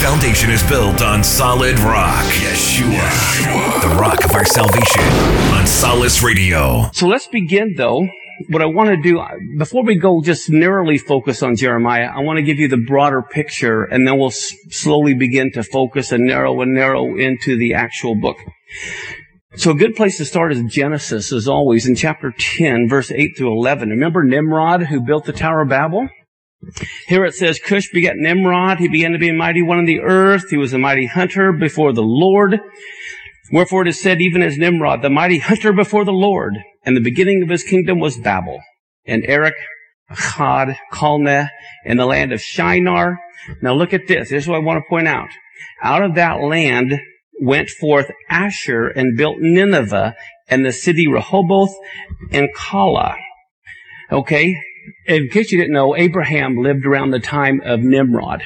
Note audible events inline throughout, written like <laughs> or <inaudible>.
Foundation is built on solid rock. Yeshua. The rock of our salvation. On Solace Radio. So let's begin though. What I want to do, before we go just narrowly focus on Jeremiah, I want to give you the broader picture and then we'll s- slowly begin to focus and narrow and narrow into the actual book. So a good place to start is Genesis, as always, in chapter 10, verse 8 through 11. Remember Nimrod who built the Tower of Babel? Here it says, Cush begat Nimrod. He began to be a mighty one in the earth. He was a mighty hunter before the Lord. Wherefore it is said, even as Nimrod, the mighty hunter before the Lord. And the beginning of his kingdom was Babel. And Erech, Akkad, Calneh, in the land of Shinar. Now look at this. This is what I want to point out. Out of that land went forth Asshur and built Nineveh and the city Rehoboth and Calah. Okay? In case you didn't know, Abraham lived around the time of Nimrod.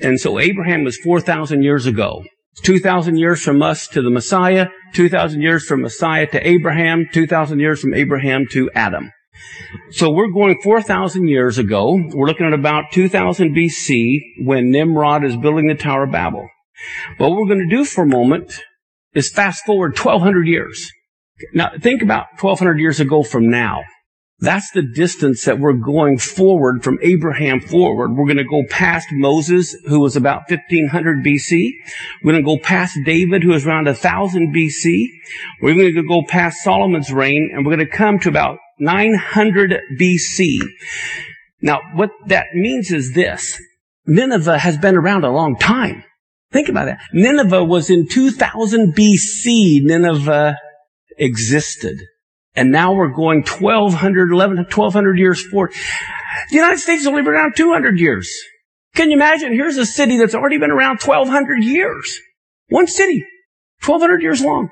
And so Abraham was 4,000 years ago. 2,000 years from us to the Messiah, 2,000 years from Messiah to Abraham, 2,000 years from Abraham to Adam. So we're going 4,000 years ago. We're looking at about 2000 BC when Nimrod is building the Tower of Babel. What we're going to do for a moment is fast forward 1200 years. Now think about 1200 years ago from now. That's the distance that we're going forward from Abraham forward. We're going to go past Moses, who was about 1500 BC. We're going to go past David, who was around 1000 BC. We're going to go past Solomon's reign, and we're going to come to about 900 BC. Now, what that means is this. Nineveh has been around a long time. Think about that. Nineveh was in 2000 BC. Nineveh existed. And now we're going 1200, 11, 1200 years forward. The United States has only been around 200 years. Can you imagine? Here's a city that's already been around 1200 years. One city. 1200 years long.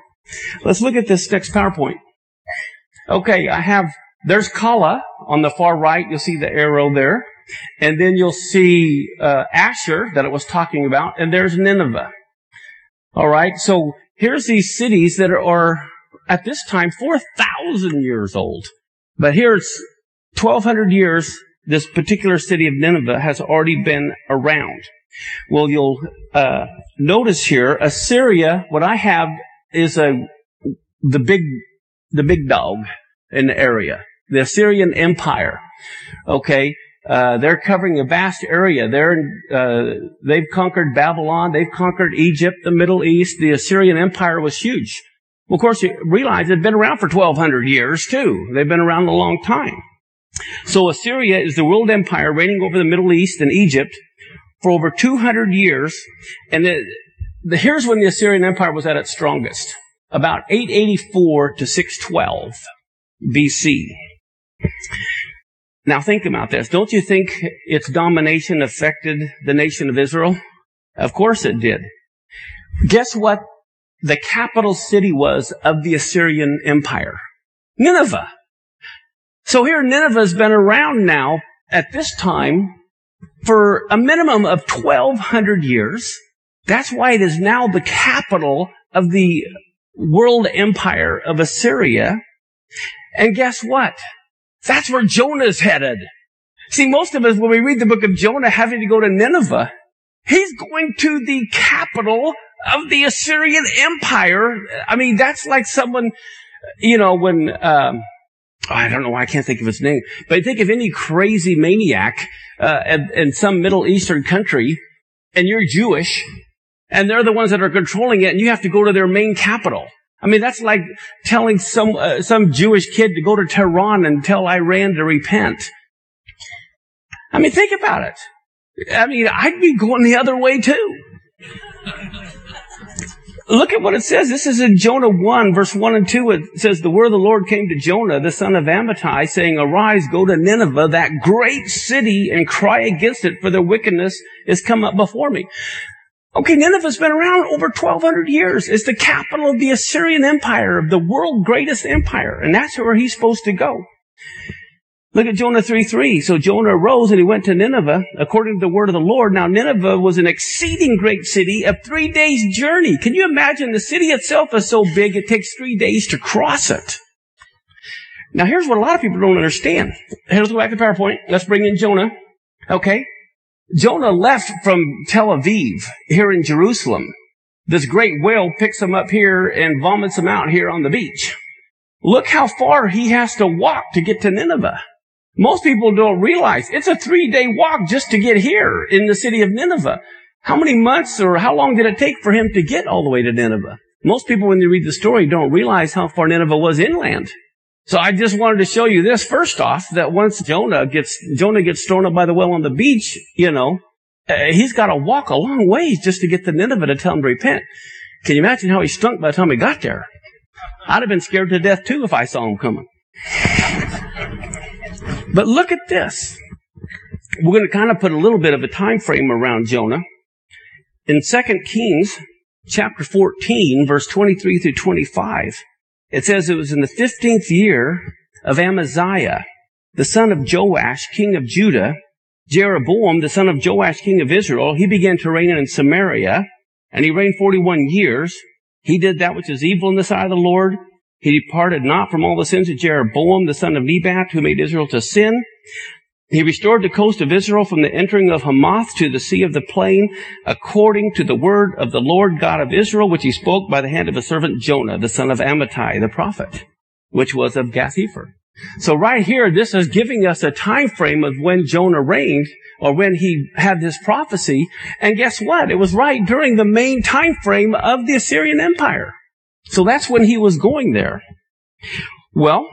Let's look at this next PowerPoint. Okay, I have, there's Calah on the far right. You'll see the arrow there. And then you'll see uh, Asshur that it was talking about. And there's Nineveh. All right, so here's these cities that are at this time 4,000 years old. But here it's 1,200 years. This particular city of Nineveh has already been around. Well, you'll uh, notice here, Assyria. What I have is a the big the big dog in the area, the Assyrian Empire. Okay, uh, they're covering a vast area. They're uh, they've conquered Babylon, they've conquered Egypt, the Middle East. The Assyrian Empire was huge. Well, of course, you realize they've been around for 1200 years too. They've been around a long time. So Assyria is the world empire reigning over the Middle East and Egypt for over 200 years. And the, here's when the Assyrian Empire was at its strongest. About 884 to 612 BC. Now think about this. Don't you think its domination affected the nation of Israel? Of course it did. Guess what the capital city was of the Assyrian Empire? Nineveh. So here Nineveh has been around now at this time for a minimum of 1200 years. That's why it is now the capital of the world empire of Assyria. And guess what? That's where Jonah's headed. See, most of us, when we read the book of Jonah having to go to Nineveh, he's going to the capital of the Assyrian Empire. I mean, that's like someone, you know, when, um, I don't know why I can't think of his name, but I think of any crazy maniac uh, in, in some Middle Eastern country, and you're Jewish, and they're the ones that are controlling it, and you have to go to their main capital. I mean, that's like telling some uh, some Jewish kid to go to Tehran and tell Iran to repent. I mean, think about it. I mean, I'd be going the other way too. Look at what it says. This is in Jonah 1, verse 1 and 2. It says, The word of the Lord came to Jonah, the son of Amittai, saying, Arise, go to Nineveh, that great city, and cry against it, for their wickedness is come up before me. Okay, Nineveh's been around over 1200 years. It's the capital of the Assyrian Empire, of the world's greatest empire. And that's where he's supposed to go. Look at Jonah 3 3. So Jonah arose and he went to Nineveh according to the word of the Lord. Now Nineveh was an exceeding great city of three days journey. Can you imagine the city itself is so big it takes three days to cross it? Now here's what a lot of people don't understand. Here's go back to PowerPoint. Let's bring in Jonah. Okay. Jonah left from Tel Aviv here in Jerusalem. This great whale picks him up here and vomits him out here on the beach. Look how far he has to walk to get to Nineveh. Most people don't realize it's a three day walk just to get here in the city of Nineveh. How many months or how long did it take for him to get all the way to Nineveh? Most people, when they read the story, don't realize how far Nineveh was inland. So I just wanted to show you this first off, that once Jonah gets, Jonah gets thrown up by the well on the beach, you know, uh, he's got to walk a long ways just to get to Nineveh to tell him to repent. Can you imagine how he stunk by the time he got there? I'd have been scared to death too if I saw him coming. But look at this. We're going to kind of put a little bit of a time frame around Jonah. In 2 Kings chapter 14, verse 23 through 25, it says it was in the 15th year of Amaziah, the son of Joash, king of Judah, Jeroboam, the son of Joash, king of Israel, he began to reign in Samaria, and he reigned 41 years. He did that which is evil in the sight of the Lord. He departed not from all the sins of Jeroboam, the son of Nebat, who made Israel to sin. He restored the coast of Israel from the entering of Hamath to the sea of the plain, according to the word of the Lord God of Israel, which he spoke by the hand of his servant Jonah, the son of Amittai, the prophet, which was of Gath-hepher. So right here, this is giving us a time frame of when Jonah reigned or when he had this prophecy. And guess what? It was right during the main time frame of the Assyrian Empire. So that's when he was going there. Well,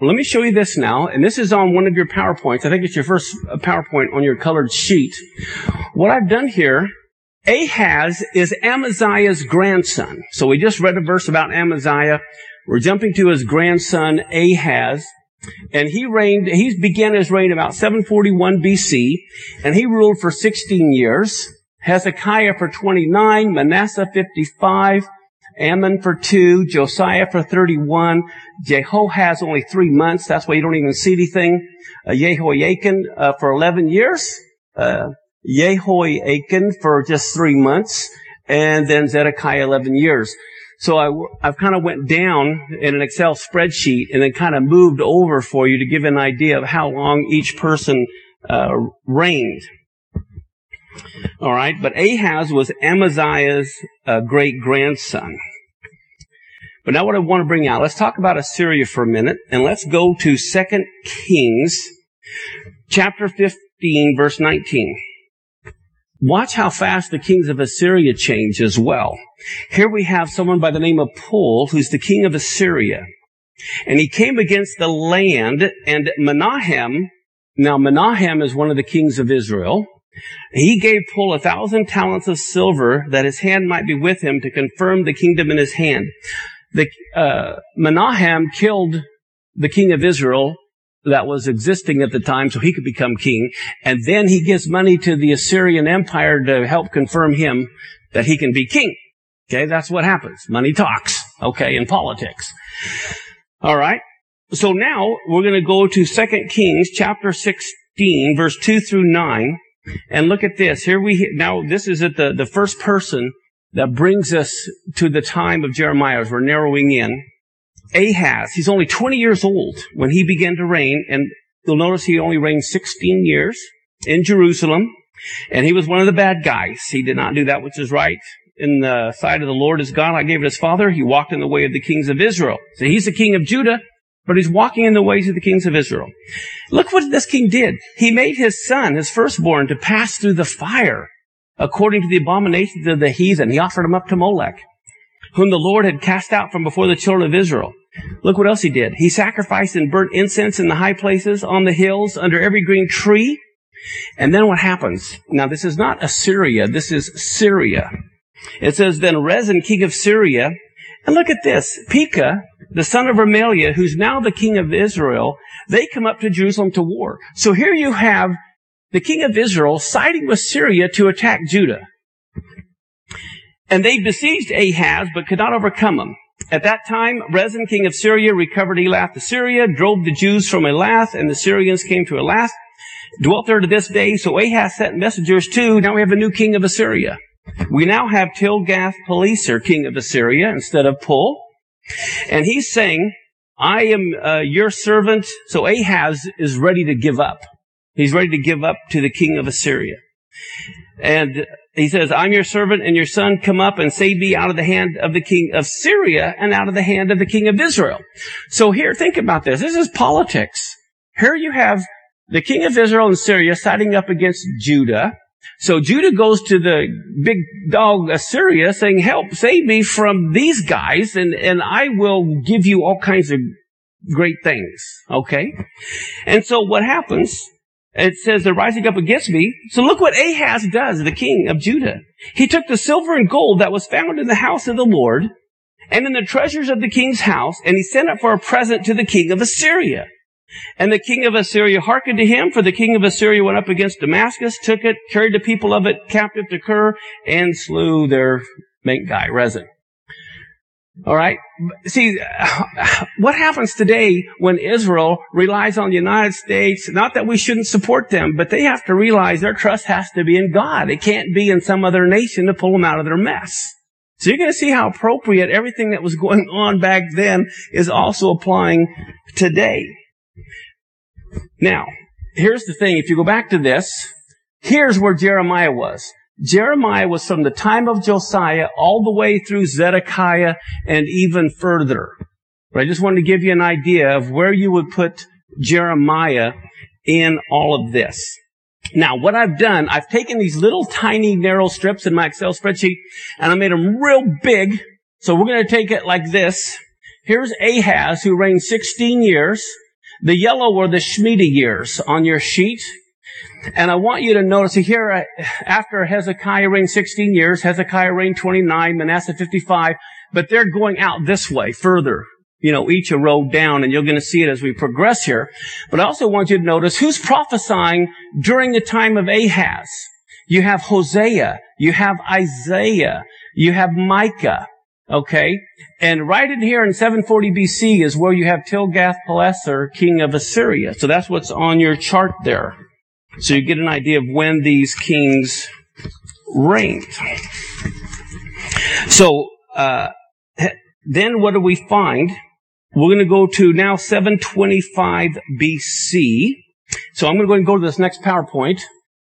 let me show you this now. And this is on one of your PowerPoints. I think it's your first uh, PowerPoint on your colored sheet. What I've done here, Ahaz is Amaziah's grandson. So we just read a verse about Amaziah. We're jumping to his grandson Ahaz. And he reigned, he began his reign about 741 BC, and he ruled for 16 years. Hezekiah for 29, Manasseh 55, Amon for two, Josiah for 31, Jehoahaz only three months, that's why you don't even see anything, uh, Jehoiakim uh, for 11 years, uh, Jehoiakim for just three months, and then Zedekiah 11 years. So I, I've kind of went down in an Excel spreadsheet and then kind of moved over for you to give an idea of how long each person uh, reigned. All right, but Ahaz was Amaziah's uh, great grandson. But now what I want to bring out, let's talk about Assyria for a minute, and let's go to 2 Kings, chapter 15, verse 19. Watch how fast the kings of Assyria change as well. Here we have someone by the name of Pul, who's the king of Assyria. And he came against the land, and Menahem, now Menahem is one of the kings of Israel. He gave Pul a thousand talents of silver that his hand might be with him to confirm the kingdom in his hand. The, uh, Menahem killed the king of Israel that was existing at the time so he could become king. And then he gives money to the Assyrian Empire to help confirm him that he can be king. Okay, that's what happens. Money talks. Okay, in politics. All right. So now we're going to go to 2 Kings chapter 16 verse 2 through 9 and look at this. Here we, now this is at the, the first person that brings us to the time of Jeremiah as we're narrowing in. Ahaz, he's only 20 years old when he began to reign, and you'll notice he only reigned 16 years in Jerusalem, and he was one of the bad guys. He did not do that which is right in the sight of the Lord his God. I gave it his father. He walked in the way of the kings of Israel. So he's the king of Judah, but he's walking in the ways of the kings of Israel. Look what this king did. He made his son, his firstborn, to pass through the fire according to the abominations of the heathen. He offered him up to Molech, whom the Lord had cast out from before the children of Israel. Look what else he did. He sacrificed and burnt incense in the high places, on the hills, under every green tree. And then what happens? Now this is not Assyria, this is Syria. It says, then Rezin, king of Syria, and look at this, Pekah, the son of Remaliah, who's now the king of Israel, they come up to Jerusalem to war. So here you have the king of Israel siding with Syria to attack Judah. And they besieged Ahaz, but could not overcome him. At that time, Rezin, king of Syria, recovered Elath to Syria, drove the Jews from Elath, and the Syrians came to Elath, dwelt there to this day. So Ahaz sent messengers too. Now we have a new king of Assyria. We now have Tilgath-Pileser, king of Assyria, instead of Pul. And he's saying, I am uh, your servant. So Ahaz is ready to give up. He's ready to give up to the king of Assyria. And he says, I'm your servant and your son come up and save me out of the hand of the king of Syria and out of the hand of the king of Israel. So here, think about this. This is politics. Here you have the king of Israel and Syria siding up against Judah. So Judah goes to the big dog Assyria saying, help, save me from these guys and, and I will give you all kinds of great things. Okay? And so what happens it says they're rising up against me. So look what Ahaz does, the king of Judah. He took the silver and gold that was found in the house of the Lord and in the treasures of the king's house, and he sent it for a present to the king of Assyria. And the king of Assyria hearkened to him, for the king of Assyria went up against Damascus, took it, carried the people of it captive to Kir, and slew their main guy, Rezin. All right. See, <sighs> what happens today when Israel relies on the United States? Not that we shouldn't support them, but they have to realize their trust has to be in God. It can't be in some other nation to pull them out of their mess. So you're going to see how appropriate everything that was going on back then is also applying today. Now, here's the thing. If you go back to this, here's where Jeremiah was. Jeremiah was from the time of Josiah all the way through Zedekiah and even further. But I just wanted to give you an idea of where you would put Jeremiah in all of this. Now, what I've done, I've taken these little tiny narrow strips in my Excel spreadsheet and I made them real big. So we're going to take it like this. Here's Ahaz who reigned 16 years. The yellow were the Shemitah years on your sheet. And I want you to notice here, uh, after Hezekiah reigned 16 years, Hezekiah reigned 29, Manasseh 55, but they're going out this way further. You know, each a row down, and you're going to see it as we progress here. But I also want you to notice who's prophesying during the time of Ahaz. You have Hosea, you have Isaiah, you have Micah, okay? And right in here in 740 BC is where you have Tilgath-Pileser, king of Assyria. So that's what's on your chart there. So you get an idea of when these kings reigned. So, uh, then what do we find? We're going to go to now 725 BC. So I'm going to go and go to this next PowerPoint.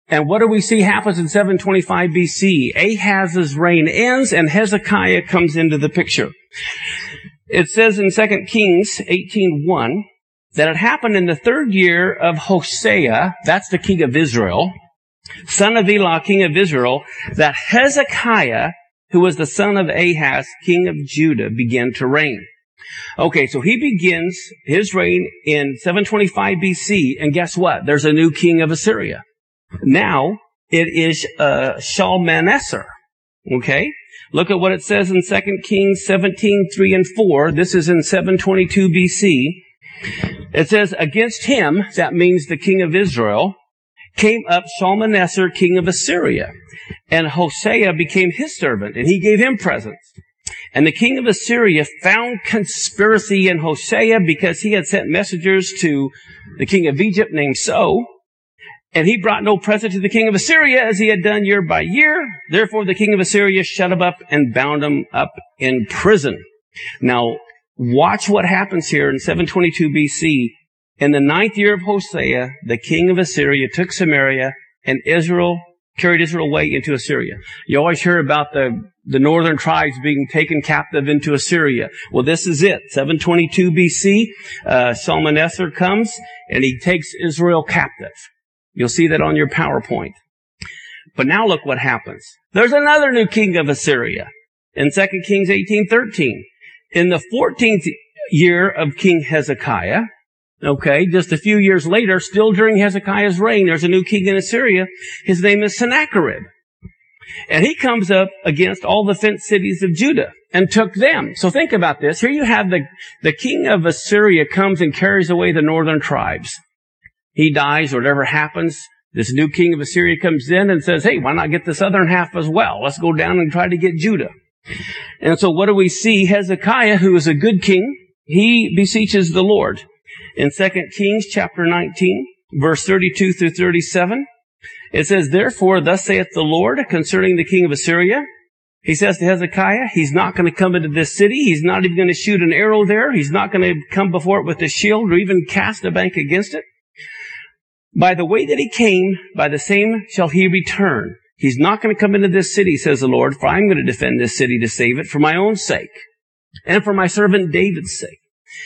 And what do we see happens in 725 BC? Ahaz's reign ends and Hezekiah comes into the picture. It says in 2 Kings 18.1, that it happened in the third year of Hosea, that's the king of Israel, son of Elah, king of Israel, that Hezekiah, who was the son of Ahaz, king of Judah, began to reign. Okay, so he begins his reign in 725 BC, and guess what? There's a new king of Assyria. Now, it is uh, Shalmaneser. Okay? Look at what it says in 2 Kings 17, 3 and 4. This is in 722 BC. It says, against him, that means the king of Israel, came up Shalmaneser, king of Assyria. And Hosea became his servant, and he gave him presents. And the king of Assyria found conspiracy in Hosea because he had sent messengers to the king of Egypt named So. And he brought no present to the king of Assyria as he had done year by year. Therefore the king of Assyria shut him up and bound him up in prison. Now, Watch what happens here in 722 BC. In the ninth year of Hosea, the king of Assyria took Samaria and Israel carried Israel away into Assyria. You always hear about the, the northern tribes being taken captive into Assyria. Well, this is it. 722 BC, uh, Shalmaneser comes and he takes Israel captive. You'll see that on your PowerPoint. But now look what happens. There's another new king of Assyria in 2 Kings 1813 in the 14th year of King Hezekiah, okay, just a few years later, still during Hezekiah's reign, there's a new king in Assyria. His name is Sennacherib. And he comes up against all the fenced cities of Judah and took them. So think about this. Here you have the, the king of Assyria comes and carries away the northern tribes. He dies, or whatever happens. This new king of Assyria comes in and says, hey, why not get the southern half as well? Let's go down and try to get Judah. And so what do we see? Hezekiah, who is a good king, he beseeches the Lord. In 2 Kings chapter 19, verse 32 through 37, it says, Therefore, thus saith the Lord concerning the king of Assyria. He says to Hezekiah, he's not going to come into this city. He's not even going to shoot an arrow there. He's not going to come before it with a shield or even cast a bank against it. By the way that he came, by the same shall he return. He's not going to come into this city, says the Lord, for I'm going to defend this city to save it for my own sake and for my servant David's sake.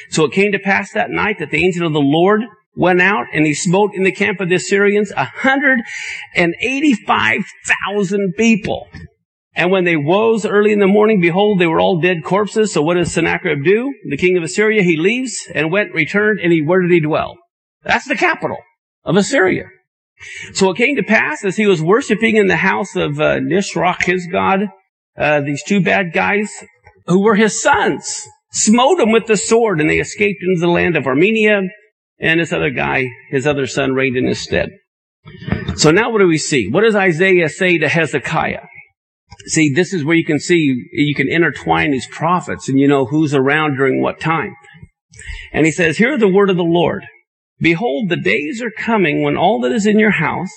So it came to pass that night that the angel of the Lord went out and he smote in the camp of the Assyrians a hundred and eighty-five thousand people. And when they rose early in the morning, behold, they were all dead corpses. So what does Sennacherib do? The king of Assyria, he leaves and went, returned, and he, where did he dwell? That's the capital of Assyria. So it came to pass as he was worshiping in the house of uh, Nisroch, his god, uh, these two bad guys who were his sons smote him with the sword and they escaped into the land of Armenia and this other guy, his other son reigned in his stead. So now what do we see? What does Isaiah say to Hezekiah? See, this is where you can see, you can intertwine these prophets and you know who's around during what time. And he says, hear the word of the Lord. Behold, the days are coming when all that is in your house,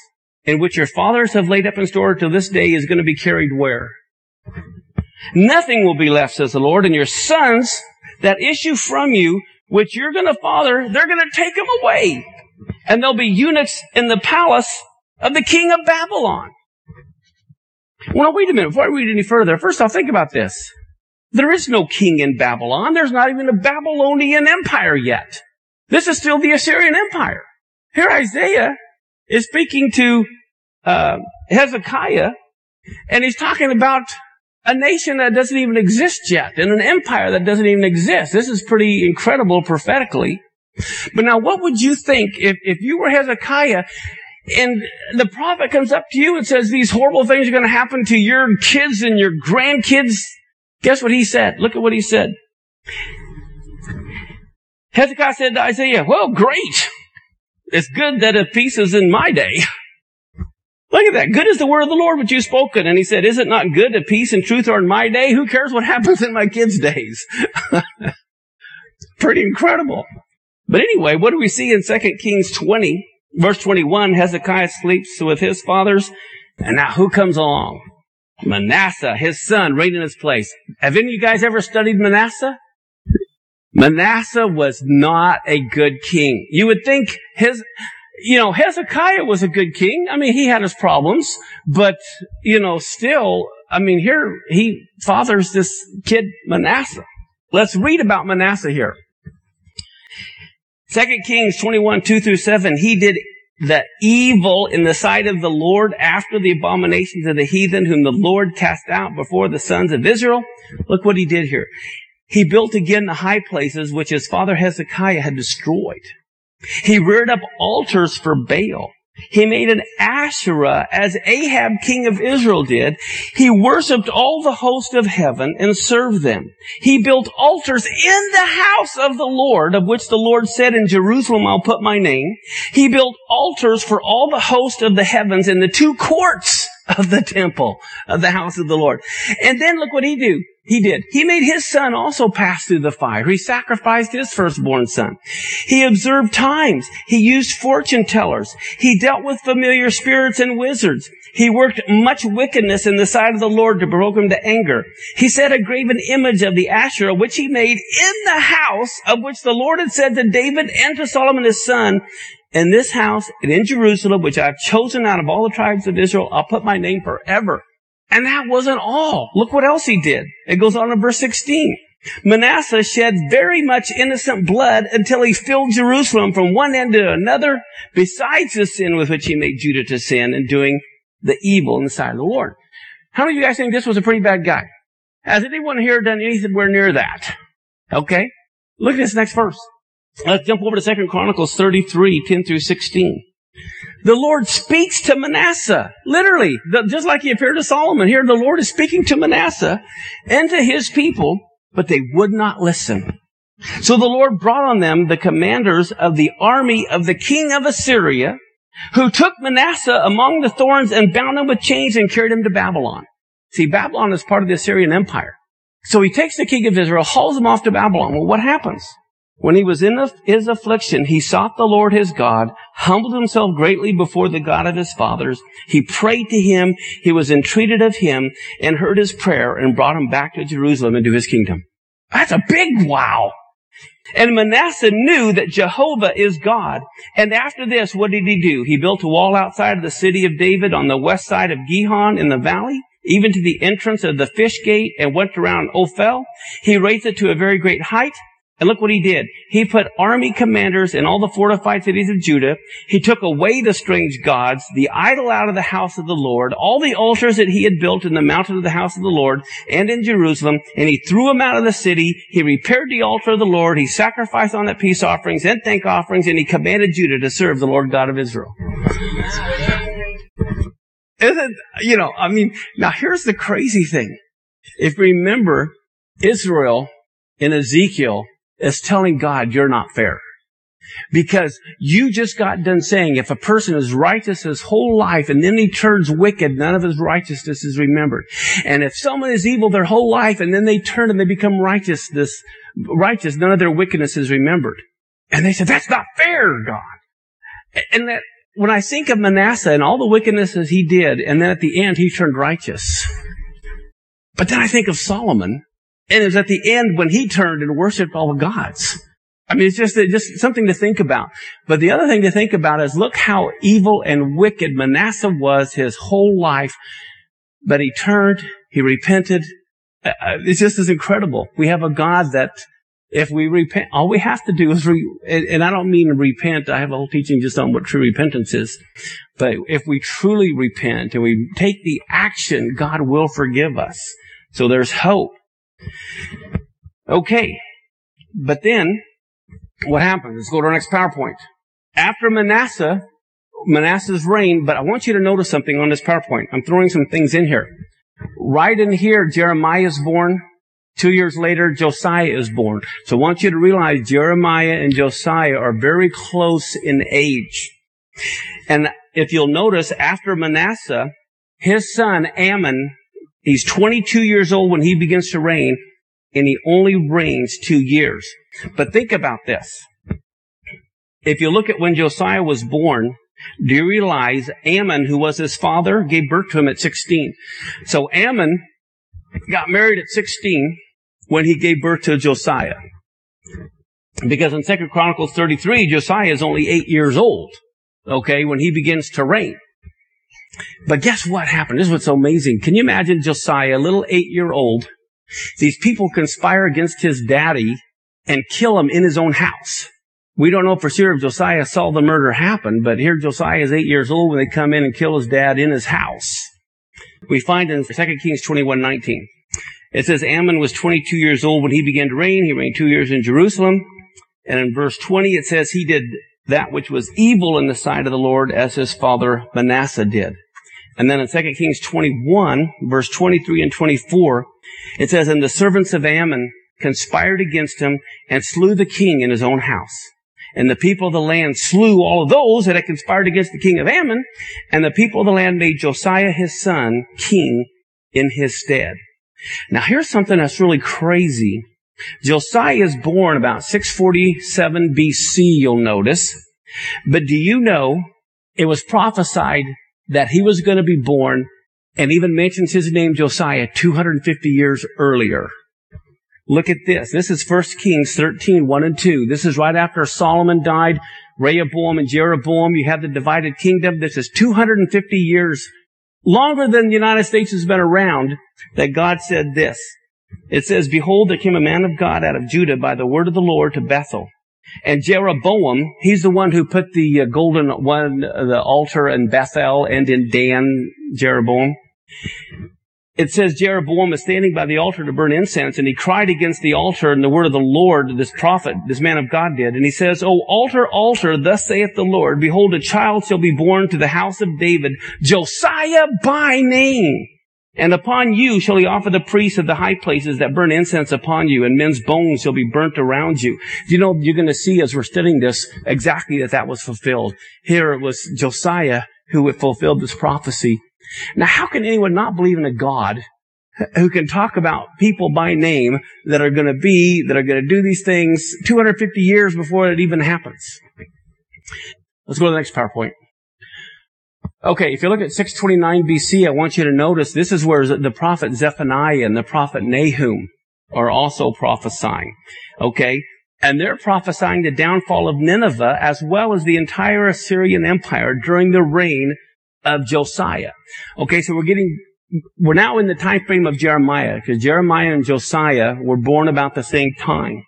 in which your fathers have laid up in store till this day, is going to be carried where? Nothing will be left, says the Lord, and your sons that issue from you, which you're going to father, they're going to take them away. And they'll be eunuchs in the palace of the king of Babylon. Well, wait a minute. Before I read any further, first off, think about this. There is no king in Babylon. There's not even a Babylonian empire yet. This is still the Assyrian empire. Here Isaiah is speaking to uh, Hezekiah, and he's talking about a nation that doesn't even exist yet, and an empire that doesn't even exist. This is pretty incredible prophetically. But now, what would you think if, if you were Hezekiah and the prophet comes up to you and says these horrible things are going to happen to your kids and your grandkids. Guess what he said? Look at what he said. Hezekiah said to Isaiah, well, great. It's good that a peace is in my day. <laughs> Look at that. Good is the word of the Lord which you've spoken. And he said, is it not good that peace and truth are in my day? Who cares what <laughs> happens in my kids' days? <laughs> Pretty incredible. But anyway, what do we see in 2 Kings 20? Verse 21, Hezekiah sleeps with his fathers. And now who comes along? Manasseh, his son, right in his place. Have any of you guys ever studied Manasseh? Manasseh was not a good king. You would think his, you know, Hezekiah was a good king. I mean, he had his problems, but, you know, still, I mean, here he fathers this kid Manasseh. Let's read about Manasseh here. Second Kings 21, 2 through 7, he did the evil in the sight of the Lord after the abominations of the heathen whom the Lord cast out before the sons of Israel. Look what he did here. He built again the high places which his father Hezekiah had destroyed. He reared up altars for Baal. He made an Asherah as Ahab, king of Israel, did. He worshiped all the host of heaven and served them. He built altars in the house of the Lord, of which the Lord said, in Jerusalem I'll put my name. He built altars for all the host of the heavens in the two courts of the temple of the house of the Lord. And then look what he do. He did. He made his son also pass through the fire. He sacrificed his firstborn son. He observed times. He used fortune tellers. He dealt with familiar spirits and wizards. He worked much wickedness in the sight of the Lord to provoke him to anger. He set a graven image of the Asherah, which he made in the house of which the Lord had said to David and to Solomon his son, in this house and in Jerusalem, which I've chosen out of all the tribes of Israel, I'll put my name forever. And that wasn't all. Look what else he did. It goes on in verse 16. Manasseh shed very much innocent blood until he filled Jerusalem from one end to another, besides the sin with which he made Judah to sin and doing the evil in the sight of the Lord. How many of you guys think this was a pretty bad guy? Has anyone here done anything near that? Okay. Look at this next verse. Let's jump over to Second Chronicles 33, 10 through 16. The Lord speaks to Manasseh, literally, just like he appeared to Solomon. Here, the Lord is speaking to Manasseh and to his people, but they would not listen. So the Lord brought on them the commanders of the army of the king of Assyria, who took Manasseh among the thorns and bound him with chains and carried him to Babylon. See, Babylon is part of the Assyrian Empire. So he takes the king of Israel, hauls him off to Babylon. Well, what happens? When he was in his affliction, he sought the Lord his God, humbled himself greatly before the God of his fathers. He prayed to him. He was entreated of him and heard his prayer and brought him back to Jerusalem and to his kingdom. That's a big wow. And Manasseh knew that Jehovah is God. And after this, what did he do? He built a wall outside of the city of David on the west side of Gihon in the valley, even to the entrance of the fish gate and went around Ophel. He raised it to a very great height. And look what he did. He put army commanders in all the fortified cities of Judah. He took away the strange gods, the idol out of the house of the Lord, all the altars that he had built in the mountain of the house of the Lord and in Jerusalem, and he threw them out of the city. He repaired the altar of the Lord. He sacrificed on it peace offerings and thank offerings, and he commanded Judah to serve the Lord God of Israel. Isn't, you know, I mean, now here's the crazy thing. If you remember, Israel in Ezekiel is telling God you're not fair. Because you just got done saying if a person is righteous his whole life and then he turns wicked, none of his righteousness is remembered. And if someone is evil their whole life and then they turn and they become righteous, this, righteous, none of their wickedness is remembered. And they said, that's not fair, God. And that, when I think of Manasseh and all the wickednesses he did, and then at the end he turned righteous. But then I think of Solomon and it was at the end when he turned and worshiped all the gods. I mean, it's just, just something to think about. But the other thing to think about is look how evil and wicked Manasseh was his whole life. But he turned, he repented. Uh, uh, it's just as incredible. We have a God that if we repent, all we have to do is, re- and I don't mean repent. I have a whole teaching just on what true repentance is. But if we truly repent and we take the action, God will forgive us. So there's hope. Okay. But then, what happens? Let's go to our next PowerPoint. After Manasseh, Manasseh's reign, but I want you to notice something on this PowerPoint. I'm throwing some things in here. Right in here, Jeremiah is born. Two years later, Josiah is born. So I want you to realize Jeremiah and Josiah are very close in age. And if you'll notice, after Manasseh, his son Amon He's 22 years old when he begins to reign, and he only reigns two years. But think about this. If you look at when Josiah was born, do you realize Amon, who was his father, gave birth to him at 16? So Amon got married at 16 when he gave birth to Josiah. Because in 2 Chronicles 33, Josiah is only eight years old, okay, when he begins to reign. But guess what happened? This is what's so amazing. Can you imagine Josiah, a little eight year old? These people conspire against his daddy and kill him in his own house. We don't know for sure if Josiah saw the murder happen, but here Josiah is eight years old when they come in and kill his dad in his house. We find in 2 Kings 21:19. It says Amon was 22 years old when he began to reign. He reigned two years in Jerusalem. And in verse 20 it says he did that which was evil in the sight of the Lord as his father Manasseh did. And then in 2 Kings 21, verse 23 and 24, it says, And the servants of Amon conspired against him and slew the king in his own house. And the people of the land slew all of those that had conspired against the king of Amon, and the people of the land made Josiah his son king in his stead. Now here's something that's really crazy. Josiah is born about 647 BC, you'll notice. But do you know it was prophesied that he was going to be born and even mentions his name Josiah 250 years earlier. Look at this. This is 1 Kings 13, 1 and 2. This is right after Solomon died, Rehoboam and Jeroboam. You have the divided kingdom. This is 250 years longer than the United States has been around that God said this. It says, Behold, there came a man of God out of Judah by the word of the Lord to Bethel and Jeroboam, he's the one who put the uh, golden one, the altar in Bethel and in Dan, Jeroboam. It says Jeroboam is standing by the altar to burn incense, and he cried against the altar and the word of the Lord, this prophet, this man of God did. And he says, O altar, altar, thus saith the Lord, behold, a child shall be born to the house of David, Josiah by name. And upon you shall he offer the priests of the high places that burn incense upon you, and men's bones shall be burnt around you. You know, you're going to see as we're studying this exactly that that was fulfilled. Here it was Josiah who fulfilled this prophecy. Now, how can anyone not believe in a God who can talk about people by name that are going to be, that are going to do these things 250 years before it even happens? Let's go to the next PowerPoint. Okay, if you look at 629 BC, I want you to notice this is where the prophet Zephaniah and the prophet Nahum are also prophesying. Okay? And they're prophesying the downfall of Nineveh as well as the entire Assyrian Empire during the reign of Josiah. Okay, so we're getting, we're now in the time frame of Jeremiah because Jeremiah and Josiah were born about the same time.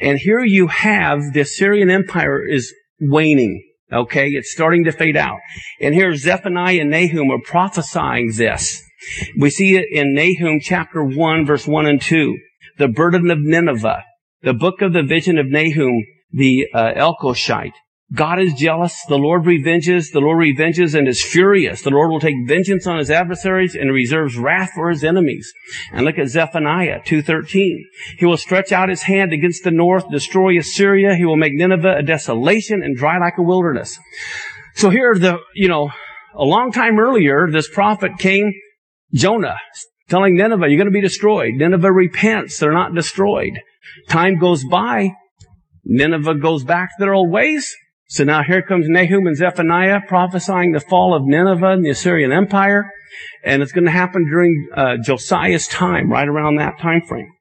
And here you have the Assyrian Empire is waning. Okay, it's starting to fade out. And here Zephaniah and Nahum are prophesying this. We see it in Nahum chapter 1 verse 1 and 2. The burden of Nineveh. The book of the vision of Nahum, the uh, Elkoshite. God is jealous. The Lord revenges. The Lord revenges and is furious. The Lord will take vengeance on his adversaries and reserves wrath for his enemies. And look at Zephaniah 2.13. He will stretch out his hand against the north, destroy Assyria. He will make Nineveh a desolation and dry like a wilderness. So here the, you know, a long time earlier, this prophet came, Jonah, telling Nineveh, you're going to be destroyed. Nineveh repents. They're not destroyed. Time goes by. Nineveh goes back to their old ways. So now here comes Nahum and Zephaniah prophesying the fall of Nineveh and the Assyrian Empire. And it's going to happen during uh, Josiah's time, right around that time frame.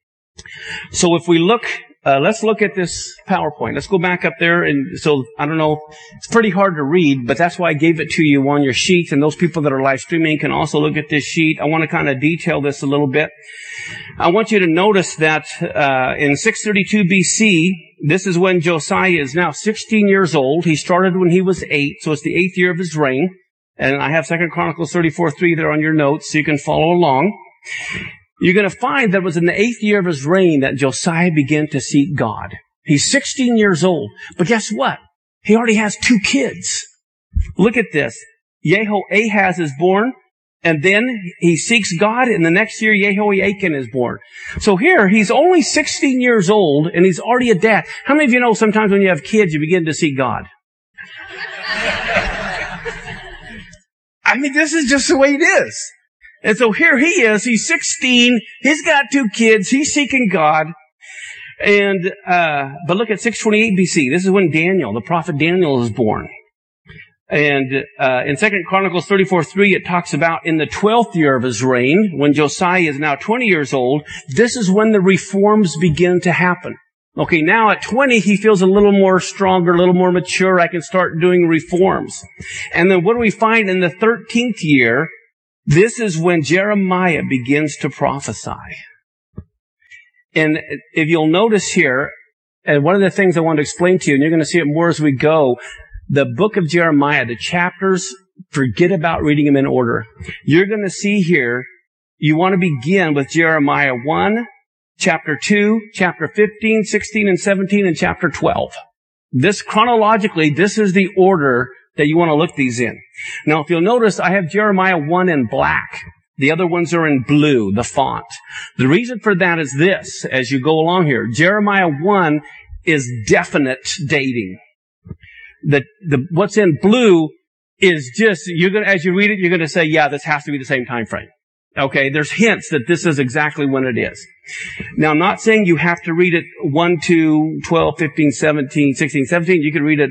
So if we look, uh, let's look at this PowerPoint. Let's go back up there. And so I don't know, it's pretty hard to read, but that's why I gave it to you on your sheet. And those people that are live streaming can also look at this sheet. I want to kind of detail this a little bit. I want you to notice that uh, in 632 BC, this is when Josiah is now 16 years old. He started when he was eight, so it's the eighth year of his reign. And I have Second Chronicles 34, 3 there on your notes, so you can follow along. You're going to find that it was in the eighth year of his reign that Josiah began to seek God. He's 16 years old, but guess what? He already has two kids. Look at this. Jehoahaz is born. And then he seeks God, and the next year Jehoiakim is born. So here, he's only 16 years old, and he's already a dad. How many of you know sometimes when you have kids, you begin to seek God? <laughs> I mean, this is just the way it is. And so here he is, he's 16, he's got two kids, he's seeking God. And, uh, but look at 628 BC. This is when Daniel, the prophet Daniel is born. And uh, in Second Chronicles 34, 3, it talks about in the 12th year of his reign, when Josiah is now 20 years old, this is when the reforms begin to happen. Okay, now at 20, he feels a little more stronger, a little more mature. I can start doing reforms. And then what do we find in the 13th year? This is when Jeremiah begins to prophesy. And if you'll notice here, and one of the things I want to explain to you, and you're going to see it more as we go, the book of Jeremiah, the chapters, forget about reading them in order. You're going to see here, you want to begin with Jeremiah 1, chapter 2, chapter 15, 16, and 17, and chapter 12. This chronologically, this is the order that you want to look these in. Now, if you'll notice, I have Jeremiah 1 in black. The other ones are in blue, the font. The reason for that is this, as you go along here. Jeremiah 1 is definite dating the, the, what's in blue is just, you're gonna, as you read it, you're gonna say, yeah, this has to be the same time frame. Okay, there's hints that this is exactly when it is. Now, I'm not saying you have to read it 1, 2, 12, 15, 17, 16, 17. You can read it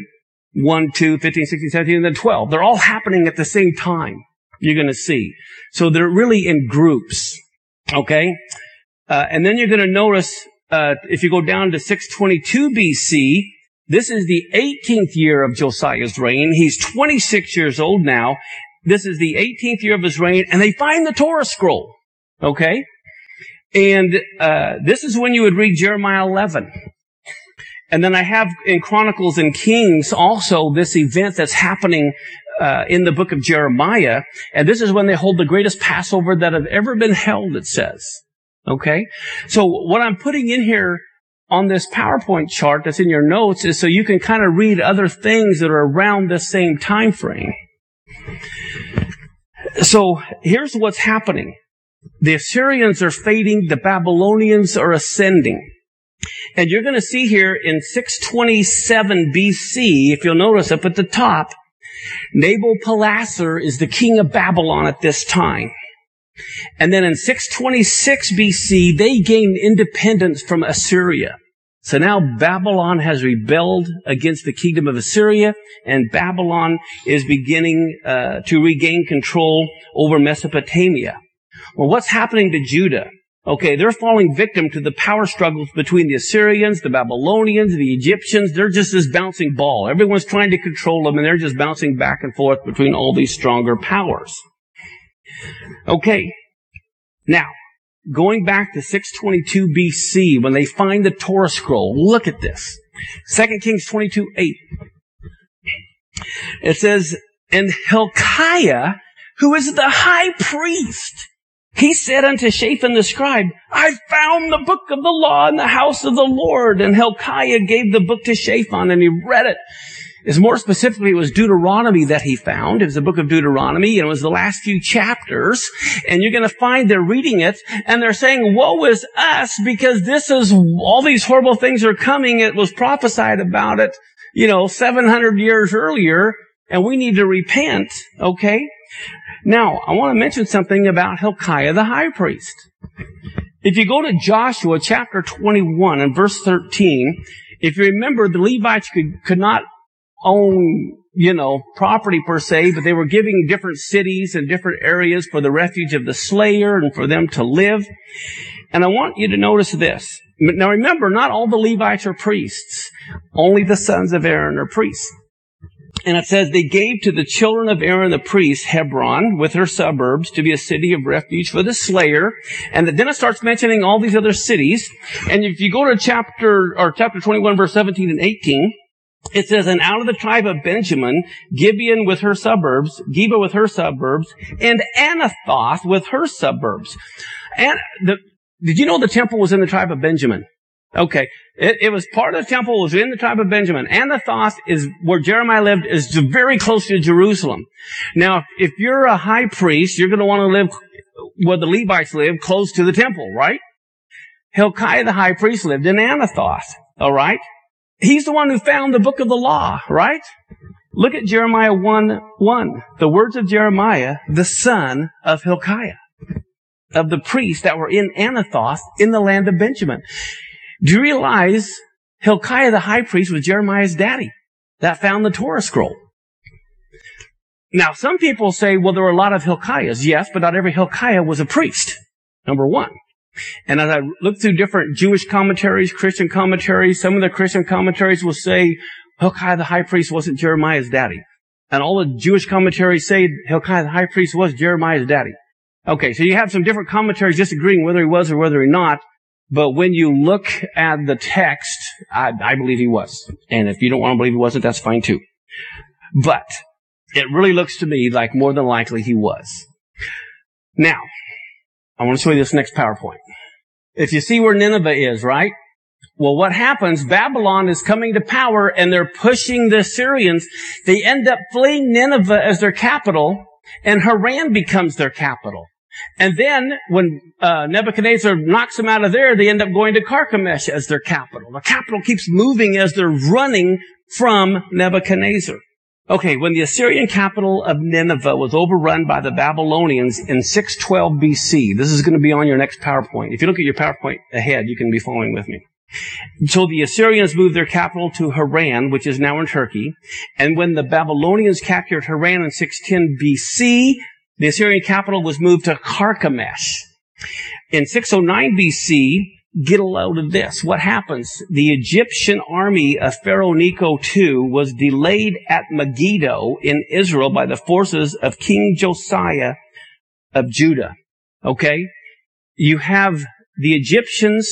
1, 2, 15, 16, 17, and then 12. They're all happening at the same time. You're going to see. So they're really in groups. Okay? Uh, and then you're going to notice, uh, if you go down to 622 BC, this is the 18th year of Josiah's reign. He's 26 years old now. This is the 18th year of his reign, and they find the Torah scroll. Okay? And uh, this is when you would read Jeremiah 11. And then I have in Chronicles and Kings also this event that's happening uh, in the book of Jeremiah. And this is when they hold the greatest Passover that have ever been held, it says. Okay? So what I'm putting in here on this PowerPoint chart that's in your notes is so you can kind of read other things that are around this same time frame. So here's what's happening. The Assyrians are fading, the Babylonians are ascending. And you're going to see here in 627 BC, if you'll notice up at the top, Nabopolassar is the king of Babylon at this time. And then in 626 BC, they gained independence from Assyria. So now Babylon has rebelled against the kingdom of Assyria, and Babylon is beginning uh, to regain control over Mesopotamia. Well, what's happening to Judah? Okay, they're falling victim to the power struggles between the Assyrians, the Babylonians, the Egyptians. They're just this bouncing ball. Everyone's trying to control them and they're just bouncing back and forth between all these stronger powers. Okay. Now, going back to 622 BC when they find the Torah scroll, look at this. 2 Kings 22, 8. It says, and Hilkiah, who is the high priest, he said unto Shaphan the scribe, I found the book of the law in the house of the Lord. And Hilkiah gave the book to Shaphan and he read it. Is more specifically, it was Deuteronomy that he found. It was the book of Deuteronomy and it was the last few chapters. And you're going to find they're reading it and they're saying, woe is us because this is, all these horrible things are coming. It was prophesied about it, you know, 700 years earlier and we need to repent. Okay. Now, I want to mention something about Hilkiah the high priest. If you go to Joshua chapter 21 and verse 13, if you remember, the Levites could, could not own, you know, property per se, but they were giving different cities and different areas for the refuge of the slayer and for them to live. And I want you to notice this. Now remember, not all the Levites are priests. Only the sons of Aaron are priests. And it says they gave to the children of Aaron the priest Hebron with her suburbs to be a city of refuge for the slayer. And then it starts mentioning all these other cities. And if you go to chapter, or chapter 21 verse 17 and 18, it says, and out of the tribe of Benjamin, Gibeon with her suburbs, Geba with her suburbs, and Anathoth with her suburbs. And the, did you know the temple was in the tribe of Benjamin? Okay. It, it, was part of the temple, was in the tribe of Benjamin. Anathoth is where Jeremiah lived, is very close to Jerusalem. Now, if you're a high priest, you're going to want to live where the Levites live, close to the temple, right? Hilkiah the high priest lived in Anathoth, alright? He's the one who found the book of the law, right? Look at Jeremiah 1, 1. The words of Jeremiah, the son of Hilkiah, of the priests that were in Anathoth in the land of Benjamin. Do you realize Hilkiah the high priest was Jeremiah's daddy that found the Torah scroll? Now, some people say, well, there were a lot of Hilkiahs. Yes, but not every Hilkiah was a priest. Number one. And as I look through different Jewish commentaries, Christian commentaries, some of the Christian commentaries will say Hilkiah the high priest wasn't Jeremiah's daddy. And all the Jewish commentaries say Hilkiah the high priest was Jeremiah's daddy. Okay, so you have some different commentaries disagreeing whether he was or whether he not. But when you look at the text, I, I believe he was. And if you don't want to believe he wasn't, that's fine too. But it really looks to me like more than likely he was. Now, I want to show you this next PowerPoint. If you see where Nineveh is, right? Well, what happens? Babylon is coming to power and they're pushing the Syrians. They end up fleeing Nineveh as their capital and Haran becomes their capital. And then when uh, Nebuchadnezzar knocks them out of there, they end up going to Carchemish as their capital. The capital keeps moving as they're running from Nebuchadnezzar. Okay, when the Assyrian capital of Nineveh was overrun by the Babylonians in 612 BC, this is going to be on your next PowerPoint. If you look at your PowerPoint ahead, you can be following with me. So the Assyrians moved their capital to Haran, which is now in Turkey. And when the Babylonians captured Haran in 610 BC, the Assyrian capital was moved to Carchemish. In 609 BC, get a load of this. What happens? The Egyptian army of Pharaoh Necho II was delayed at Megiddo in Israel by the forces of King Josiah of Judah. Okay? You have the Egyptians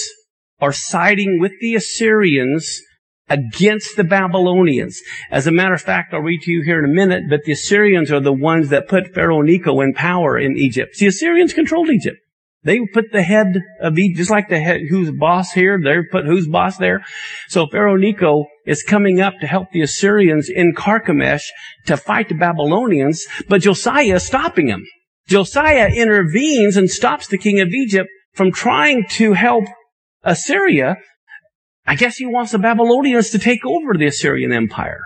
are siding with the Assyrians against the Babylonians. As a matter of fact, I'll read to you here in a minute, but the Assyrians are the ones that put Pharaoh Necho in power in Egypt. The Assyrians controlled Egypt. They put the head of Egypt, just like the head, who's boss here, they put who's boss there. So Pharaoh Necho is coming up to help the Assyrians in Carchemish to fight the Babylonians, but Josiah is stopping him. Josiah intervenes and stops the king of Egypt from trying to help Assyria I guess he wants the Babylonians to take over the Assyrian Empire.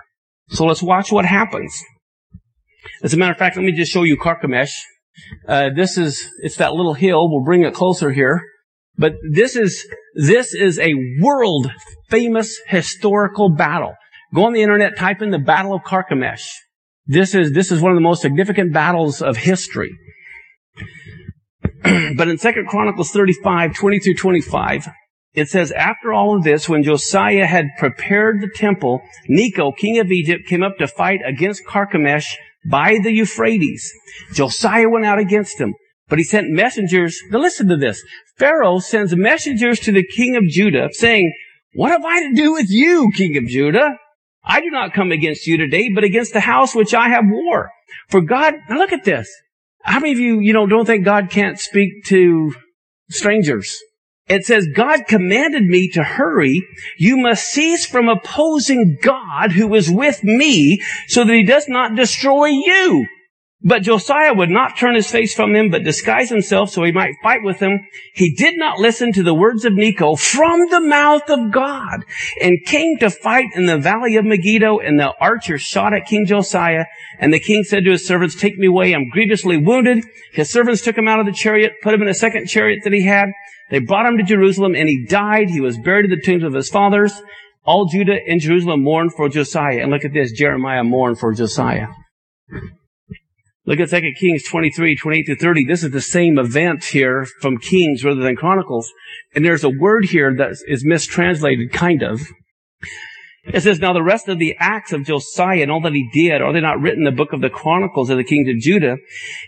So let's watch what happens. As a matter of fact, let me just show you Carchemish. Uh, this is, it's that little hill. We'll bring it closer here. But this is, this is a world famous historical battle. Go on the internet, type in the Battle of Carchemish. This is, this is one of the most significant battles of history. <clears throat> but in Second Chronicles 35, 20 through 25, it says, after all of this, when Josiah had prepared the temple, Necho, king of Egypt, came up to fight against Carchemish by the Euphrates. Josiah went out against him, but he sent messengers. Now listen to this. Pharaoh sends messengers to the king of Judah saying, what have I to do with you, king of Judah? I do not come against you today, but against the house which I have war. For God, now look at this. How many of you, you know, don't think God can't speak to strangers? It says, God commanded me to hurry. You must cease from opposing God who is with me so that he does not destroy you. But Josiah would not turn his face from them, but disguise himself so he might fight with them. He did not listen to the words of Necho from the mouth of God and came to fight in the valley of Megiddo and the archer shot at King Josiah. And the king said to his servants, take me away. I'm grievously wounded. His servants took him out of the chariot, put him in a second chariot that he had. They brought him to Jerusalem and he died. He was buried in the tombs of his fathers. All Judah and Jerusalem mourned for Josiah. And look at this. Jeremiah mourned for Josiah. Look at 2 Kings 23, 28 to 30. This is the same event here from Kings rather than Chronicles. And there's a word here that is mistranslated, kind of. It says, Now the rest of the acts of Josiah and all that he did, are they not written in the book of the Chronicles of the kings of Judah?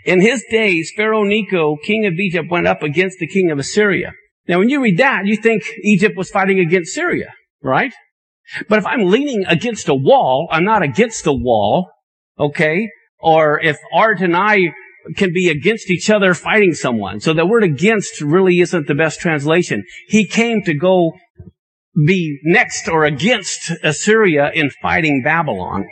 In his days, Pharaoh Necho, king of Egypt, went up against the king of Assyria. Now when you read that, you think Egypt was fighting against Assyria, right? But if I'm leaning against a wall, I'm not against the wall, okay? or if Art and I can be against each other fighting someone. So the word against really isn't the best translation. He came to go be next or against Assyria in fighting Babylon.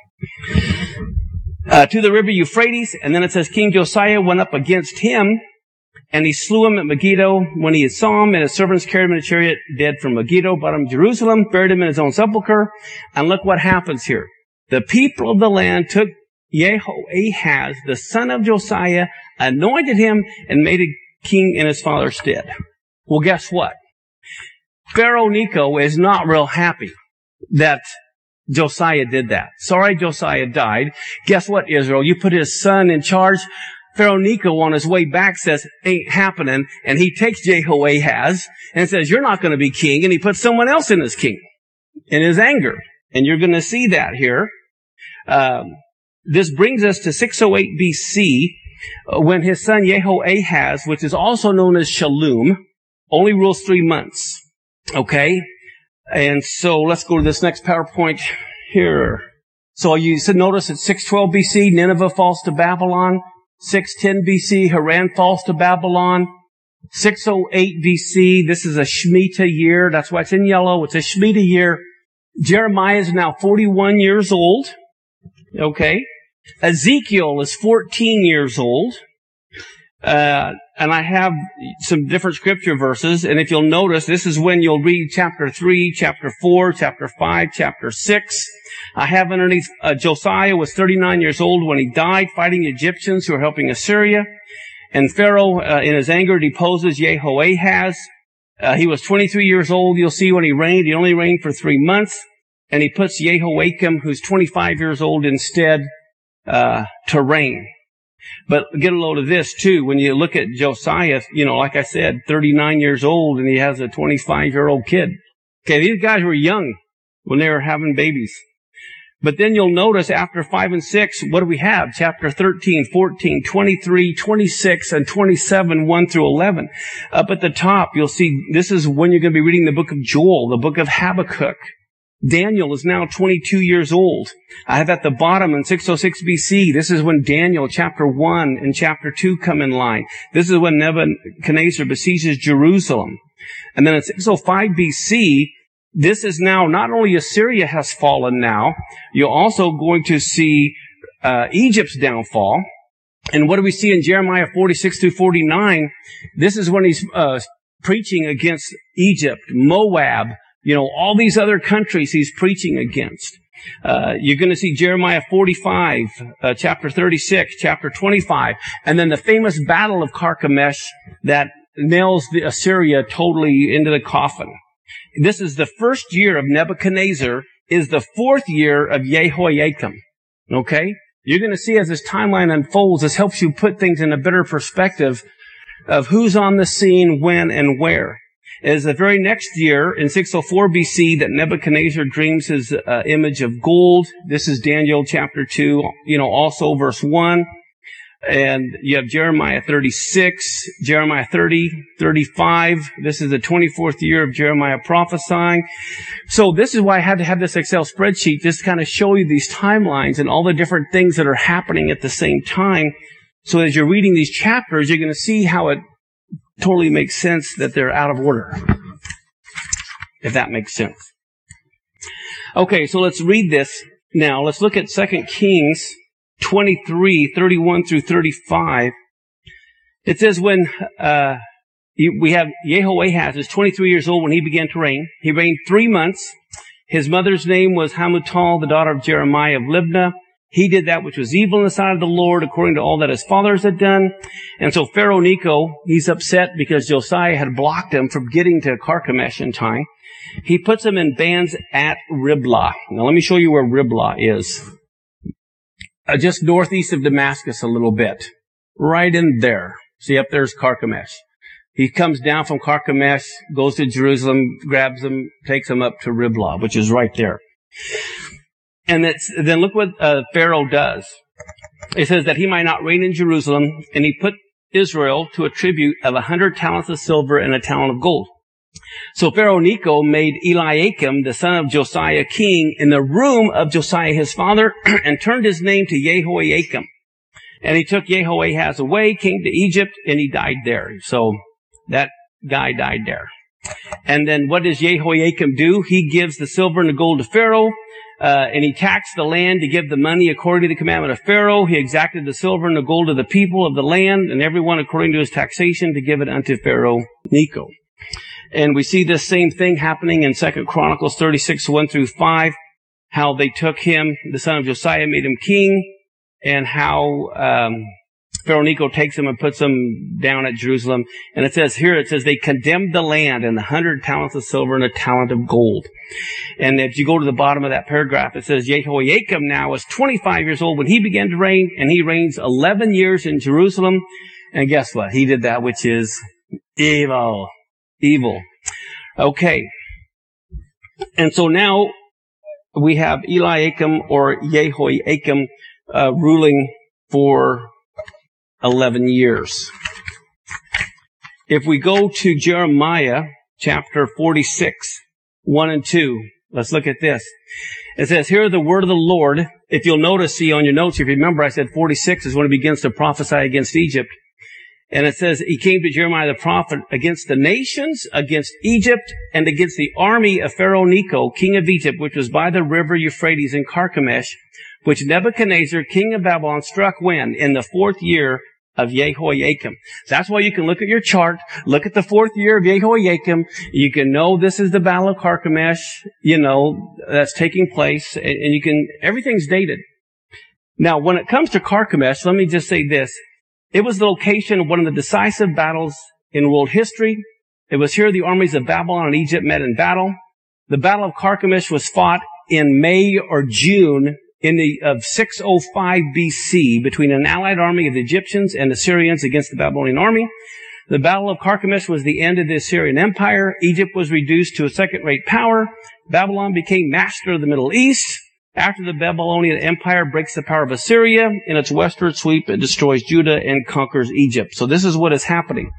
Uh, to the river Euphrates, and then it says King Josiah went up against him, and he slew him at Megiddo. When he saw him, and his servants carried him in a chariot, dead from Megiddo, brought him to Jerusalem, buried him in his own sepulchre, and look what happens here. The people of the land took Jehoahaz, the son of Josiah, anointed him and made a king in his father's stead. Well, guess what? Pharaoh Necho is not real happy that Josiah did that. Sorry Josiah died. Guess what, Israel? You put his son in charge. Pharaoh Necho on his way back says, ain't happening. And he takes Jehoahaz and says, you're not going to be king. And he puts someone else in as king in his anger. And you're going to see that here. Um, this brings us to 608 BC, uh, when his son Jehoahaz, which is also known as Shallum, only rules three months. Okay? And so let's go to this next PowerPoint here. So you said notice at 612 BC, Nineveh falls to Babylon. 610 BC, Haran falls to Babylon. 608 BC, this is a Shemitah year. That's why it's in yellow. It's a Shemitah year. Jeremiah is now 41 years old. Okay. Ezekiel is 14 years old. Uh, and I have some different scripture verses. And if you'll notice, this is when you'll read chapter 3, chapter 4, chapter 5, chapter 6. I have underneath, uh, Josiah was 39 years old when he died fighting Egyptians who were helping Assyria. And Pharaoh, uh, in his anger, deposes Jehoahaz. Uh, he was 23 years old. You'll see when he reigned, he only reigned for three months. And he puts Jehoiakim, who's 25 years old instead, uh, to reign. But get a load of this too. When you look at Josiah, you know, like I said, 39 years old and he has a 25 year old kid. Okay, these guys were young when they were having babies. But then you'll notice after 5 and 6, what do we have? Chapter 13, 14, 23, 26, and 27, 1 through 11. Up at the top, you'll see this is when you're going to be reading the book of Joel, the book of Habakkuk. Daniel is now 22 years old. I have at the bottom in 606 BC, this is when Daniel chapter 1 and chapter 2 come in line. This is when Nebuchadnezzar besieges Jerusalem. And then in 605 BC, this is now not only Assyria has fallen now, you're also going to see uh, Egypt's downfall. And what do we see in Jeremiah 46 through 49? This is when he's uh, preaching against Egypt, Moab, you know, all these other countries he's preaching against. Uh, you're going to see Jeremiah 45, uh, chapter 36, chapter 25, and then the famous battle of Carchemish that nails the Assyria totally into the coffin. This is the first year of Nebuchadnezzar, is the fourth year of Jehoiakim. Okay? You're going to see as this timeline unfolds, this helps you put things in a better perspective of who's on the scene, when, and where. It is the very next year in 604 BC that Nebuchadnezzar dreams his uh, image of gold. This is Daniel chapter 2, you know, also verse 1. And you have Jeremiah 36, Jeremiah 30, 35. This is the 24th year of Jeremiah prophesying. So this is why I had to have this Excel spreadsheet just to kind of show you these timelines and all the different things that are happening at the same time. So as you're reading these chapters, you're going to see how it totally makes sense that they're out of order. If that makes sense. Okay, so let's read this now. Let's look at 2 Kings 23, 31 through 35. It says when, uh, we have Jehoahaz is 23 years old when he began to reign. He reigned three months. His mother's name was Hamutal, the daughter of Jeremiah of Libnah. He did that which was evil in the sight of the Lord, according to all that his fathers had done. And so Pharaoh Necho, he's upset because Josiah had blocked him from getting to Carchemish in time. He puts him in bands at Riblah. Now let me show you where Riblah is. Uh, just northeast of Damascus a little bit. Right in there. See up there's Carchemish. He comes down from Carchemish, goes to Jerusalem, grabs him, takes him up to Riblah, which is right there. And then look what uh, Pharaoh does. It says that he might not reign in Jerusalem, and he put Israel to a tribute of a hundred talents of silver and a talent of gold. So Pharaoh Necho made Eliakim, the son of Josiah, king in the room of Josiah his father, <clears throat> and turned his name to Jehoiakim. And he took Jehoahaz away, came to Egypt, and he died there. So that guy died there. And then what does Jehoiakim do? He gives the silver and the gold to Pharaoh, uh, and he taxed the land to give the money according to the commandment of Pharaoh. He exacted the silver and the gold of the people of the land, and everyone according to his taxation to give it unto Pharaoh Necho. And we see this same thing happening in Second Chronicles 36, 1 through 5, how they took him, the son of Josiah, made him king, and how um, Pharaoh Necho takes them and puts them down at Jerusalem. And it says here, it says they condemned the land and the hundred talents of silver and a talent of gold. And if you go to the bottom of that paragraph, it says Jehoiakim now was 25 years old when he began to reign, and he reigns 11 years in Jerusalem. And guess what? He did that which is evil. Evil. Okay. And so now we have Eliakim or Jehoiakim uh, ruling for 11 years. If we go to Jeremiah chapter 46, 1 and 2, let's look at this. It says, hear the word of the Lord. If you'll notice, see on your notes, if you remember, I said 46 is when he begins to prophesy against Egypt. And it says, he came to Jeremiah the prophet against the nations, against Egypt, and against the army of Pharaoh Necho, king of Egypt, which was by the river Euphrates in Carchemish, which Nebuchadnezzar, king of Babylon, struck when? In the fourth year of Jehoiakim. That's why you can look at your chart, look at the fourth year of Jehoiakim. You can know this is the Battle of Carchemish, you know, that's taking place, and you can, everything's dated. Now, when it comes to Carchemish, let me just say this. It was the location of one of the decisive battles in world history. It was here the armies of Babylon and Egypt met in battle. The Battle of Carchemish was fought in May or June in the of 605 BC between an allied army of the Egyptians and Assyrians against the Babylonian army. The Battle of Carchemish was the end of the Assyrian Empire. Egypt was reduced to a second-rate power. Babylon became master of the Middle East. After the Babylonian Empire breaks the power of Assyria in its westward sweep, it destroys Judah and conquers Egypt. So this is what is happening.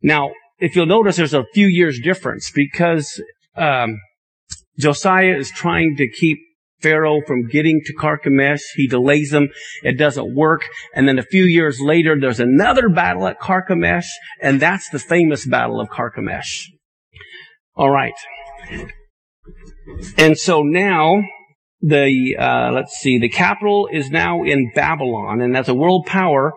Now, if you'll notice, there's a few years difference because um, Josiah is trying to keep Pharaoh from getting to Carchemish. He delays them. It doesn't work. And then a few years later, there's another battle at Carchemish, and that's the famous battle of Carchemish. All right. And so now, the, uh, let's see, the capital is now in Babylon, and as a world power,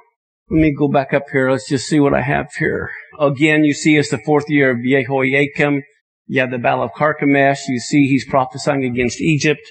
let me go back up here. Let's just see what I have here. Again, you see it's the fourth year of Jehoiakim. You have the Battle of Carchemish. You see he's prophesying against Egypt.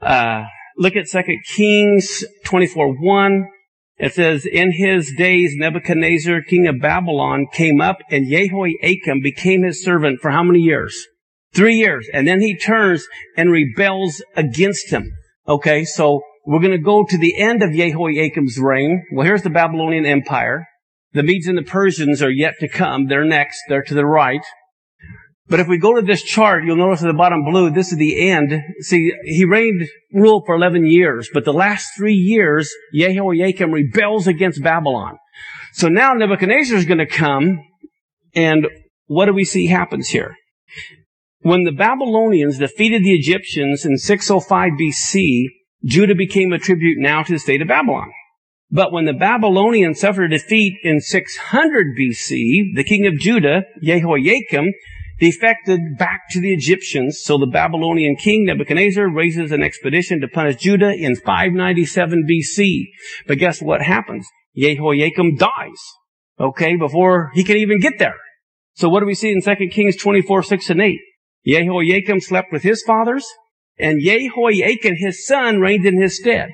Uh, look at 2 Kings 24 1. It says, In his days, Nebuchadnezzar, king of Babylon, came up and Jehoiakim became his servant for how many years? Three years. And then he turns and rebels against him. Okay, so we're going to go to the end of Jehoiakim's reign. Well, here's the Babylonian Empire. The Medes and the Persians are yet to come. They're next. They're to the right. But if we go to this chart, you'll notice at the bottom blue, this is the end. See, he reigned, ruled for 11 years, but the last three years, Jehoiakim rebels against Babylon. So now Nebuchadnezzar is going to come, and what do we see happens here? When the Babylonians defeated the Egyptians in 605 BC, Judah became a tribute now to the state of Babylon. But when the Babylonians suffered a defeat in 600 BC, the king of Judah, Jehoiakim, defected back to the Egyptians. So the Babylonian king Nebuchadnezzar raises an expedition to punish Judah in 597 BC. But guess what happens? Jehoiakim dies. Okay, before he can even get there. So what do we see in 2 Kings 24, 6 and 8? Jehoiakim slept with his fathers, and Jehoiachin, his son, reigned in his stead.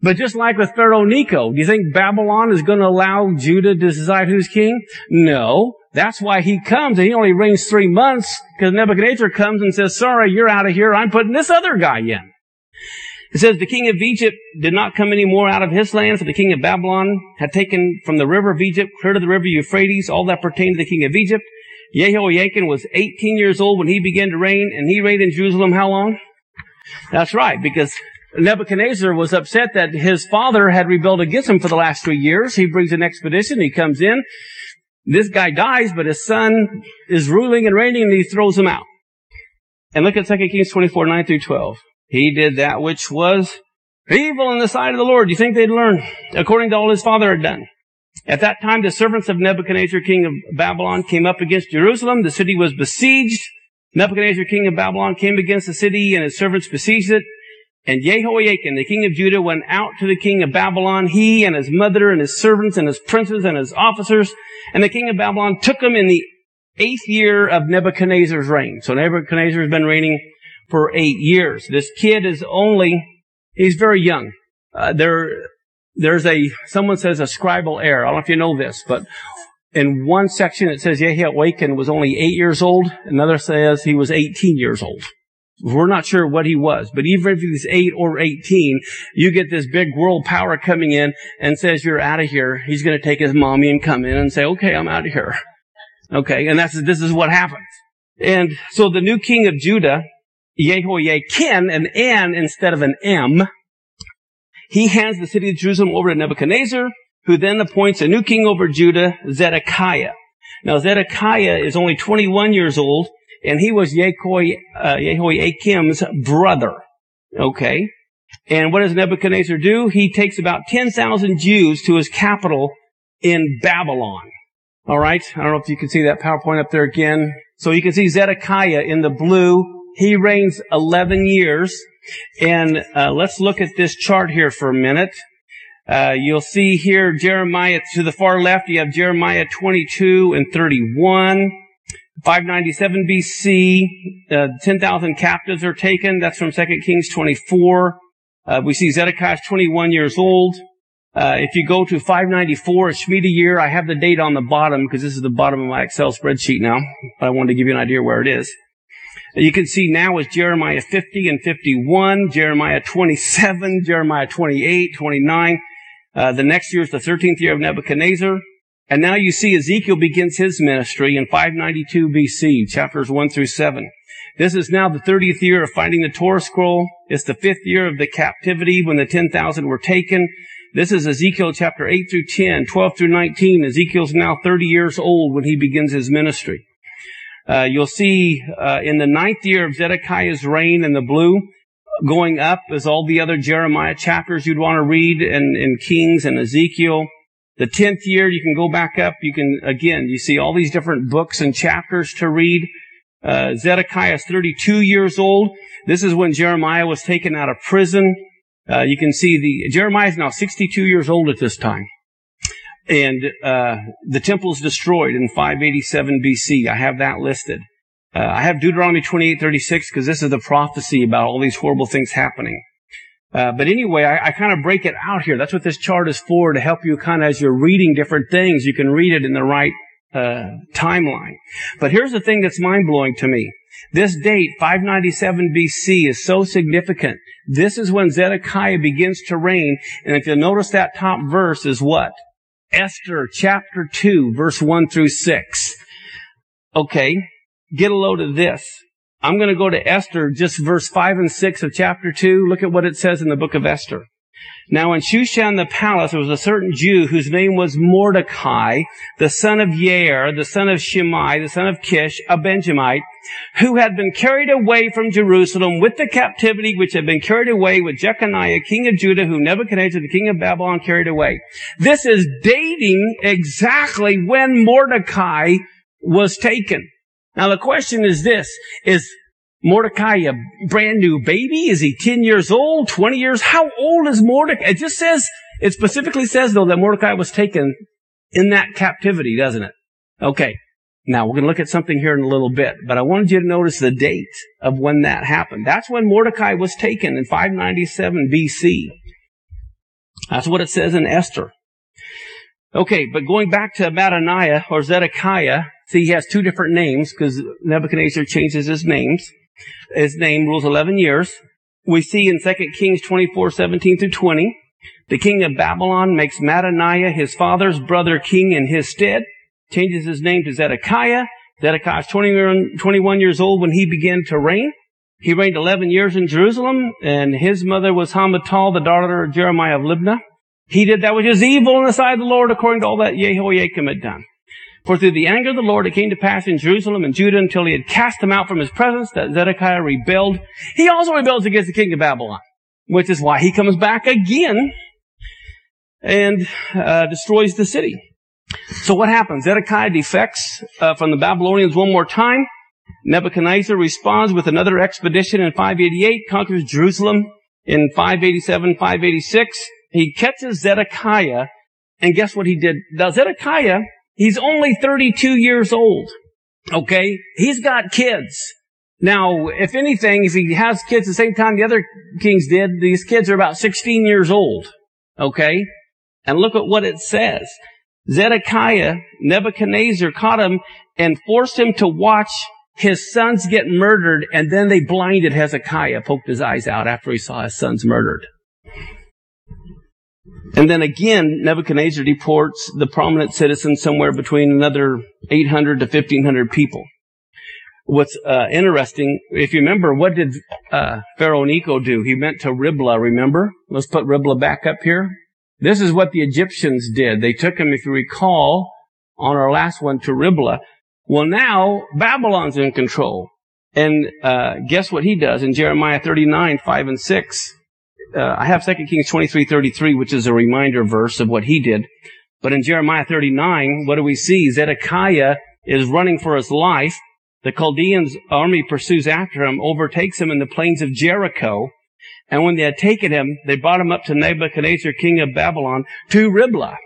But just like with Pharaoh Necho, do you think Babylon is going to allow Judah to decide who's king? No. That's why he comes and he only reigns three months because Nebuchadnezzar comes and says, sorry, you're out of here. I'm putting this other guy in. It says the king of Egypt did not come any more out of his land, for the king of Babylon had taken from the river of Egypt, clear to the river Euphrates, all that pertained to the king of Egypt. Jehoiachin was 18 years old when he began to reign, and he reigned in Jerusalem how long? That's right, because Nebuchadnezzar was upset that his father had rebelled against him for the last three years. He brings an expedition, he comes in, this guy dies, but his son is ruling and reigning and he throws him out. And look at 2 Kings 24, 9 through 12. He did that which was evil in the sight of the Lord. You think they'd learn according to all his father had done? At that time, the servants of Nebuchadnezzar, king of Babylon, came up against Jerusalem. The city was besieged. Nebuchadnezzar, king of Babylon, came against the city and his servants besieged it. And Jehoiachin, the king of Judah, went out to the king of Babylon, he and his mother and his servants and his princes and his officers. And the king of Babylon took him in the eighth year of Nebuchadnezzar's reign. So Nebuchadnezzar has been reigning for eight years. This kid is only, he's very young. Uh, there, there's a, someone says a scribal error. I don't know if you know this, but in one section it says Jehoiachin was only eight years old. Another says he was 18 years old. We're not sure what he was, but even if he's 8 or 18, you get this big world power coming in and says you're out of here. He's going to take his mommy and come in and say, okay, I'm out of here. Okay. And that's, this is what happens. And so the new king of Judah, Jehoiachin, an N instead of an M, he hands the city of Jerusalem over to Nebuchadnezzar, who then appoints a new king over Judah, Zedekiah. Now Zedekiah is only 21 years old and he was Yehoi, uh, Jehoiakim's brother. Okay. And what does Nebuchadnezzar do? He takes about 10,000 Jews to his capital in Babylon. All right. I don't know if you can see that PowerPoint up there again. So you can see Zedekiah in the blue. He reigns 11 years. And uh, let's look at this chart here for a minute. Uh, you'll see here Jeremiah to the far left. You have Jeremiah 22 and 31. 597 BC, uh, 10,000 captives are taken. That's from 2 Kings 24. Uh, we see Zedekiah is 21 years old. Uh, if you go to 594, a Shemitah year, I have the date on the bottom because this is the bottom of my Excel spreadsheet now. But I wanted to give you an idea where it is. You can see now is Jeremiah 50 and 51, Jeremiah 27, Jeremiah 28, 29. Uh, the next year is the 13th year of Nebuchadnezzar. And now you see Ezekiel begins his ministry in 592 BC, chapters 1 through 7. This is now the 30th year of finding the Torah scroll. It's the fifth year of the captivity when the 10,000 were taken. This is Ezekiel chapter 8 through 10, 12 through 19. Ezekiel's now 30 years old when he begins his ministry. Uh, you'll see uh, in the ninth year of Zedekiah's reign in the blue, going up is all the other Jeremiah chapters you'd want to read in, in Kings and Ezekiel. The 10th year, you can go back up. You can, again, you see all these different books and chapters to read. Uh, Zedekiah is 32 years old. This is when Jeremiah was taken out of prison. Uh, you can see the, Jeremiah is now 62 years old at this time. And, uh, the temple is destroyed in 587 BC. I have that listed. Uh, I have Deuteronomy 28:36 because this is the prophecy about all these horrible things happening. Uh, but anyway, I, I kind of break it out here. That's what this chart is for, to help you kind of as you're reading different things, you can read it in the right uh, timeline. But here's the thing that's mind blowing to me. This date, 597 BC, is so significant. This is when Zedekiah begins to reign. And if you'll notice that top verse is what? Esther chapter 2, verse 1 through 6. Okay, get a load of this. I'm going to go to Esther, just verse 5 and 6 of chapter 2. Look at what it says in the book of Esther. Now in Shushan the palace there was a certain Jew whose name was Mordecai, the son of Yair, the son of Shimei, the son of Kish, a Benjamite, who had been carried away from Jerusalem with the captivity which had been carried away with Jeconiah, king of Judah, whom Nebuchadnezzar, the king of Babylon, carried away. This is dating exactly when Mordecai was taken. Now the question is this, is Mordecai a brand new baby? Is he 10 years old? 20 years? How old is Mordecai? It just says, it specifically says though that Mordecai was taken in that captivity, doesn't it? Okay. Now we're going to look at something here in a little bit, but I wanted you to notice the date of when that happened. That's when Mordecai was taken in 597 BC. That's what it says in Esther. Okay, but going back to Mattaniah or Zedekiah, see he has two different names because Nebuchadnezzar changes his names. His name rules 11 years. We see in 2 Kings 24, 17 through 20, the king of Babylon makes Mattaniah his father's brother king in his stead, changes his name to Zedekiah. Zedekiah is 21, 21 years old when he began to reign. He reigned 11 years in Jerusalem, and his mother was Hamutal, the daughter of Jeremiah of Libnah. He did that which is evil in the sight of the Lord according to all that Jehoiakim had done. For through the anger of the Lord it came to pass in Jerusalem and Judah until he had cast them out from his presence that Zedekiah rebelled. He also rebels against the king of Babylon, which is why he comes back again and uh, destroys the city. So what happens? Zedekiah defects uh, from the Babylonians one more time. Nebuchadnezzar responds with another expedition in 588, conquers Jerusalem in 587, 586. He catches Zedekiah, and guess what he did? Now Zedekiah He's only 32 years old. Okay? He's got kids. Now, if anything, if he has kids the same time the other kings did, these kids are about 16 years old. Okay? And look at what it says. Zedekiah, Nebuchadnezzar caught him and forced him to watch his sons get murdered, and then they blinded Hezekiah, poked his eyes out after he saw his sons murdered. And then again, Nebuchadnezzar deports the prominent citizens somewhere between another 800 to 1500 people. What's uh, interesting, if you remember, what did uh, Pharaoh Necho do? He went to Riblah, remember? Let's put Riblah back up here. This is what the Egyptians did. They took him, if you recall, on our last one to Riblah. Well, now Babylon's in control. And uh, guess what he does in Jeremiah 39, 5 and 6? Uh, I have 2 Kings 23, 33, which is a reminder verse of what he did. But in Jeremiah 39, what do we see? Zedekiah is running for his life. The Chaldeans army pursues after him, overtakes him in the plains of Jericho. And when they had taken him, they brought him up to Nebuchadnezzar, king of Babylon, to Riblah,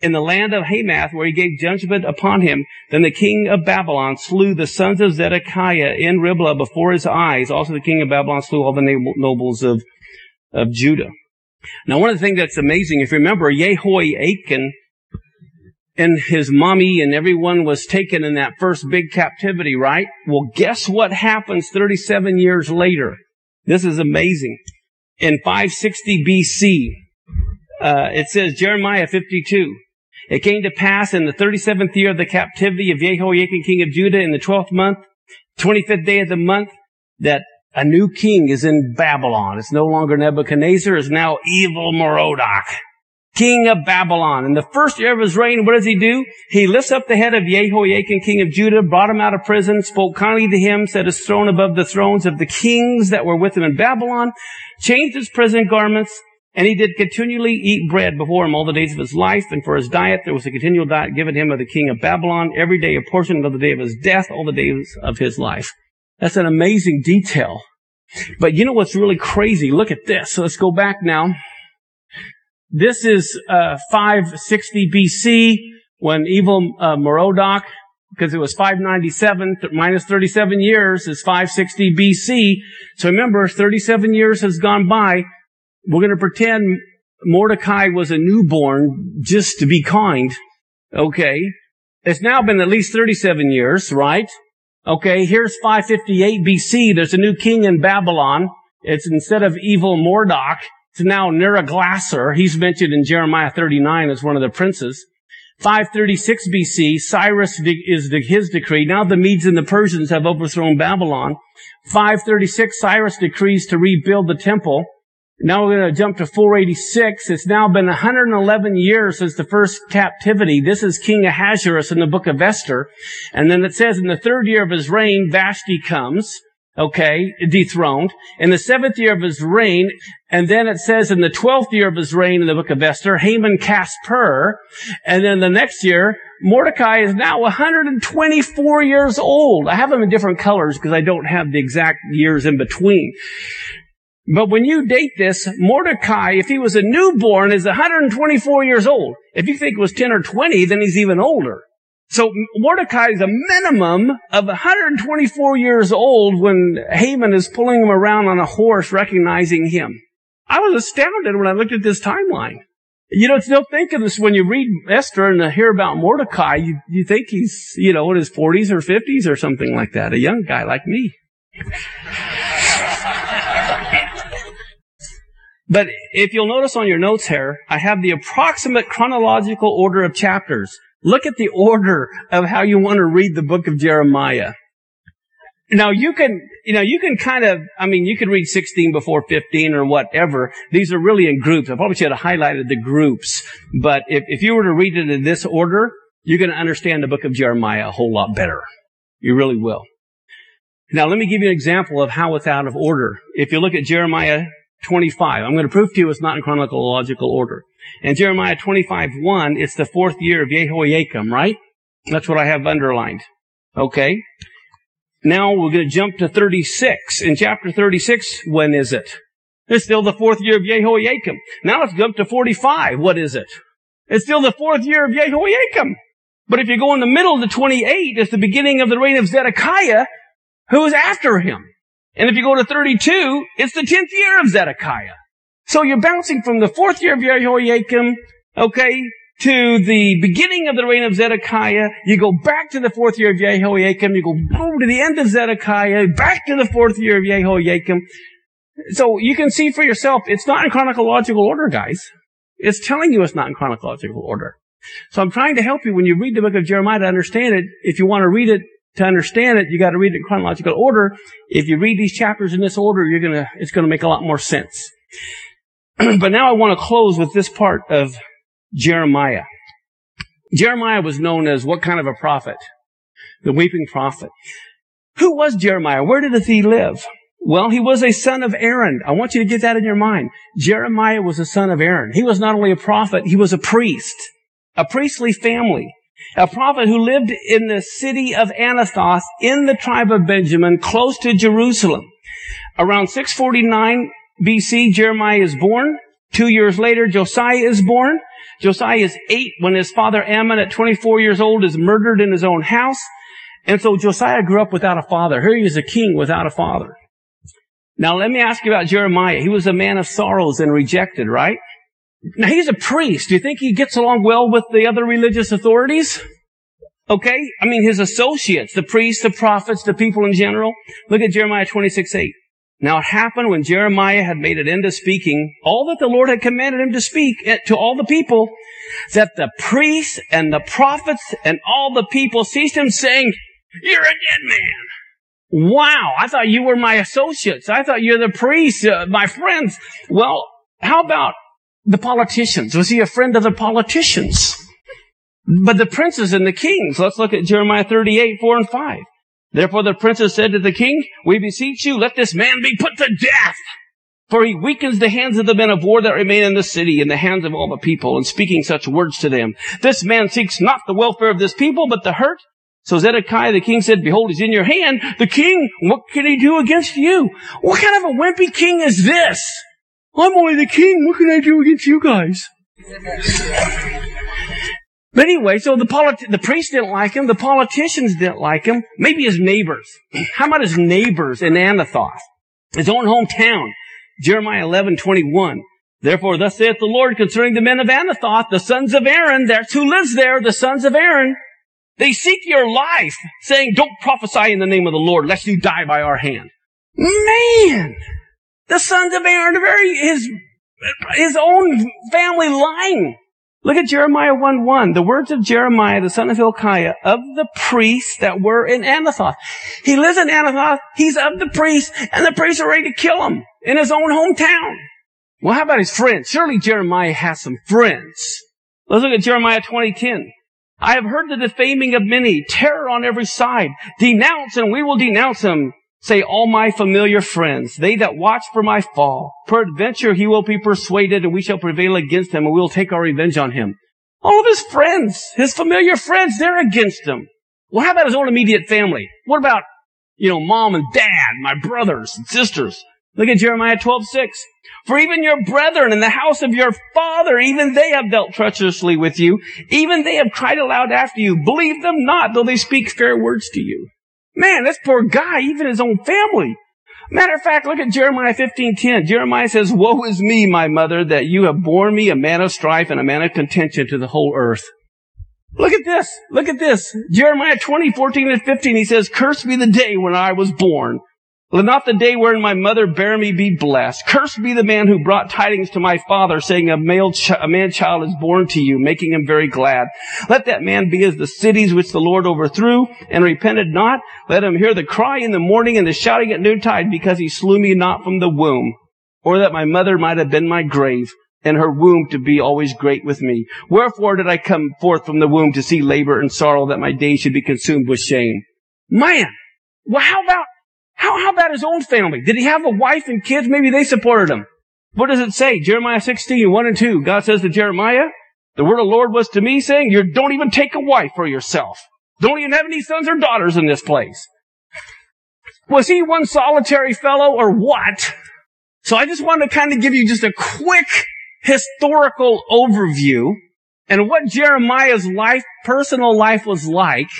in the land of Hamath, where he gave judgment upon him. Then the king of Babylon slew the sons of Zedekiah in Riblah before his eyes. Also the king of Babylon slew all the nobles of of Judah. Now, one of the things that's amazing, if you remember, Jehoiachin and his mommy and everyone was taken in that first big captivity, right? Well, guess what happens 37 years later? This is amazing. In 560 BC, uh, it says Jeremiah 52. It came to pass in the 37th year of the captivity of Jehoiachin, king of Judah, in the 12th month, 25th day of the month, that a new king is in Babylon. It's no longer Nebuchadnezzar. It's now evil Merodach, king of Babylon. In the first year of his reign, what does he do? He lifts up the head of Jehoiachin, king of Judah, brought him out of prison, spoke kindly to him, set his throne above the thrones of the kings that were with him in Babylon, changed his prison garments, and he did continually eat bread before him all the days of his life, and for his diet there was a continual diet given him of the king of Babylon, every day a portion of the day of his death, all the days of his life. That's an amazing detail. But you know what's really crazy? Look at this. So let's go back now. This is uh, 560 BC when evil uh, Merodach, because it was 597 th- minus 37 years is 560 BC. So remember, 37 years has gone by. We're going to pretend Mordecai was a newborn just to be kind. Okay. It's now been at least 37 years, right? Okay, here's 558 BC. There's a new king in Babylon. It's instead of evil Merodach, it's now Neriglissar. He's mentioned in Jeremiah 39 as one of the princes. 536 BC, Cyrus is his decree. Now the Medes and the Persians have overthrown Babylon. 536, Cyrus decrees to rebuild the temple. Now we're going to jump to 486. It's now been 111 years since the first captivity. This is King Ahasuerus in the book of Esther. And then it says in the third year of his reign, Vashti comes okay, dethroned. In the seventh year of his reign, and then it says in the twelfth year of his reign in the book of Esther, Haman cast Pur, and then the next year, Mordecai is now 124 years old. I have them in different colors because I don't have the exact years in between. But when you date this, Mordecai, if he was a newborn, is 124 years old. If you think it was 10 or 20, then he's even older. So Mordecai is a minimum of 124 years old when Haman is pulling him around on a horse recognizing him. I was astounded when I looked at this timeline. You don't still think of this when you read Esther and hear about Mordecai. You, you think he's, you know, in his 40s or 50s or something like that. A young guy like me. But if you'll notice on your notes here, I have the approximate chronological order of chapters. Look at the order of how you want to read the book of Jeremiah. Now you can, you know, you can kind of, I mean, you can read 16 before 15 or whatever. These are really in groups. I probably should have highlighted the groups. But if, if you were to read it in this order, you're going to understand the book of Jeremiah a whole lot better. You really will. Now let me give you an example of how it's out of order. If you look at Jeremiah 25, I'm going to prove to you it's not in chronological order. And Jeremiah 25, 1, it's the fourth year of Jehoiakim, right? That's what I have underlined. Okay? Now we're going to jump to 36. In chapter 36, when is it? It's still the fourth year of Jehoiakim. Now let's jump to 45. What is it? It's still the fourth year of Jehoiakim. But if you go in the middle to 28, it's the beginning of the reign of Zedekiah, who is after him. And if you go to 32, it's the 10th year of Zedekiah. So you're bouncing from the fourth year of Jehoiakim, okay, to the beginning of the reign of Zedekiah. You go back to the fourth year of Jehoiakim. You go boom to the end of Zedekiah, back to the fourth year of Jehoiakim. So you can see for yourself, it's not in chronological order, guys. It's telling you it's not in chronological order. So I'm trying to help you when you read the book of Jeremiah to understand it. If you want to read it to understand it, you got to read it in chronological order. If you read these chapters in this order, you're gonna, it's gonna make a lot more sense. <clears throat> but now I want to close with this part of Jeremiah. Jeremiah was known as what kind of a prophet? The weeping prophet. Who was Jeremiah? Where did he live? Well, he was a son of Aaron. I want you to get that in your mind. Jeremiah was a son of Aaron. He was not only a prophet, he was a priest, a priestly family, a prophet who lived in the city of Anathoth in the tribe of Benjamin, close to Jerusalem. Around 649 BC, Jeremiah is born. Two years later, Josiah is born. Josiah is eight when his father Amon at 24 years old is murdered in his own house. And so Josiah grew up without a father. Here he is a king without a father. Now let me ask you about Jeremiah. He was a man of sorrows and rejected, right? Now he's a priest. Do you think he gets along well with the other religious authorities? Okay? I mean, his associates, the priests, the prophets, the people in general. Look at Jeremiah 26, 8. Now it happened when Jeremiah had made it into speaking all that the Lord had commanded him to speak to all the people, that the priests and the prophets and all the people ceased him saying, you're a dead man. Wow. I thought you were my associates. I thought you're the priests, uh, my friends. Well, how about the politicians? Was he a friend of the politicians? But the princes and the kings. Let's look at Jeremiah 38, 4 and 5. Therefore the princes said to the king, We beseech you, let this man be put to death. For he weakens the hands of the men of war that remain in the city and the hands of all the people in speaking such words to them. This man seeks not the welfare of this people, but the hurt. So Zedekiah the king said, Behold, he's in your hand. The king, what can he do against you? What kind of a wimpy king is this? I'm only the king. What can I do against you guys? But anyway, so the politi- the priests didn't like him, the politicians didn't like him, maybe his neighbors. How about his neighbors in Anathoth? His own hometown. Jeremiah 11, 21. Therefore, thus saith the Lord concerning the men of Anathoth, the sons of Aaron, that's who lives there, the sons of Aaron. They seek your life, saying, don't prophesy in the name of the Lord, lest you die by our hand. Man! The sons of Aaron, very, his, his own family line Look at Jeremiah 1 1. The words of Jeremiah, the son of Hilkiah, of the priests that were in Anathoth. He lives in Anathoth. He's of the priests, and the priests are ready to kill him in his own hometown. Well, how about his friends? Surely Jeremiah has some friends. Let's look at Jeremiah 2010. I have heard the defaming of many, terror on every side. Denounce and we will denounce him. Say all my familiar friends, they that watch for my fall. Peradventure he will be persuaded and we shall prevail against him and we will take our revenge on him. All of his friends, his familiar friends, they're against him. Well, how about his own immediate family? What about, you know, mom and dad, my brothers and sisters? Look at Jeremiah 12, 6. For even your brethren in the house of your father, even they have dealt treacherously with you. Even they have cried aloud after you. Believe them not, though they speak fair words to you. Man, this poor guy, even his own family. Matter of fact, look at Jeremiah 15:10. Jeremiah says, "Woe is me, my mother, that you have borne me a man of strife and a man of contention to the whole earth." Look at this. Look at this. Jeremiah 20, 14 and 15. He says, "Cursed be the day when I was born." Let not the day wherein my mother bare me be blessed. Cursed be the man who brought tidings to my father, saying, a male, ch- a man child is born to you, making him very glad. Let that man be as the cities which the Lord overthrew and repented not. Let him hear the cry in the morning and the shouting at noontide, because he slew me not from the womb. Or that my mother might have been my grave, and her womb to be always great with me. Wherefore did I come forth from the womb to see labor and sorrow, that my days should be consumed with shame? Man! Well, how about how, how about his own family? Did he have a wife and kids? Maybe they supported him. What does it say? Jeremiah 16, 1 and 2. God says to Jeremiah, the word of the Lord was to me saying, you don't even take a wife for yourself. Don't even have any sons or daughters in this place. Was he one solitary fellow or what? So I just wanted to kind of give you just a quick historical overview and what Jeremiah's life, personal life was like.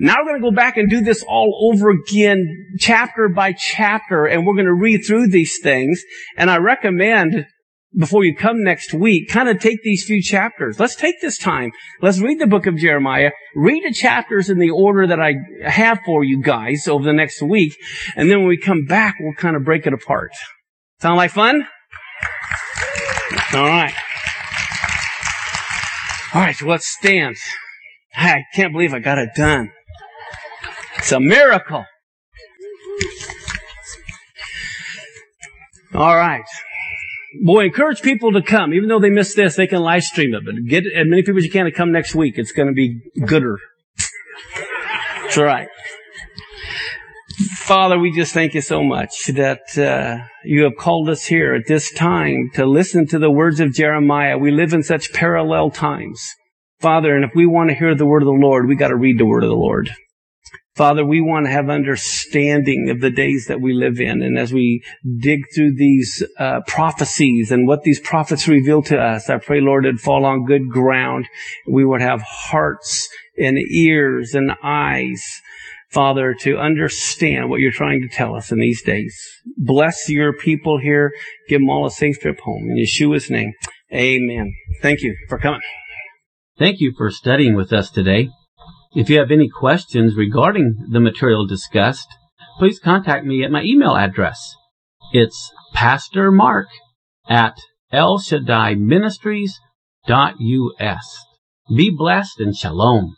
Now we're going to go back and do this all over again, chapter by chapter, and we're going to read through these things. And I recommend before you come next week, kind of take these few chapters. Let's take this time. Let's read the book of Jeremiah. Read the chapters in the order that I have for you guys over the next week. And then when we come back, we'll kind of break it apart. Sound like fun? All right. All right, so let's stand. I can't believe I got it done. It's a miracle. All right. Boy, encourage people to come. Even though they missed this, they can live stream it. But get as many people as you can to come next week. It's going to be gooder. That's right. Father, we just thank you so much that uh, you have called us here at this time to listen to the words of Jeremiah. We live in such parallel times. Father, and if we want to hear the word of the Lord, we got to read the word of the Lord. Father, we want to have understanding of the days that we live in. And as we dig through these uh, prophecies and what these prophets reveal to us, I pray, Lord, it'd fall on good ground. We would have hearts and ears and eyes, Father, to understand what you're trying to tell us in these days. Bless your people here. Give them all a safe trip home. In Yeshua's name, amen. Thank you for coming. Thank you for studying with us today. If you have any questions regarding the material discussed, please contact me at my email address. It's Pastor Mark at El Shaddai Ministries.us. Be blessed and shalom.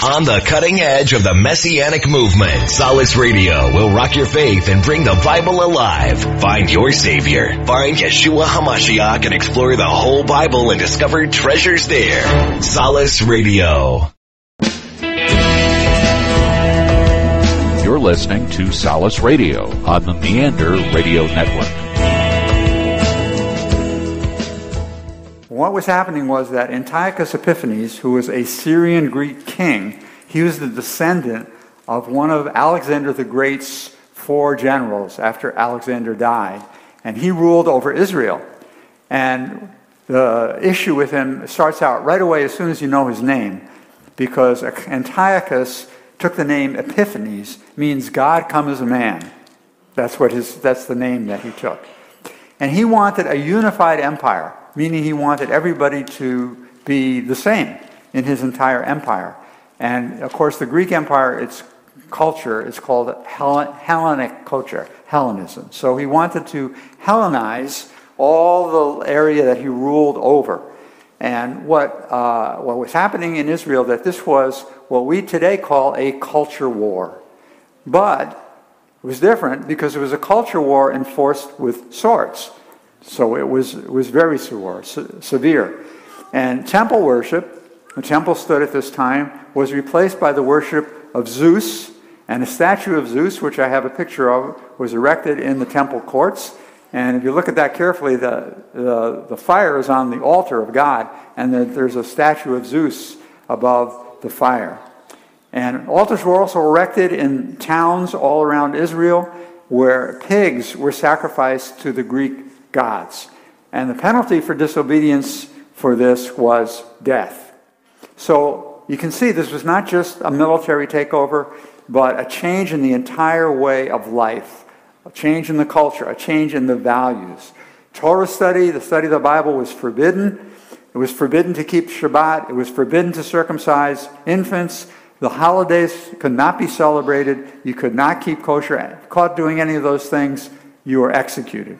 On the cutting edge of the Messianic movement, Solace Radio will rock your faith and bring the Bible alive. Find your Savior. Find Yeshua HaMashiach and explore the whole Bible and discover treasures there. Solace Radio. You're listening to Solace Radio on the Meander Radio Network. What was happening was that Antiochus Epiphanes, who was a Syrian Greek king, he was the descendant of one of Alexander the Great's four generals after Alexander died, and he ruled over Israel. And the issue with him starts out right away as soon as you know his name, because Antiochus took the name Epiphanes, means God come as a man. That's what his that's the name that he took. And he wanted a unified empire, meaning he wanted everybody to be the same in his entire empire. And of course, the Greek Empire, its culture is called Hellenic culture, Hellenism. So he wanted to Hellenize all the area that he ruled over. And what, uh, what was happening in Israel, that this was what we today call a culture war. But it was different because it was a culture war enforced with swords. So it was, it was very severe, severe. And temple worship, the temple stood at this time, was replaced by the worship of Zeus. And a statue of Zeus, which I have a picture of, was erected in the temple courts. And if you look at that carefully, the, the, the fire is on the altar of God, and there's a statue of Zeus above the fire. And altars were also erected in towns all around Israel where pigs were sacrificed to the Greek gods. And the penalty for disobedience for this was death. So you can see this was not just a military takeover, but a change in the entire way of life a change in the culture, a change in the values. Torah study, the study of the Bible, was forbidden. It was forbidden to keep Shabbat. It was forbidden to circumcise infants. The holidays could not be celebrated. You could not keep kosher. Caught doing any of those things, you were executed.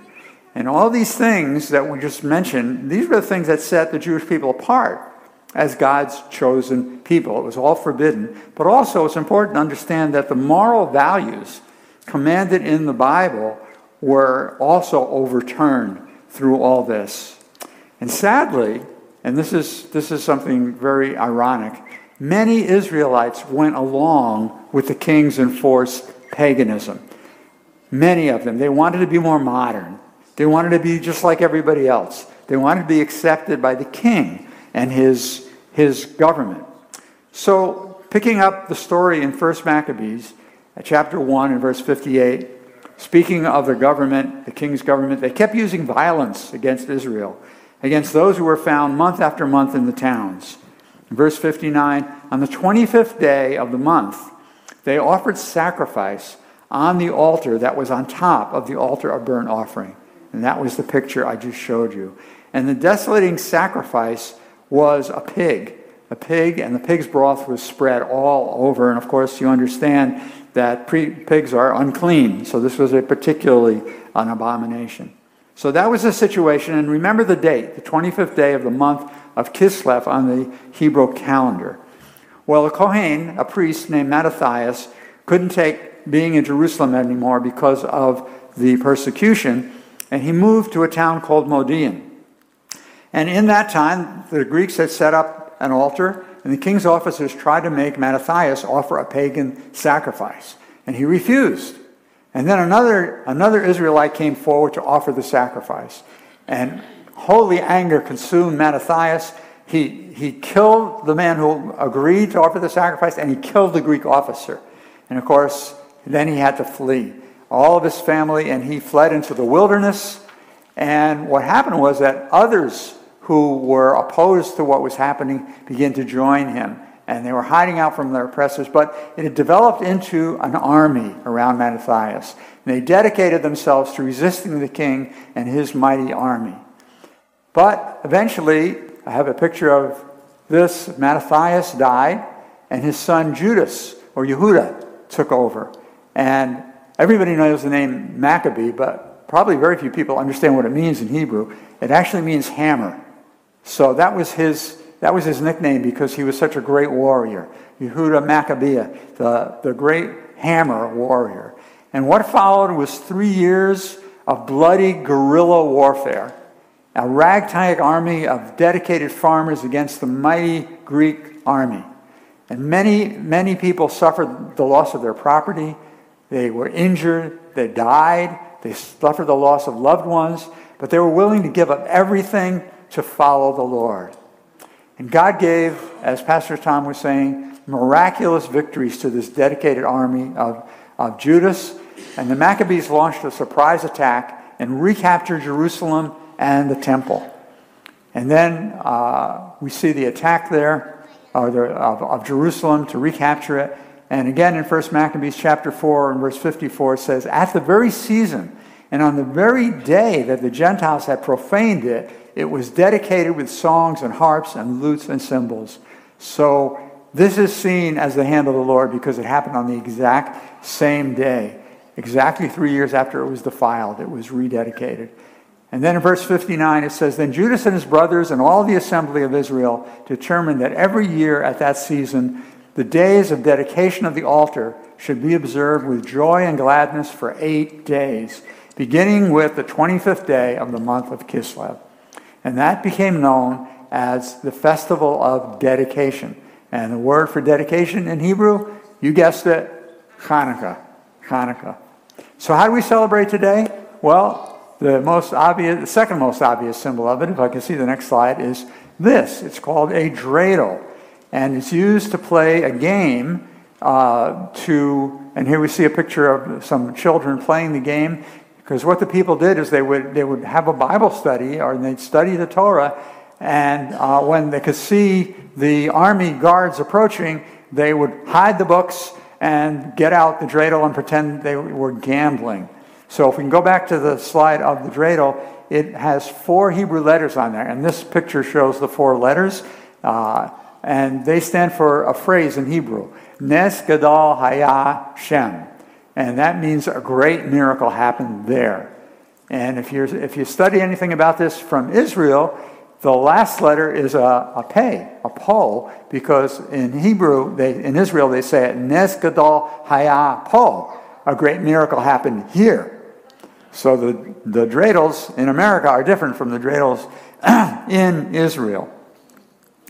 And all these things that we just mentioned, these were the things that set the Jewish people apart as God's chosen people. It was all forbidden. But also, it's important to understand that the moral values commanded in the Bible were also overturned through all this. And sadly, and this is, this is something very ironic, many Israelites went along with the king's enforced paganism. Many of them. They wanted to be more modern. They wanted to be just like everybody else. They wanted to be accepted by the king and his, his government. So, picking up the story in 1 Maccabees, chapter 1 and verse 58, speaking of the government, the king's government, they kept using violence against Israel, against those who were found month after month in the towns. In verse 59, on the 25th day of the month, they offered sacrifice on the altar that was on top of the altar of burnt offering. And that was the picture I just showed you. And the desolating sacrifice was a pig. A pig, and the pig's broth was spread all over. And of course, you understand that pre- pigs are unclean. So this was a particularly an abomination. So that was the situation. And remember the date, the 25th day of the month of Kislev on the Hebrew calendar. Well, a Kohen, a priest named Mattathias, couldn't take being in Jerusalem anymore because of the persecution, and he moved to a town called Modi'in. And in that time, the Greeks had set up an altar and the king's officers tried to make Mattathias offer a pagan sacrifice, and he refused. And then another, another Israelite came forward to offer the sacrifice. And holy anger consumed Mattathias. He, he killed the man who agreed to offer the sacrifice, and he killed the Greek officer. And of course, then he had to flee. All of his family, and he fled into the wilderness. And what happened was that others who were opposed to what was happening began to join him. And they were hiding out from their oppressors, but it had developed into an army around Mattathias. And they dedicated themselves to resisting the king and his mighty army. But eventually, I have a picture of this. Mattathias died, and his son Judas, or Yehuda, took over. And everybody knows the name Maccabee, but probably very few people understand what it means in Hebrew. It actually means hammer. So that was his, that was his nickname because he was such a great warrior. Yehuda Maccabea, the, the great hammer warrior. And what followed was three years of bloody guerrilla warfare. A ragtag army of dedicated farmers against the mighty Greek army. And many, many people suffered the loss of their property. They were injured. They died. They suffered the loss of loved ones. But they were willing to give up everything to follow the Lord. And God gave, as Pastor Tom was saying, miraculous victories to this dedicated army of, of Judas. And the Maccabees launched a surprise attack and recaptured Jerusalem and the temple. And then uh, we see the attack there of, of Jerusalem to recapture it. And again in 1 Maccabees chapter 4 and verse 54, it says, At the very season and on the very day that the Gentiles had profaned it, it was dedicated with songs and harps and lutes and cymbals. So this is seen as the hand of the Lord because it happened on the exact same day. Exactly three years after it was defiled, it was rededicated. And then in verse 59 it says, Then Judas and his brothers and all the assembly of Israel determined that every year at that season the days of dedication of the altar should be observed with joy and gladness for eight days, beginning with the 25th day of the month of Kislev. And that became known as the festival of dedication. And the word for dedication in Hebrew, you guessed it, Hanukkah. Hanukkah. So how do we celebrate today? Well, the most obvious, the second most obvious symbol of it, if I can see the next slide, is this. It's called a dreidel, and it's used to play a game. Uh, to and here we see a picture of some children playing the game because what the people did is they would they would have a Bible study or they'd study the Torah, and uh, when they could see the army guards approaching, they would hide the books and get out the dreidel and pretend they were gambling. So if we can go back to the slide of the dreidel, it has four Hebrew letters on there, and this picture shows the four letters, uh, and they stand for a phrase in Hebrew, Nes Gadol Haya Shem, and that means a great miracle happened there. And if, you if you study anything about this from Israel, the last letter is a, a pay, a po, because in Hebrew, they, in Israel, they say it, Nes Gadol Haya Po. A great miracle happened here. So the, the dreidels in America are different from the dreidels <clears throat> in Israel.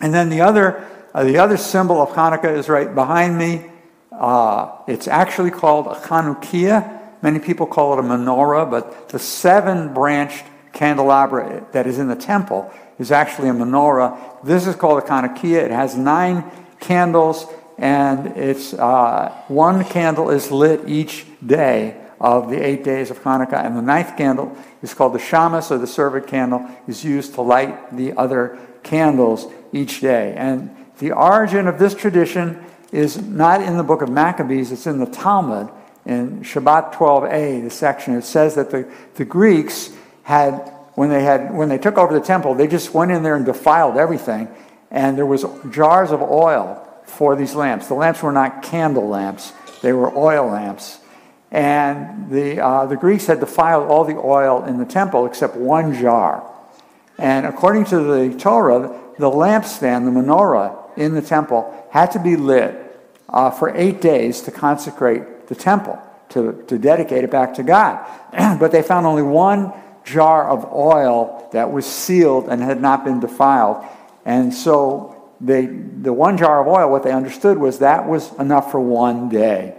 And then the other, uh, the other symbol of Hanukkah is right behind me. Uh, it's actually called a Chanukiah. Many people call it a menorah, but the seven branched candelabra that is in the temple is actually a menorah. This is called a Chanukiah. It has nine candles, and it's uh, one candle is lit each day of the eight days of Hanukkah. And the ninth candle is called the shamas, or the servant candle, is used to light the other candles each day. And the origin of this tradition is not in the book of Maccabees, it's in the Talmud. In Shabbat 12a, the section, it says that the, the Greeks had when they had when they took over the temple, they just went in there and defiled everything, and there was jars of oil for these lamps. The lamps were not candle lamps; they were oil lamps. And the, uh, the Greeks had defiled all the oil in the temple except one jar. And according to the Torah, the lampstand, the menorah in the temple, had to be lit uh, for eight days to consecrate the temple, to, to dedicate it back to God. <clears throat> but they found only one jar of oil that was sealed and had not been defiled. And so they, the one jar of oil, what they understood was that was enough for one day.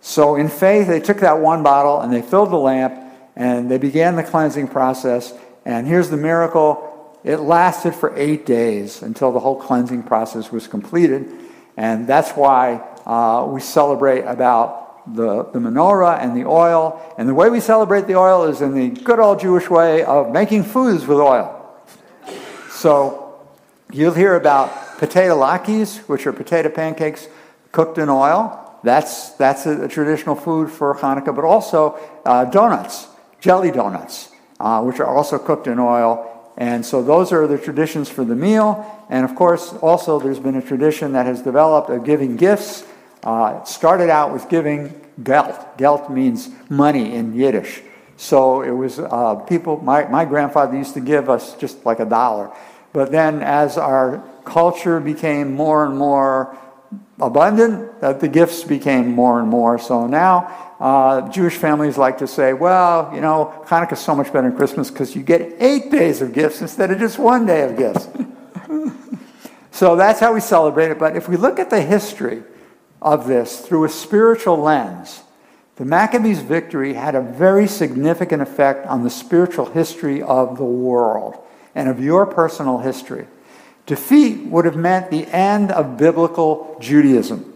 So, in faith, they took that one bottle and they filled the lamp and they began the cleansing process. And here's the miracle it lasted for eight days until the whole cleansing process was completed. And that's why uh, we celebrate about the, the menorah and the oil. And the way we celebrate the oil is in the good old Jewish way of making foods with oil. So, you'll hear about potato latkes, which are potato pancakes cooked in oil. That's, that's a, a traditional food for Hanukkah, but also uh, donuts, jelly donuts, uh, which are also cooked in oil. And so those are the traditions for the meal. And of course, also there's been a tradition that has developed of giving gifts. Uh, it started out with giving gelt. Gelt means money in Yiddish. So it was uh, people, my, my grandfather used to give us just like a dollar. But then as our culture became more and more abundant, that the gifts became more and more. So now uh, Jewish families like to say, well, you know, Hanukkah is so much better than Christmas because you get eight days of gifts instead of just one day of gifts. <laughs> so that's how we celebrate it. But if we look at the history of this through a spiritual lens, the Maccabees' victory had a very significant effect on the spiritual history of the world and of your personal history. Defeat would have meant the end of biblical Judaism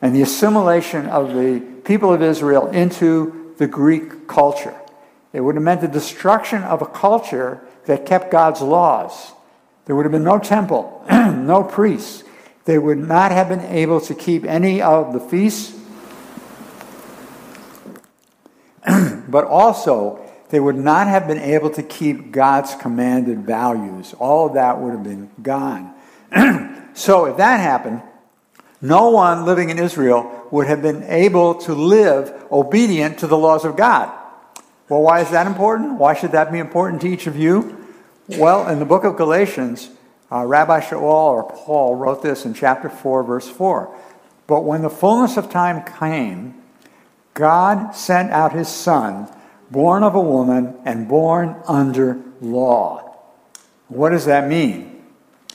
and the assimilation of the people of Israel into the Greek culture. It would have meant the destruction of a culture that kept God's laws. There would have been no temple, <clears throat> no priests. They would not have been able to keep any of the feasts, <clears throat> but also they would not have been able to keep God's commanded values. All of that would have been gone. <clears throat> so, if that happened, no one living in Israel would have been able to live obedient to the laws of God. Well, why is that important? Why should that be important to each of you? Well, in the book of Galatians, uh, Rabbi Shaul or Paul wrote this in chapter 4, verse 4. But when the fullness of time came, God sent out his Son, born of a woman and born under law. What does that mean?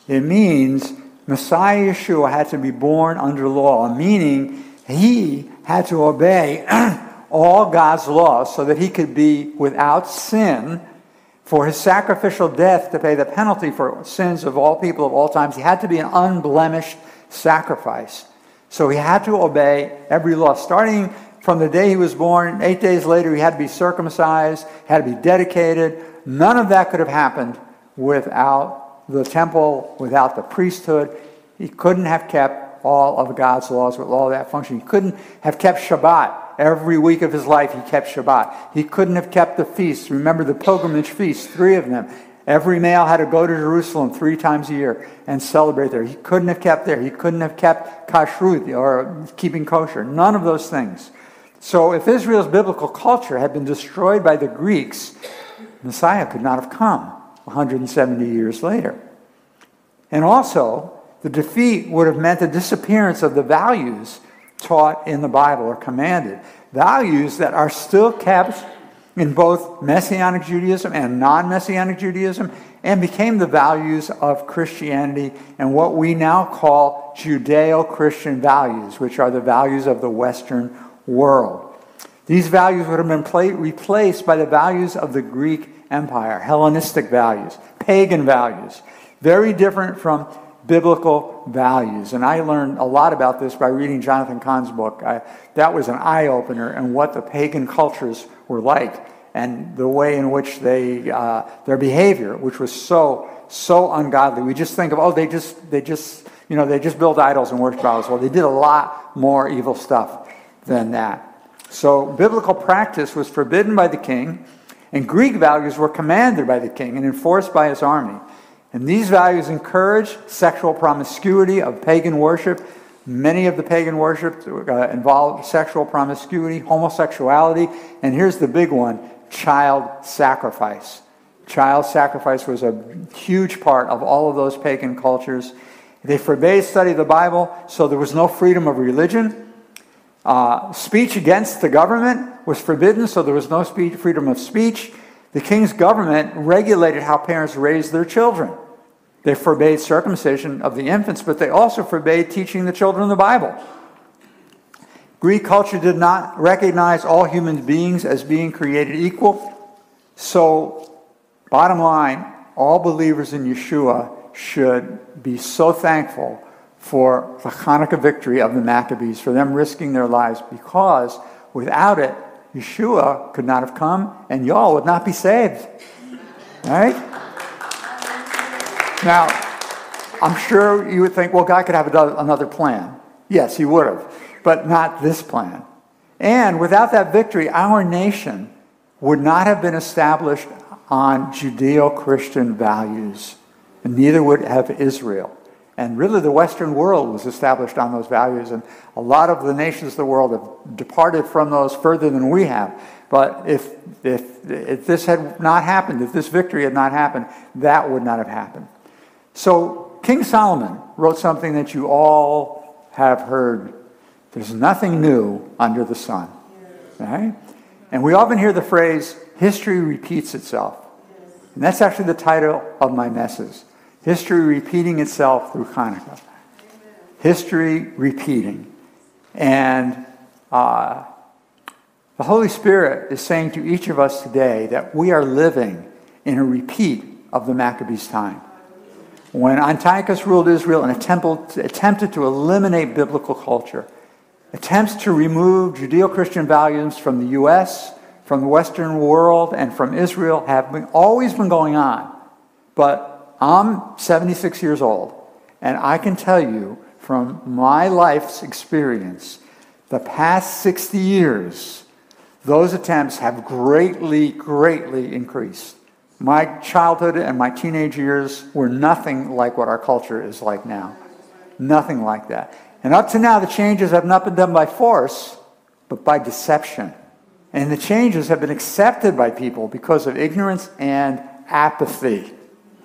It means Messiah Yeshua had to be born under law, meaning he had to obey <clears throat> all God's laws so that he could be without sin. For his sacrificial death to pay the penalty for sins of all people of all times, he had to be an unblemished sacrifice. So he had to obey every law. Starting from the day he was born, eight days later, he had to be circumcised, had to be dedicated. None of that could have happened without the temple, without the priesthood. He couldn't have kept all of God's laws with all that function. He couldn't have kept Shabbat. Every week of his life, he kept Shabbat. He couldn't have kept the feasts. Remember the pilgrimage feasts, three of them. Every male had to go to Jerusalem three times a year and celebrate there. He couldn't have kept there. He couldn't have kept kashrut or keeping kosher. None of those things. So if Israel's biblical culture had been destroyed by the Greeks, Messiah could not have come 170 years later. And also, the defeat would have meant the disappearance of the values taught in the Bible or commanded. Values that are still kept in both Messianic Judaism and non Messianic Judaism and became the values of Christianity and what we now call Judeo Christian values, which are the values of the Western world. These values would have been play- replaced by the values of the Greek Empire, Hellenistic values, pagan values, very different from biblical values. And I learned a lot about this by reading Jonathan Cahn's book. I, that was an eye opener and what the pagan cultures were like and the way in which they, uh, their behavior, which was so, so ungodly. We just think of, oh, they just, they just, you know, they just build idols and worship idols. Well, they did a lot more evil stuff than that. So biblical practice was forbidden by the king, and Greek values were commanded by the king and enforced by his army. And these values encouraged sexual promiscuity of pagan worship. Many of the pagan worship uh, involved sexual promiscuity, homosexuality, and here's the big one child sacrifice. Child sacrifice was a huge part of all of those pagan cultures. They forbade study of the Bible, so there was no freedom of religion. Uh, speech against the government was forbidden, so there was no speech, freedom of speech. The king's government regulated how parents raised their children. They forbade circumcision of the infants, but they also forbade teaching the children the Bible. Greek culture did not recognize all human beings as being created equal. So, bottom line, all believers in Yeshua should be so thankful for the Hanukkah victory of the Maccabees, for them risking their lives, because without it, Yeshua could not have come and y'all would not be saved. Right? Now, I'm sure you would think, well, God could have another plan. Yes, he would have, but not this plan. And without that victory, our nation would not have been established on Judeo Christian values, and neither would have Israel. And really, the Western world was established on those values, and a lot of the nations of the world have departed from those further than we have. But if, if, if this had not happened, if this victory had not happened, that would not have happened. So, King Solomon wrote something that you all have heard. There's nothing new under the sun. Right? And we often hear the phrase, history repeats itself. And that's actually the title of my message. History repeating itself through Hanukkah. History repeating. And uh, the Holy Spirit is saying to each of us today that we are living in a repeat of the Maccabees' time. When Antiochus ruled Israel and attempted to eliminate biblical culture, attempts to remove Judeo Christian values from the U.S., from the Western world, and from Israel have been, always been going on. But I'm 76 years old, and I can tell you from my life's experience, the past 60 years, those attempts have greatly, greatly increased. My childhood and my teenage years were nothing like what our culture is like now. Nothing like that. And up to now, the changes have not been done by force, but by deception And the changes have been accepted by people because of ignorance and apathy.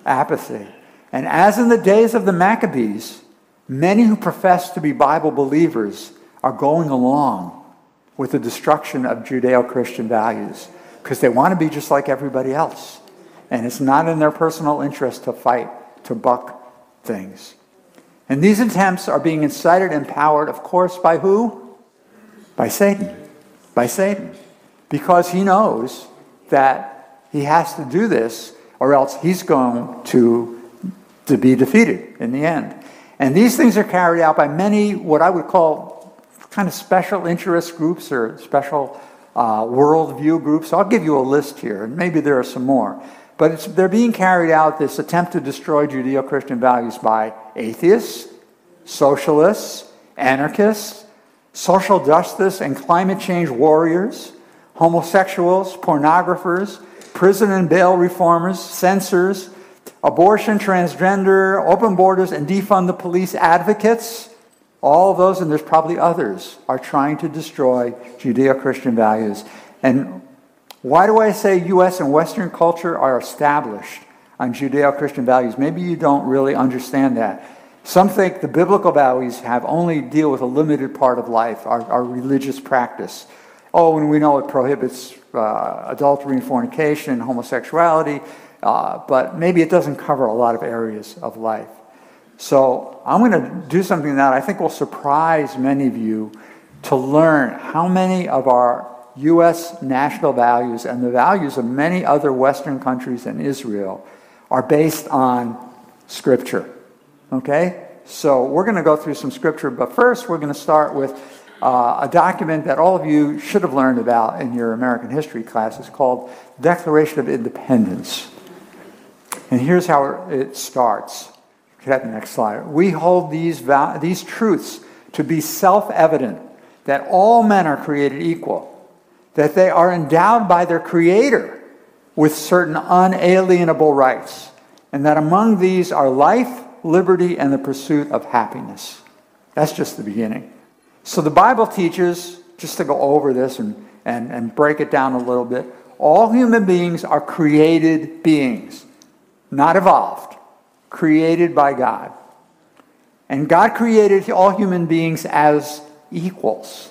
Apathy. And as in the days of the Maccabees, many who profess to be Bible believers are going along with the destruction of Judeo Christian values because they want to be just like everybody else. And it's not in their personal interest to fight, to buck things. And these attempts are being incited and powered, of course, by who? By Satan. By Satan. Because he knows that he has to do this or else he's going to, to be defeated in the end. And these things are carried out by many, what I would call kind of special interest groups or special uh, worldview groups. I'll give you a list here, and maybe there are some more. But they're being carried out, this attempt to destroy Judeo Christian values by atheists, socialists, anarchists, social justice and climate change warriors, homosexuals, pornographers, prison and bail reformers, censors, abortion, transgender, open borders, and defund the police advocates. All those, and there's probably others, are trying to destroy Judeo Christian values. And why do I say U.S. and Western culture are established on Judeo Christian values? Maybe you don't really understand that. Some think the biblical values have only deal with a limited part of life, our, our religious practice. Oh, and we know it prohibits uh, adultery and fornication, and homosexuality, uh, but maybe it doesn't cover a lot of areas of life. So I'm going to do something that I think will surprise many of you to learn how many of our U.S. national values and the values of many other Western countries and Israel are based on Scripture. Okay? So we're going to go through some Scripture, but first we're going to start with uh, a document that all of you should have learned about in your American history classes called Declaration of Independence. And here's how it starts. Could have the next slide. We hold these, these truths to be self evident that all men are created equal that they are endowed by their Creator with certain unalienable rights, and that among these are life, liberty, and the pursuit of happiness. That's just the beginning. So the Bible teaches, just to go over this and, and, and break it down a little bit, all human beings are created beings, not evolved, created by God. And God created all human beings as equals,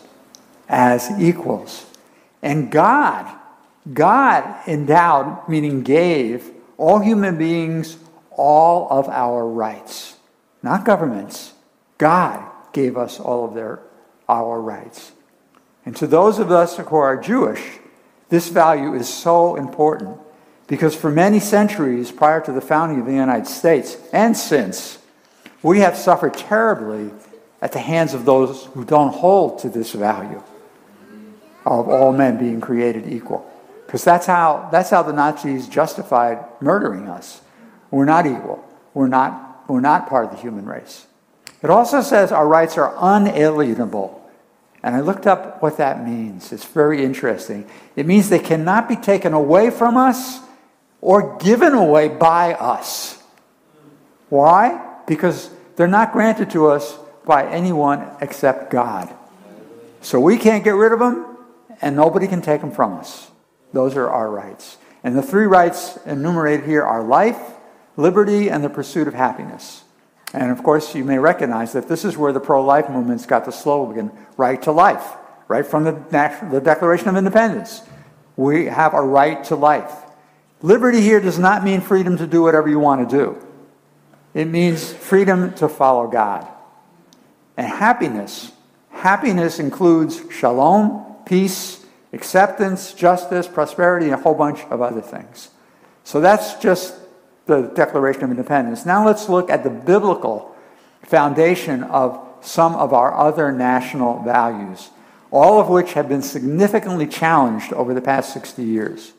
as equals. And God, God endowed, meaning gave, all human beings all of our rights. Not governments. God gave us all of their, our rights. And to those of us who are Jewish, this value is so important because for many centuries prior to the founding of the United States and since, we have suffered terribly at the hands of those who don't hold to this value of all men being created equal. Because that's how, that's how the Nazis justified murdering us. We're not equal. We're not, we're not part of the human race. It also says our rights are unalienable. And I looked up what that means. It's very interesting. It means they cannot be taken away from us or given away by us. Why? Because they're not granted to us by anyone except God. So we can't get rid of them, and nobody can take them from us. Those are our rights. And the three rights enumerated here are life, liberty, and the pursuit of happiness. And of course, you may recognize that this is where the pro life movement's got the slogan, right to life, right from the, the Declaration of Independence. We have a right to life. Liberty here does not mean freedom to do whatever you want to do, it means freedom to follow God. And happiness. Happiness includes shalom, peace, acceptance, justice, prosperity, and a whole bunch of other things. So that's just the Declaration of Independence. Now let's look at the biblical foundation of some of our other national values, all of which have been significantly challenged over the past 60 years.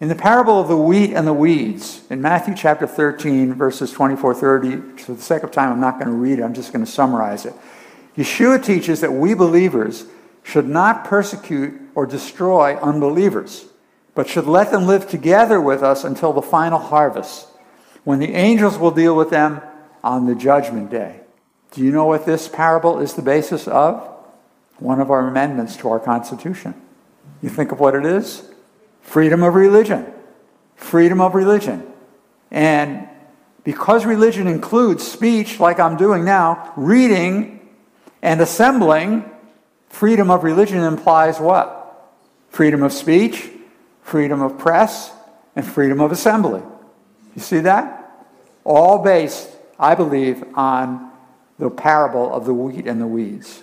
In the parable of the wheat and the weeds, in Matthew chapter 13, verses 24 30, for the sake of time, I'm not going to read it, I'm just going to summarize it. Yeshua teaches that we believers should not persecute or destroy unbelievers, but should let them live together with us until the final harvest, when the angels will deal with them on the judgment day. Do you know what this parable is the basis of? One of our amendments to our Constitution. You think of what it is? Freedom of religion. Freedom of religion. And because religion includes speech, like I'm doing now, reading and assembling, freedom of religion implies what? Freedom of speech, freedom of press, and freedom of assembly. You see that? All based, I believe, on the parable of the wheat and the weeds.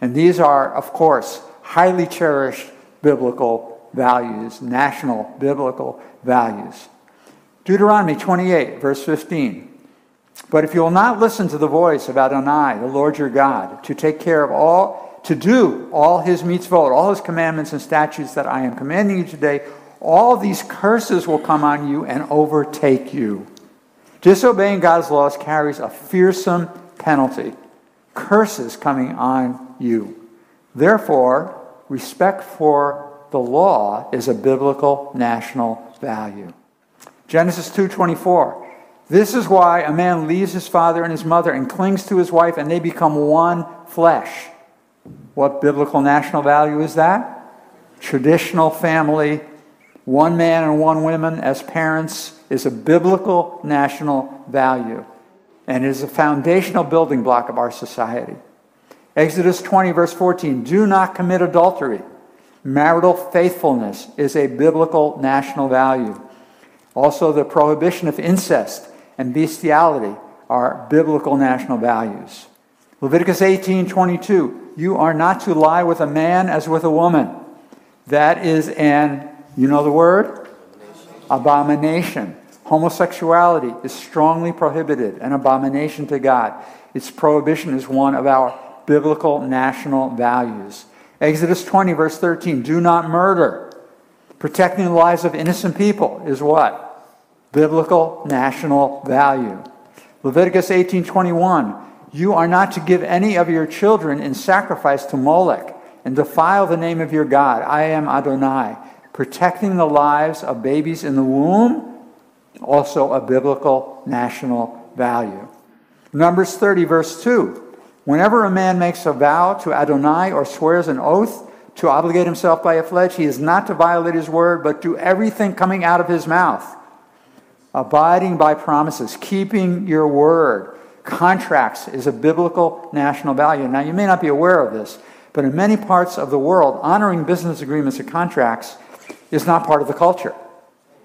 And these are, of course, highly cherished biblical values, national biblical values. Deuteronomy 28, verse 15. But if you will not listen to the voice of Adonai, the Lord your God, to take care of all, to do all his mitzvot, all his commandments and statutes that I am commanding you today, all these curses will come on you and overtake you. Disobeying God's laws carries a fearsome penalty. Curses coming on you. Therefore, respect for the law is a biblical national value. Genesis 2:24. This is why a man leaves his father and his mother and clings to his wife and they become one flesh. What biblical national value is that? Traditional family, one man and one woman as parents is a biblical national value and is a foundational building block of our society. Exodus 20, verse 14 do not commit adultery. Marital faithfulness is a biblical national value. Also, the prohibition of incest and bestiality are biblical national values. Leviticus 18 22, you are not to lie with a man as with a woman. That is an, you know the word? Abomination. Homosexuality is strongly prohibited, an abomination to God. Its prohibition is one of our biblical national values. Exodus 20, verse 13 do not murder. Protecting the lives of innocent people is what? Biblical national value. Leviticus 18:21 You are not to give any of your children in sacrifice to Molech and defile the name of your God. I am Adonai. Protecting the lives of babies in the womb also a biblical national value. Numbers 30 verse 2 Whenever a man makes a vow to Adonai or swears an oath, to obligate himself by a pledge. He is not to violate his word, but do everything coming out of his mouth. Abiding by promises, keeping your word. Contracts is a biblical national value. Now, you may not be aware of this, but in many parts of the world, honoring business agreements and contracts is not part of the culture.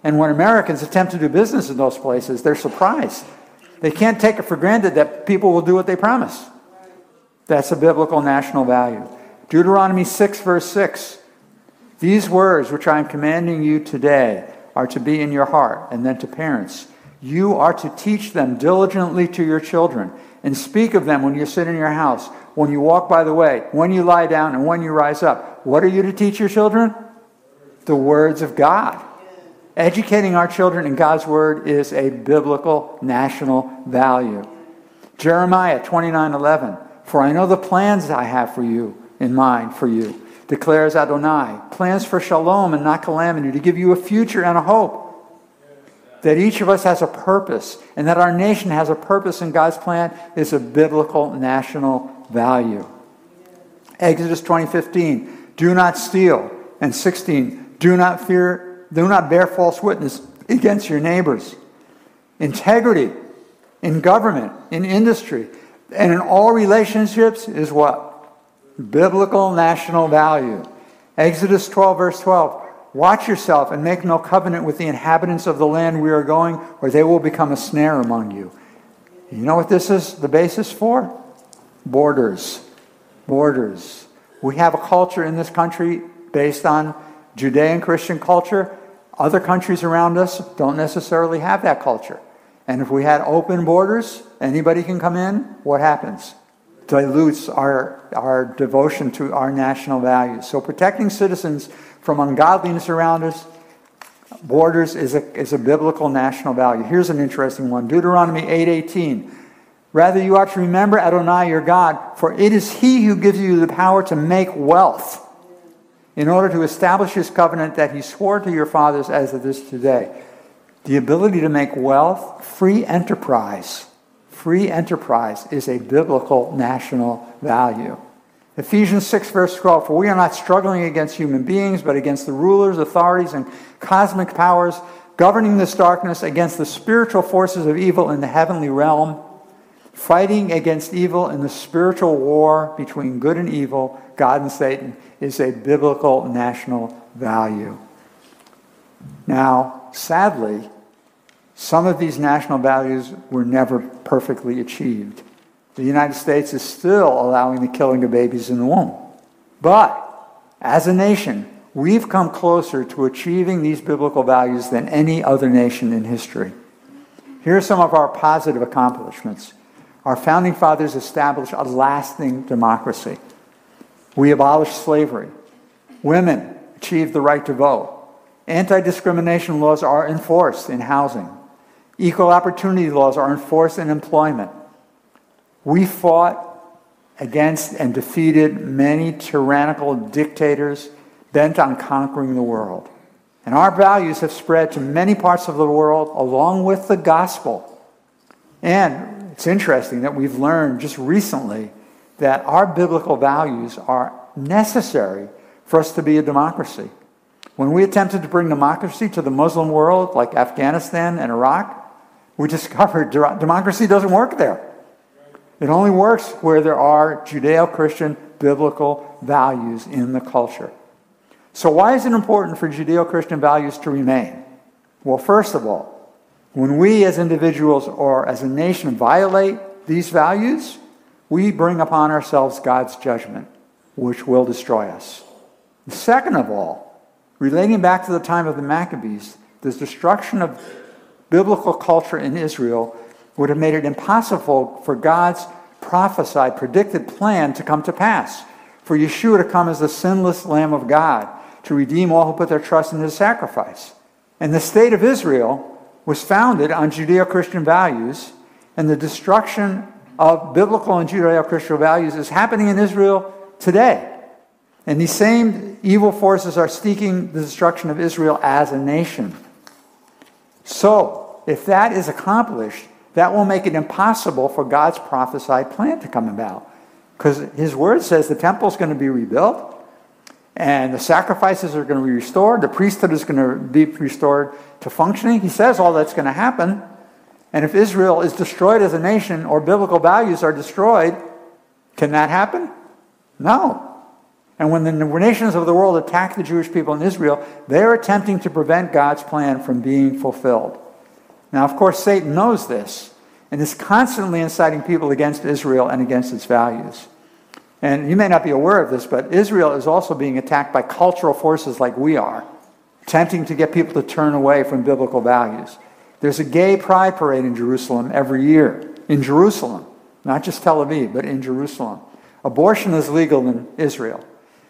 And when Americans attempt to do business in those places, they're surprised. They can't take it for granted that people will do what they promise. That's a biblical national value. Deuteronomy 6, verse 6. These words which I am commanding you today are to be in your heart, and then to parents. You are to teach them diligently to your children, and speak of them when you sit in your house, when you walk by the way, when you lie down, and when you rise up. What are you to teach your children? The words of God. Educating our children in God's word is a biblical national value. Jeremiah 29 11. For I know the plans I have for you in mind for you, declares Adonai. Plans for shalom and not calamity, to give you a future and a hope. That each of us has a purpose, and that our nation has a purpose in God's plan is a biblical national value. Exodus 20:15, do not steal, and 16, do not fear, do not bear false witness against your neighbors. Integrity in government, in industry, and in all relationships is what? Biblical national value. Exodus 12, verse 12. Watch yourself and make no covenant with the inhabitants of the land we are going, or they will become a snare among you. You know what this is the basis for? Borders. Borders. We have a culture in this country based on Judean Christian culture. Other countries around us don't necessarily have that culture. And if we had open borders, anybody can come in, what happens? dilutes our, our devotion to our national values. So protecting citizens from ungodliness around us, borders is a, is a biblical national value. Here's an interesting one. Deuteronomy 8:18. Rather you ought to remember Adonai your God, for it is he who gives you the power to make wealth in order to establish his covenant that he swore to your fathers as it is today. The ability to make wealth, free enterprise free enterprise is a biblical national value. Ephesians 6, verse 12 For we are not struggling against human beings, but against the rulers, authorities, and cosmic powers governing this darkness, against the spiritual forces of evil in the heavenly realm. Fighting against evil in the spiritual war between good and evil, God and Satan, is a biblical national value. Now, sadly, some of these national values were never perfectly achieved. The United States is still allowing the killing of babies in the womb. But as a nation, we've come closer to achieving these biblical values than any other nation in history. Here are some of our positive accomplishments. Our founding fathers established a lasting democracy. We abolished slavery. Women achieved the right to vote. Anti discrimination laws are enforced in housing. Equal opportunity laws are enforced in employment. We fought against and defeated many tyrannical dictators bent on conquering the world. And our values have spread to many parts of the world along with the gospel. And it's interesting that we've learned just recently that our biblical values are necessary for us to be a democracy. When we attempted to bring democracy to the Muslim world, like Afghanistan and Iraq, we <laughs> discovered democracy doesn't work there. It only works where there are Judeo Christian biblical values in the culture. So, why is it important for Judeo Christian values to remain? Well, first of all, when we as individuals or as a nation violate these values, we bring upon ourselves God's judgment, which will destroy us. Second of all, relating back to the time of the Maccabees, the destruction of biblical culture in Israel would have made it impossible for God's prophesied, predicted plan to come to pass. For Yeshua to come as the sinless Lamb of God to redeem all who put their trust in his sacrifice. And the state of Israel was founded on Judeo Christian values, and the destruction of biblical and Judeo Christian values is happening in Israel today. And these same evil forces are seeking the destruction of Israel as a nation. So, if that is accomplished, that will make it impossible for God's prophesied plan to come about. Because his word says the temple is going to be rebuilt, and the sacrifices are going to be restored, the priesthood is going to be restored to functioning. He says all that's going to happen. And if Israel is destroyed as a nation or biblical values are destroyed, can that happen? No. And when the nations of the world attack the Jewish people in Israel, they're attempting to prevent God's plan from being fulfilled. Now, of course, Satan knows this and is constantly inciting people against Israel and against its values. And you may not be aware of this, but Israel is also being attacked by cultural forces like we are, attempting to get people to turn away from biblical values. There's a gay pride parade in Jerusalem every year. In Jerusalem, not just Tel Aviv, but in Jerusalem. Abortion is legal in Israel.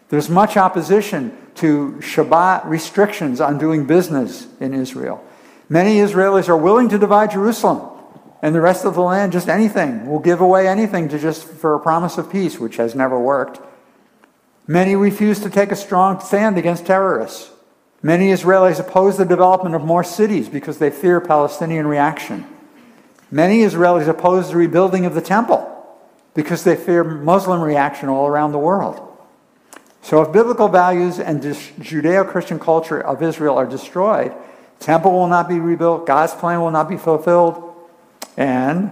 There's much opposition to Shabbat restrictions on doing business in Israel. Many Israelis are willing to divide Jerusalem and the rest of the land, just anything. Will give away anything to just for a promise of peace, which has never worked. Many refuse to take a strong stand against terrorists. Many Israelis oppose the development of more cities because they fear Palestinian reaction. Many Israelis oppose the rebuilding of the temple because they fear Muslim reaction all around the world. So, if biblical values and Judeo Christian culture of Israel are destroyed, temple will not be rebuilt, God's plan will not be fulfilled, and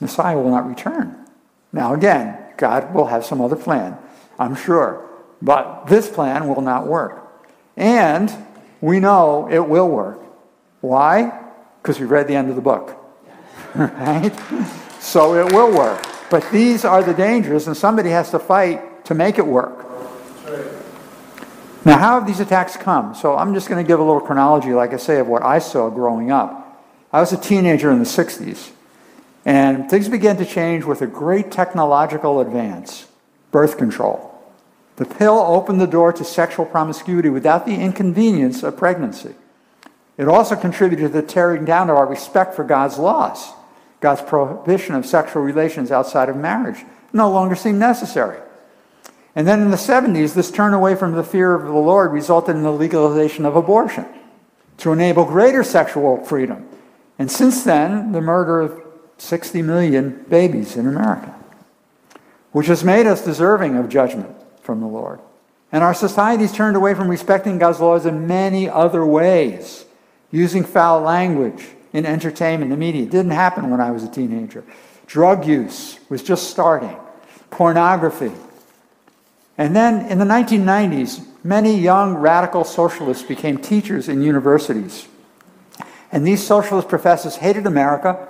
Messiah will not return. Now, again, God will have some other plan, I'm sure, but this plan will not work. And we know it will work. Why? Because we read the end of the book. <laughs> right? So it will work. But these are the dangers, and somebody has to fight to make it work. Now, how have these attacks come? So I'm just going to give a little chronology, like I say, of what I saw growing up. I was a teenager in the 60s, and things began to change with a great technological advance birth control. The pill opened the door to sexual promiscuity without the inconvenience of pregnancy. It also contributed to the tearing down of our respect for God's laws. God's prohibition of sexual relations outside of marriage no longer seemed necessary. And then in the 70s, this turn away from the fear of the Lord resulted in the legalization of abortion to enable greater sexual freedom. And since then, the murder of 60 million babies in America. which has made us deserving of judgment from the Lord. And our society's turned away from respecting God's laws in many other ways, using foul language in entertainment and media. It didn't happen when I was a teenager. Drug use was just starting, pornography. And then in the 1990s, many young radical socialists became teachers in universities. And these socialist professors hated America,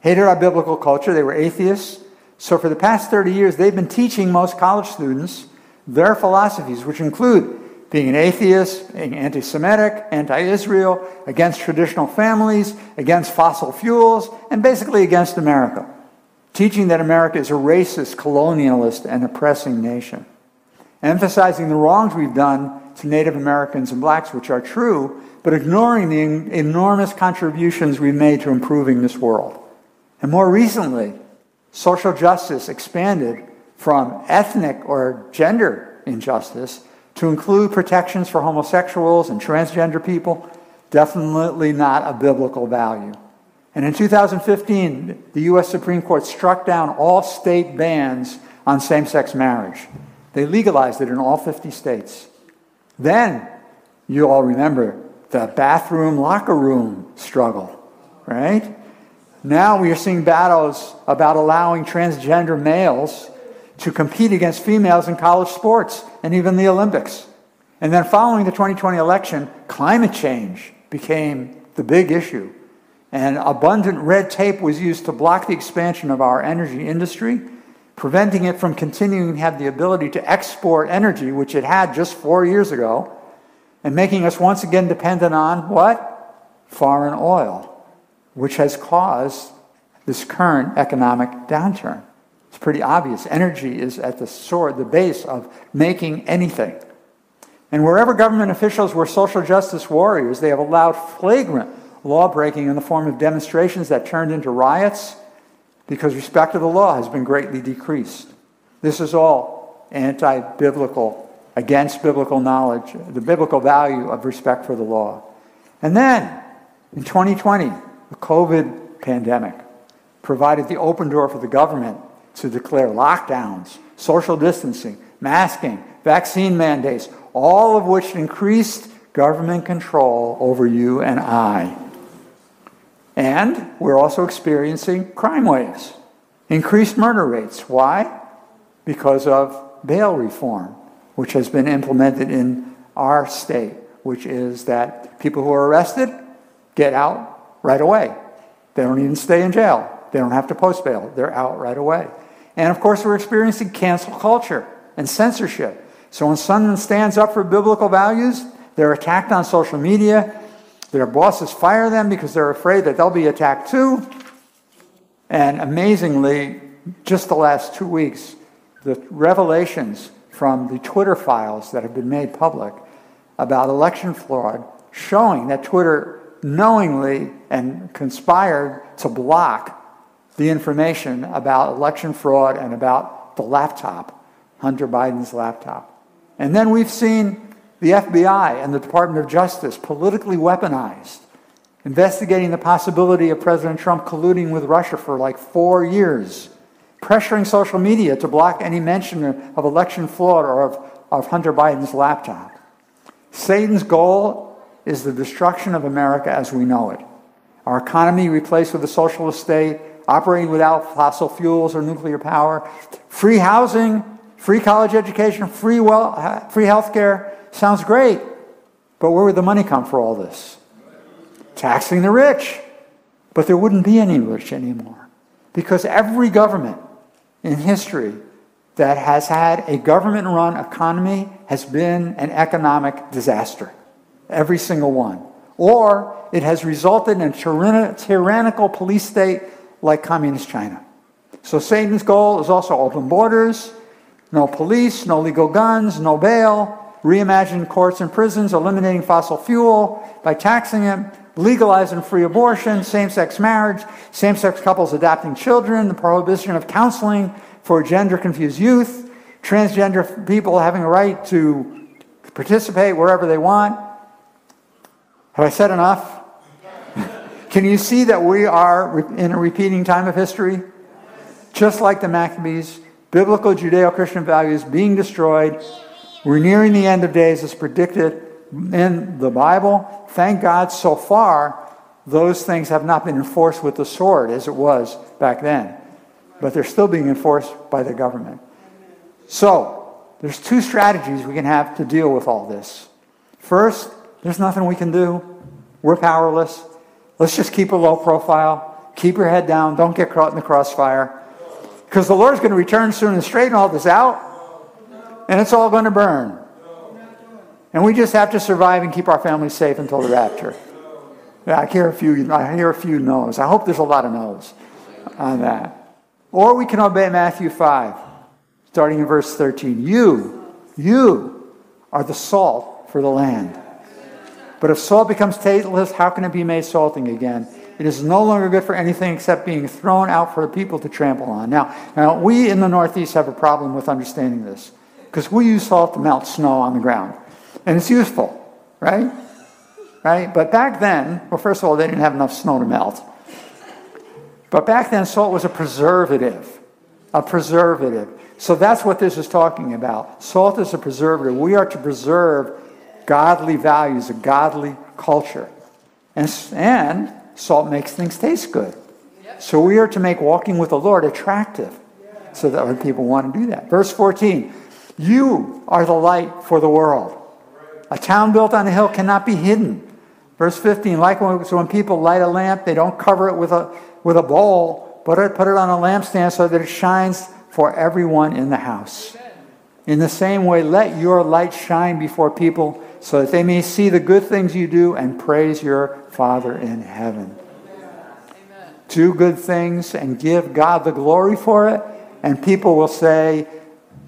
hated our biblical culture, they were atheists. So for the past 30 years, they've been teaching most college students their philosophies, which include being an atheist, being anti Semitic, anti Israel, against traditional families, against fossil fuels, and basically against America. Teaching that America is a racist, colonialist, and oppressing nation. Emphasizing the wrongs we've done to Native Americans and blacks, which are true, but ignoring the enormous contributions we've made to improving this world. And more recently, social justice expanded from ethnic or gender injustice to include protections for homosexuals and transgender people, definitely not a biblical value. And in 2015, the U.S. Supreme Court struck down all state bans on same sex marriage. They legalized it in all 50 states. Then, you all remember the bathroom, locker room struggle, right? Now we are seeing battles about allowing transgender males to compete against females in college sports and even the Olympics. And then following the 2020 election, climate change became the big issue. And abundant red tape was used to block the expansion of our energy industry, preventing it from continuing to have the ability to export energy, which it had just four years ago, and making us once again dependent on what? Foreign oil, which has caused this current economic downturn. It's pretty obvious. Energy is at the sword, the base of making anything. And wherever government officials were social justice warriors, they have allowed flagrant law breaking in the form of demonstrations that turned into riots because respect of the law has been greatly decreased. This is all anti biblical, against biblical knowledge, the biblical value of respect for the law. And then, in 2020, the COVID pandemic provided the open door for the government to declare lockdowns, social distancing, masking, vaccine mandates, all of which increased government control over you and I. And we're also experiencing crime waves, increased murder rates. Why? Because of bail reform, which has been implemented in our state, which is that people who are arrested get out right away. They don't even stay in jail. They don't have to post bail. They're out right away. And of course, we're experiencing cancel culture and censorship. So when someone stands up for biblical values, they're attacked on social media. Their bosses fire them because they're afraid that they'll be attacked too. And amazingly, just the last two weeks, the revelations from the Twitter files that have been made public about election fraud showing that Twitter knowingly and conspired to block the information about election fraud and about the laptop, Hunter Biden's laptop. And then we've seen the FBI and the Department of Justice politically weaponized, investigating the possibility of President Trump colluding with Russia for like four years, pressuring social media to block any mention of election fraud or of, of Hunter Biden's laptop. Satan's goal is the destruction of America as we know it. Our economy replaced with a socialist state, operating without fossil fuels or nuclear power, free housing, free college education, free, well, free health care. Sounds great. But where would the money come for all this? Taxing the rich. But there wouldn't be any rich anymore. Because every government in history that has had a government run economy has been an economic disaster. Every single one. Or it has resulted in a tyrannical police state like communist China. So Satan's goal is also open borders, no police, no legal guns, no bail, reimagine courts and prisons, eliminating fossil fuel by taxing it, legalizing free abortion, same sex marriage, same sex couples adopting children, the prohibition of counseling for gender confused youth, transgender people having a right to participate wherever they want. Have I said enough? <laughs> Can you see that we are in a repeating time of history? Just like the Maccabees, Biblical Judeo Christian values being destroyed. We're nearing the end of days as predicted in the Bible. Thank God so far, those things have not been enforced with the sword as it was back then, but they're still being enforced by the government. So, there's two strategies we can have to deal with all this. First, there's nothing we can do. We're powerless. Let's just keep a low profile. Keep your head down. Don't get caught in the crossfire. Because the Lord's going to return soon and straighten all this out. And it's all going to burn. And we just have to survive and keep our families safe until the rapture. Yeah, I hear a few. I hear a few no's. I hope there's a lot of no's on that. Or we can obey Matthew five, starting in verse thirteen. You, you, are the salt for the land. But if salt becomes tasteless, how can it be made salting again? It is no longer good for anything except being thrown out for the people to trample on. Now, now we in the Northeast have a problem with understanding this because we use salt to melt snow on the ground, and it's useful, right? Right? But back then, well, first of all, they didn't have enough snow to melt. But back then, salt was a preservative, a preservative. So that's what this is talking about. Salt is a preservative. We are to preserve godly values, a godly culture. And, and salt makes things taste good. So we are to make walking with the Lord attractive so that other people want to do that. Verse 14 You are the light for the world. A town built on a hill cannot be hidden. Verse 15 Likewise, when people light a lamp, they don't cover it with a, with a bowl, but put it on a lampstand so that it shines for everyone in the house. In the same way, let your light shine before people so that they may see the good things you do and praise your Father in heaven. Do good things and give God the glory for it, and people will say,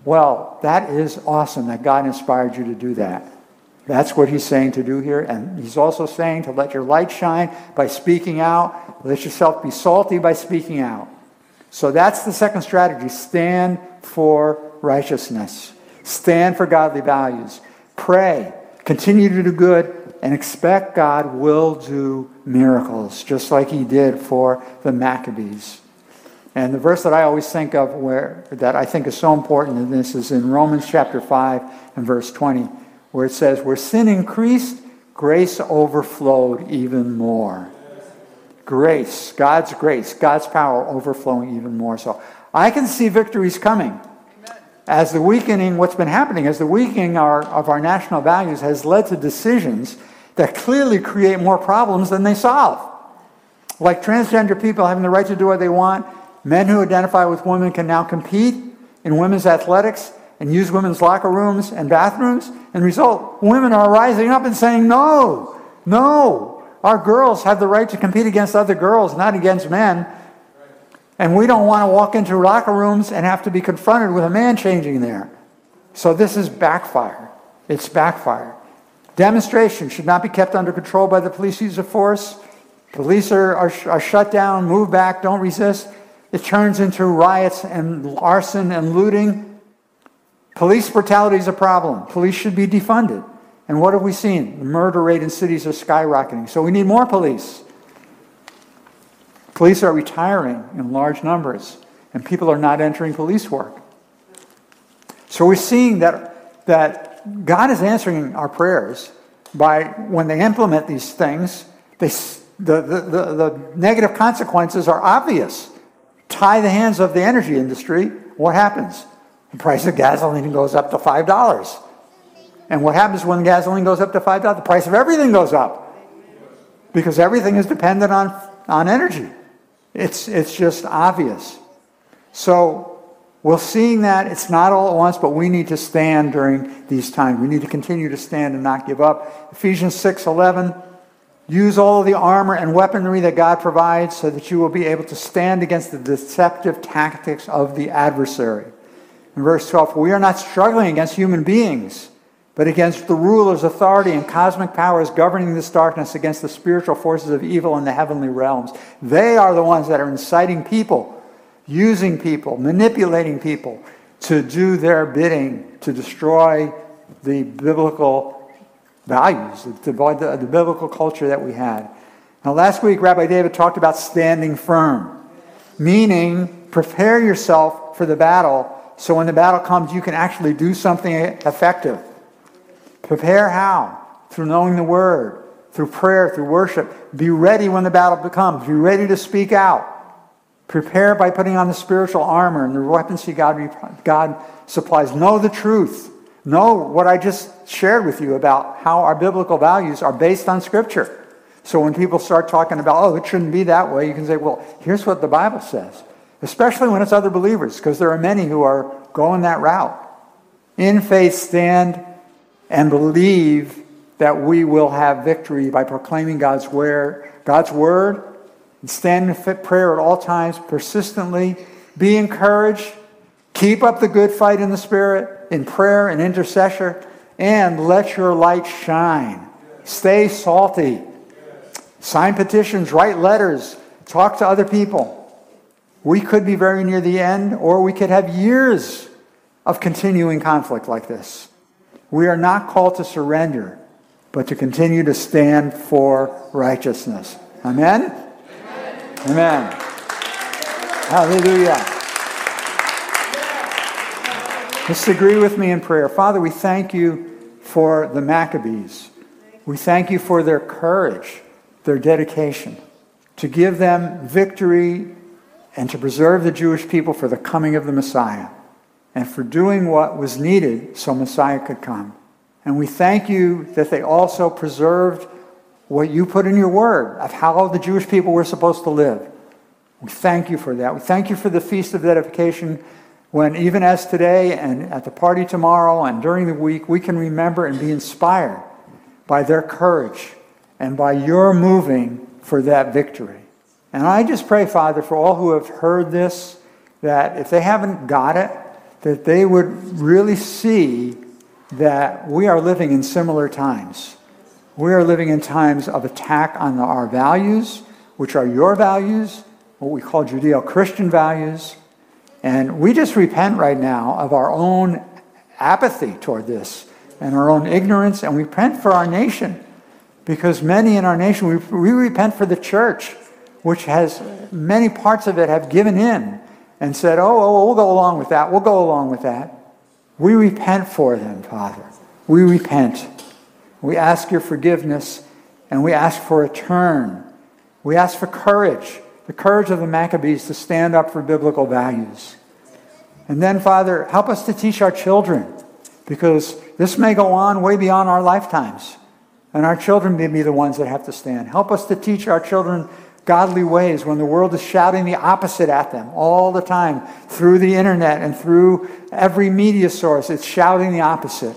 Well, that is awesome that God inspired you to do that. That's what he's saying to do here. And he's also saying to let your light shine by speaking out. Let yourself be salty by speaking out. So that's the second strategy. Stand for righteousness. Stand for godly values. Pray. Continue to do good and expect God will do miracles, just like he did for the Maccabees. And the verse that I always think of where that I think is so important in this is in Romans chapter 5 and verse 20, where it says, Where sin increased, grace overflowed even more. Grace, God's grace, God's power overflowing even more. So I can see victories coming as the weakening, what's been happening is the weakening our, of our national values has led to decisions that clearly create more problems than they solve. Like transgender people having the right to do what they want, men who identify with women can now compete in women's athletics and use women's locker rooms and bathrooms. And result, women are rising up and saying, no, no, our girls have the right to compete against other girls, not against men. And we don't want to walk into locker rooms and have to be confronted with a man changing there. So this is backfire. It's backfire. Demonstration should not be kept under control by the police use of force. Police are, are, are shut down, move back, don't resist. It turns into riots and arson and looting. Police brutality is a problem. Police should be defunded. And what have we seen? The murder rate in cities are skyrocketing. So we need more police. Police are retiring in large numbers, and people are not entering police work. So we're seeing that, that God is answering our prayers by when they implement these things, they, the, the, the, the negative consequences are obvious. Tie the hands of the energy industry, what happens? The price of gasoline goes up to $5. And what happens when gasoline goes up to $5? The price of everything goes up. Because everything is dependent on, on energy. It's, it's just obvious. So we're seeing that it's not all at once, but we need to stand during these times. We need to continue to stand and not give up. Ephesians 6 11. Use all the armor and weaponry that God provides so that you will be able to stand against the deceptive tactics of the adversary. In verse 12, we are not struggling against human beings but against the rulers, authority, and cosmic powers governing this darkness, against the spiritual forces of evil in the heavenly realms. They are the ones that are inciting people, using people, manipulating people to do their bidding, to destroy the biblical values, the, the, the biblical culture that we had. Now, last week, Rabbi David talked about standing firm, meaning prepare yourself for the battle So when the battle comes, you can actually do something effective. Prepare how? Through knowing the word, through prayer, through worship. Be ready when the battle comes. Be ready to speak out. Prepare by putting on the spiritual armor and the weapons God, God supplies. Know the truth. Know what I just shared with you about how our biblical values are based on Scripture. So when people start talking about, oh, it shouldn't be that way, you can say, well, here's what the Bible says. Especially when it's other believers, because there are many who are going that route. In faith, stand and believe that we will have victory by proclaiming God's word, God's word, and stand in prayer at all times, persistently. Be encouraged. Keep up the good fight in the Spirit, in prayer and intercession, and let your light shine. Stay salty. Sign petitions, write letters, talk to other people. We could be very near the end, or we could have years of continuing conflict like this. We are not called to surrender, but to continue to stand for righteousness. Amen? Amen. Hallelujah. Just agree with me in prayer. Father, we thank you for the Maccabees. We thank you for their courage, their dedication, to give them victory and to preserve the Jewish people for the coming of the Messiah and for doing what was needed so Messiah could come. And we thank you that they also preserved what you put in your word of how the Jewish people were supposed to live. We thank you for that. We thank you for the Feast of Dedication when, even as today and at the party tomorrow and during the week, we can remember and be inspired by their courage and by your moving for that victory. And I just pray, Father, for all who have heard this, that if they haven't got it, that they would really see that we are living in similar times. We are living in times of attack on our values, which are your values, what we call Judeo Christian values. And we just repent right now of our own apathy toward this and our own ignorance, and we repent for our nation because many in our nation, we, we repent for the church which has many parts of it have given in and said, oh, oh, we'll go along with that. We'll go along with that. We repent for them, Father. We repent. We ask your forgiveness and we ask for a turn. We ask for courage, the courage of the Maccabees to stand up for biblical values. And then, Father, help us to teach our children because this may go on way beyond our lifetimes. And our children may be the ones that have to stand. Help us to teach our children godly ways when the world is shouting the opposite at them all the time through the internet and through every media source. It's shouting the opposite.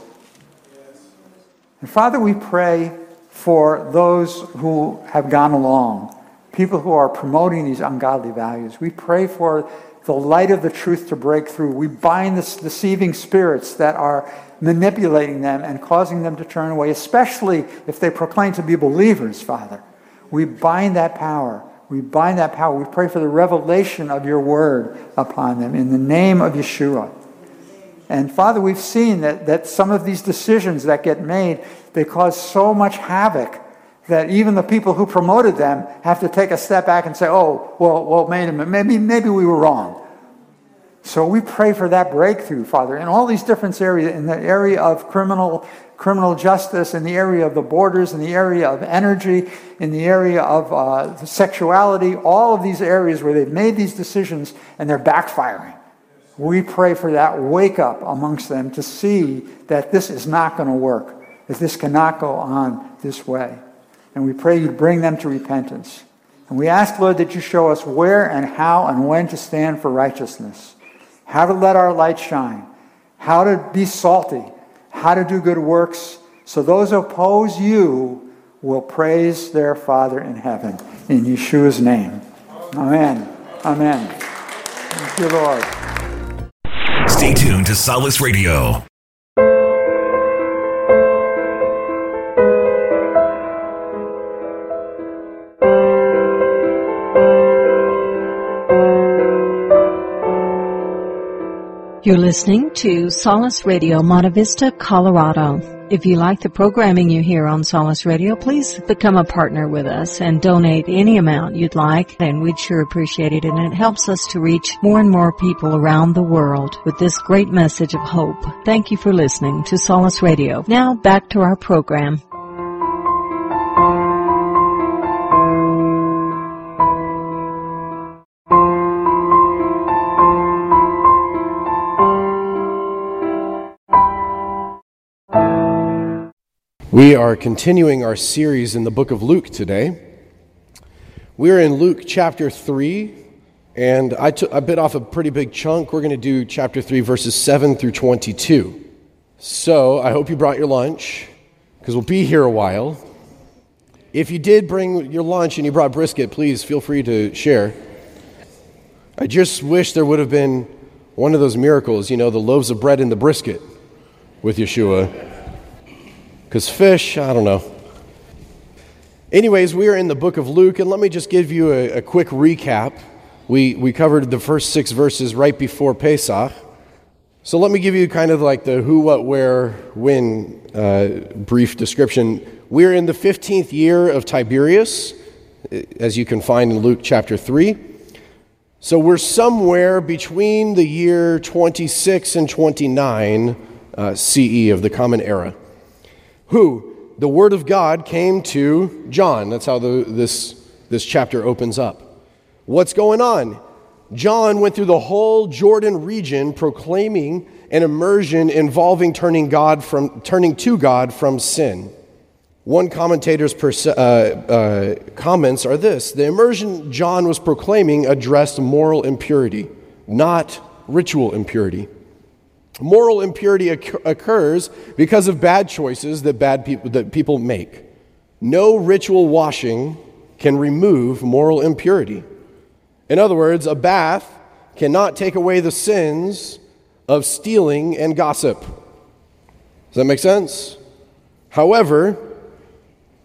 And Father, we pray for those who have gone along, people who are promoting these ungodly values. We pray for the light of the truth to break through. We bind the deceiving spirits that are manipulating them and causing them to turn away, especially if they proclaim to be believers, Father. We bind that power. We bind that power. We pray for the revelation of your word upon them in the name of Yeshua. And Father, we've seen that, that some of these decisions that get made, they cause so much havoc that even the people who promoted them have to take a step back and say, oh, well, well, maybe, maybe we were wrong. So we pray for that breakthrough, Father, in all these different areas, in the area of criminal criminal justice, in the area of the borders, in the area of energy, in the area of uh, sexuality, all of these areas where they've made these decisions and they're backfiring. We pray for that wake up amongst them to see that this is not going to work, that this cannot go on this way. And we pray you bring them to repentance. And we ask, Lord, that you show us where and how and when to stand for righteousness, how to let our light shine, how to be salty, how to do good works, so those who oppose you will praise their Father in heaven. In Yeshua's name. Amen. Amen. Thank you, Lord. Stay tuned to Solace Radio. You're listening to Solace Radio Monte Vista, Colorado. If you like the programming you hear on Solace Radio, please become a partner with us and donate any amount you'd like, and we'd sure appreciate it. And it helps us to reach more and more people around the world with this great message of hope. Thank you for listening to Solace Radio. Now back to our program. We are continuing our series in the book of Luke today. We're in Luke chapter 3, and I, took, bit off a pretty big chunk. We're going to do chapter 3, verses 7 through 22. So I hope you brought your lunch, because we'll be here a while. If you did bring your lunch and you brought brisket, please feel free to share. I just wish there would have been one of those miracles, you know, the loaves of bread and the brisket with Yeshua. Because fish, I don't know. Anyways, we are in the book of Luke, and let me just give you a, a quick recap. We, we covered the first six verses right before Pesach. So let me give you kind of like the who, what, where, when uh, brief description. We're in the 15th year of Tiberius, as you can find in Luke chapter 3. So we're somewhere between the year 26 and 29 uh, CE of the Common Era who the Word of God came to John. That's how the, this, this chapter opens up. What's going on? John went through the whole Jordan region proclaiming an immersion involving turning, God from, turning to God from sin. One commentator's uh, uh, comments are this The immersion John was proclaiming addressed moral impurity, not ritual impurity. Moral impurity occurs because of bad choices that bad people that people make. No ritual washing can remove moral impurity. In other words, a bath cannot take away the sins of stealing and gossip. Does that make sense? However,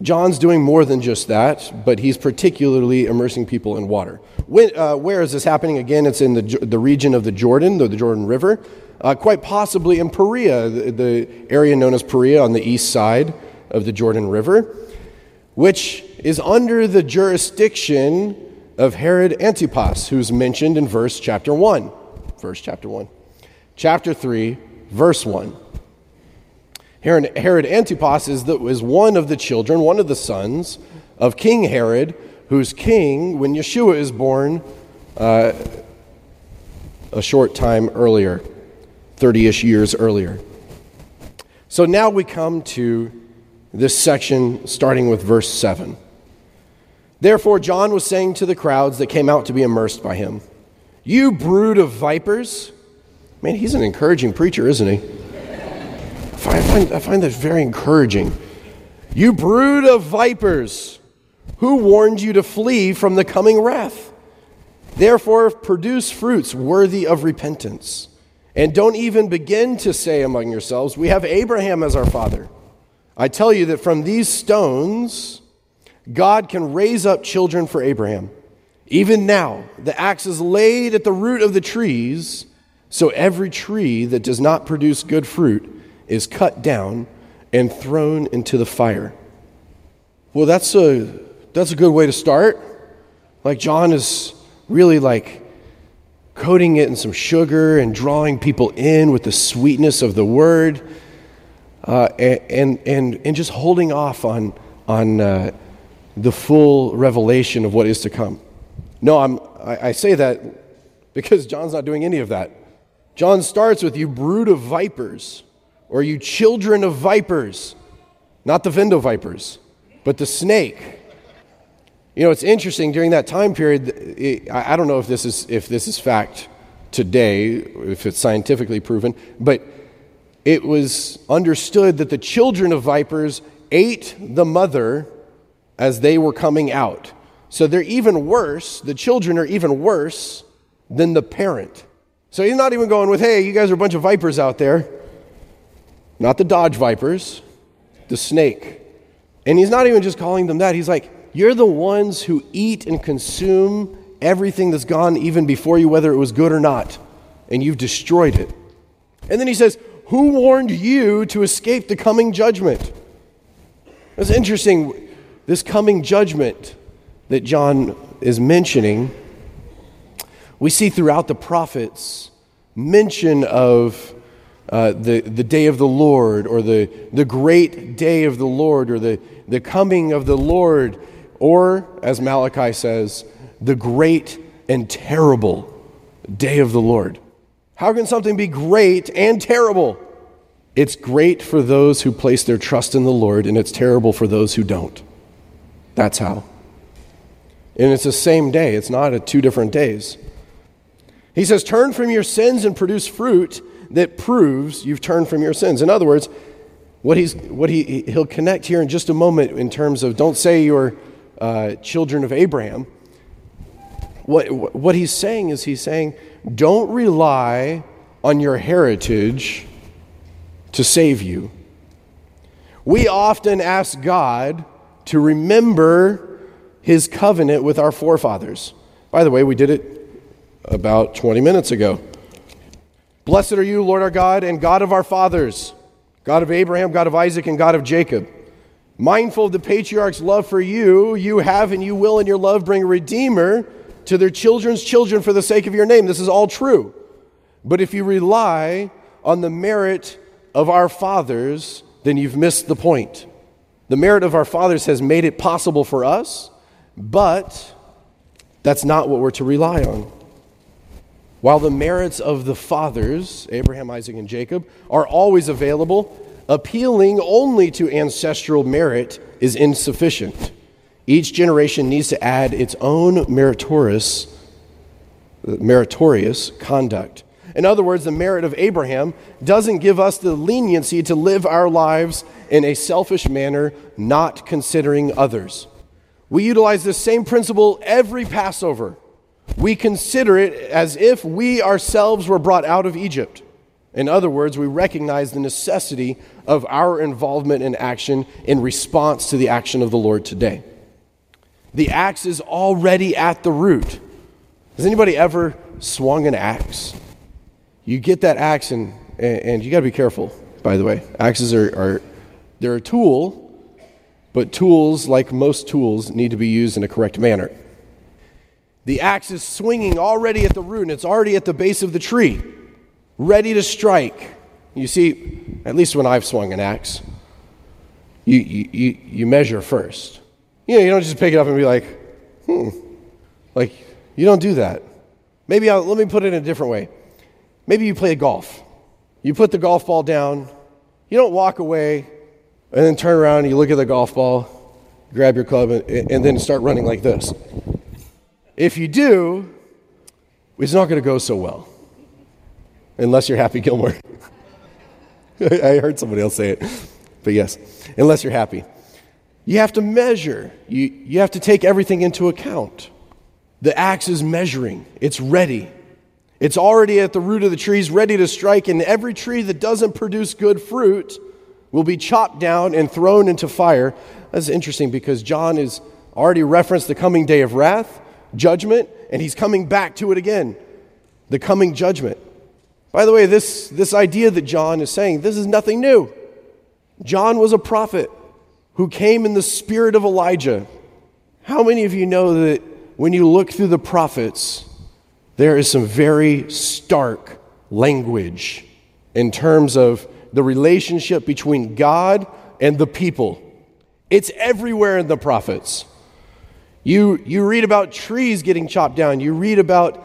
John's doing more than just that, but he's particularly immersing people in water. When, uh, where is this happening? Again, it's in the, the region of the Jordan, the, the Jordan River uh, quite possibly in Perea, the, the area known as Perea on the east side of the Jordan River, which is under the jurisdiction of Herod Antipas, who's mentioned in verse chapter 1. Verse chapter 1. Chapter 3, verse 1. Herod, Herod Antipas is, the, is one of the children, one of the sons of King Herod, who's king when Yeshua is born uh, a short time earlier. 30 ish years earlier. So now we come to this section starting with verse 7. Therefore, John was saying to the crowds that came out to be immersed by him, You brood of vipers. Man, he's an encouraging preacher, isn't he? I find, I find that very encouraging. You brood of vipers, who warned you to flee from the coming wrath? Therefore, produce fruits worthy of repentance. And don't even begin to say among yourselves, We have Abraham as our father. I tell you that from these stones, God can raise up children for Abraham. Even now, the axe is laid at the root of the trees, so every tree that does not produce good fruit is cut down and thrown into the fire. Well, that's a, that's a good way to start. Like, John is really like coating it in some sugar and drawing people in with the sweetness of the word, uh, and, and, and just holding off on, on uh, the full revelation of what is to come. No, I'm, I, I say that because John's not doing any of that. John starts with, You brood of vipers, or you children of vipers, not the Vendo vipers, but the snake. You know, it's interesting during that time period. It, I don't know if this is if this is fact today, if it's scientifically proven, but it was understood that the children of vipers ate the mother as they were coming out. So they're even worse. The children are even worse than the parent. So he's not even going with, "Hey, you guys are a bunch of vipers out there." Not the Dodge Vipers, the snake. And he's not even just calling them that. He's like, you're the ones who eat and consume everything that's gone even before you, whether it was good or not, and you've destroyed it. And then he says, Who warned you to escape the coming judgment? It's interesting, this coming judgment that John is mentioning, we see throughout the prophets mention of uh, the, the day of the Lord or the, the great day of the Lord or the, the coming of the Lord, or, as Malachi says, the great and terrible day of the Lord. How can something be great and terrible? It's great for those who place their trust in the Lord, and it's terrible for those who don't. That's how. And it's the same day, it's not at two different days. He says, Turn from your sins and produce fruit that proves you've turned from your sins. In other words, what, he's, what he, he'll connect here in just a moment in terms of don't say you're uh, children of Abraham. What, what he's saying is he's saying, don't rely on your heritage to save you. We often ask God to remember his covenant with our forefathers. By the way, we did it about 20 minutes ago. Blessed are you, Lord our God, and God of our fathers, God of Abraham, God of Isaac, and God of Jacob. Mindful of the patriarch's love for you, you have and you will in your love bring a redeemer to their children's children for the sake of your name. This is all true. But if you rely on the merit of our fathers, then you've missed the point. The merit of our fathers has made it possible for us, but that's not what we're to rely on. While the merits of the fathers, Abraham, Isaac, and Jacob, are always available, appealing only to ancestral merit is insufficient. Each generation needs to add its own meritorious, meritorious conduct. In other words, the merit of Abraham doesn't give us the leniency to live our lives in a selfish manner, not considering others. We utilize the same principle every Passover. We consider it as if we ourselves were brought out of Egypt. In other words, we recognize the necessity of our involvement in action in response to the action of the Lord today. The axe is already at the root. Has anybody ever swung an axe? You get that axe, and, and you got to be careful, by the way. Axes are, are they're a tool, but tools, like most tools, need to be used in a correct manner. The axe is swinging already at the root, and it's already at the base of the tree, ready to strike. You see, at least when I've swung an axe, you, you, you measure first. You know, you don't just pick it up and be like, hmm. Like, you don't do that. Maybe I'll, let me put it in a different way. Maybe you play golf. You put the golf ball down. You don't walk away and then turn around and you look at the golf ball, grab your club, and, and then start running like this. If you do, it's not going to go so well. Unless you're Happy Gilmore. <laughs> <laughs> I heard somebody else say it. But yes, unless you're happy. You have to measure, you, you have to take everything into account. The axe is measuring, it's ready. It's already at the root of the trees, ready to strike, and every tree that doesn't produce good fruit will be chopped down and thrown into fire. That's interesting because John has already referenced the coming day of wrath, judgment, and he's coming back to it again the coming judgment. By the way, this, this idea that John is saying, this is nothing new. John was a prophet who came in the spirit of Elijah. How many of you know that when you look through the prophets, there is some very stark language in terms of the relationship between God and the people? It's everywhere in the prophets. You, you read about trees getting chopped down, you read about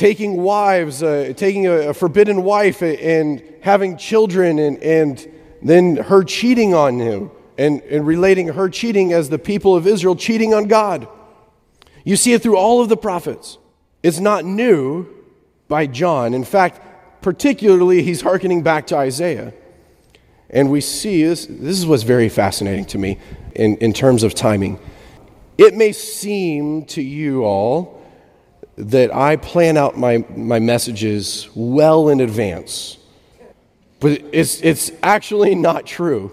taking wives, uh, taking a, a, forbidden wife and having children, and, and then her cheating on him and, and relating her cheating as the people of Israel cheating on God. You see it through all of the prophets. It's not new by John. In fact, particularly, he's hearkening back to Isaiah. And we see this, this is what's very fascinating to me in, in terms of timing. It may seem to you all that I plan out my, my messages well in advance, but it's, it's actually not true.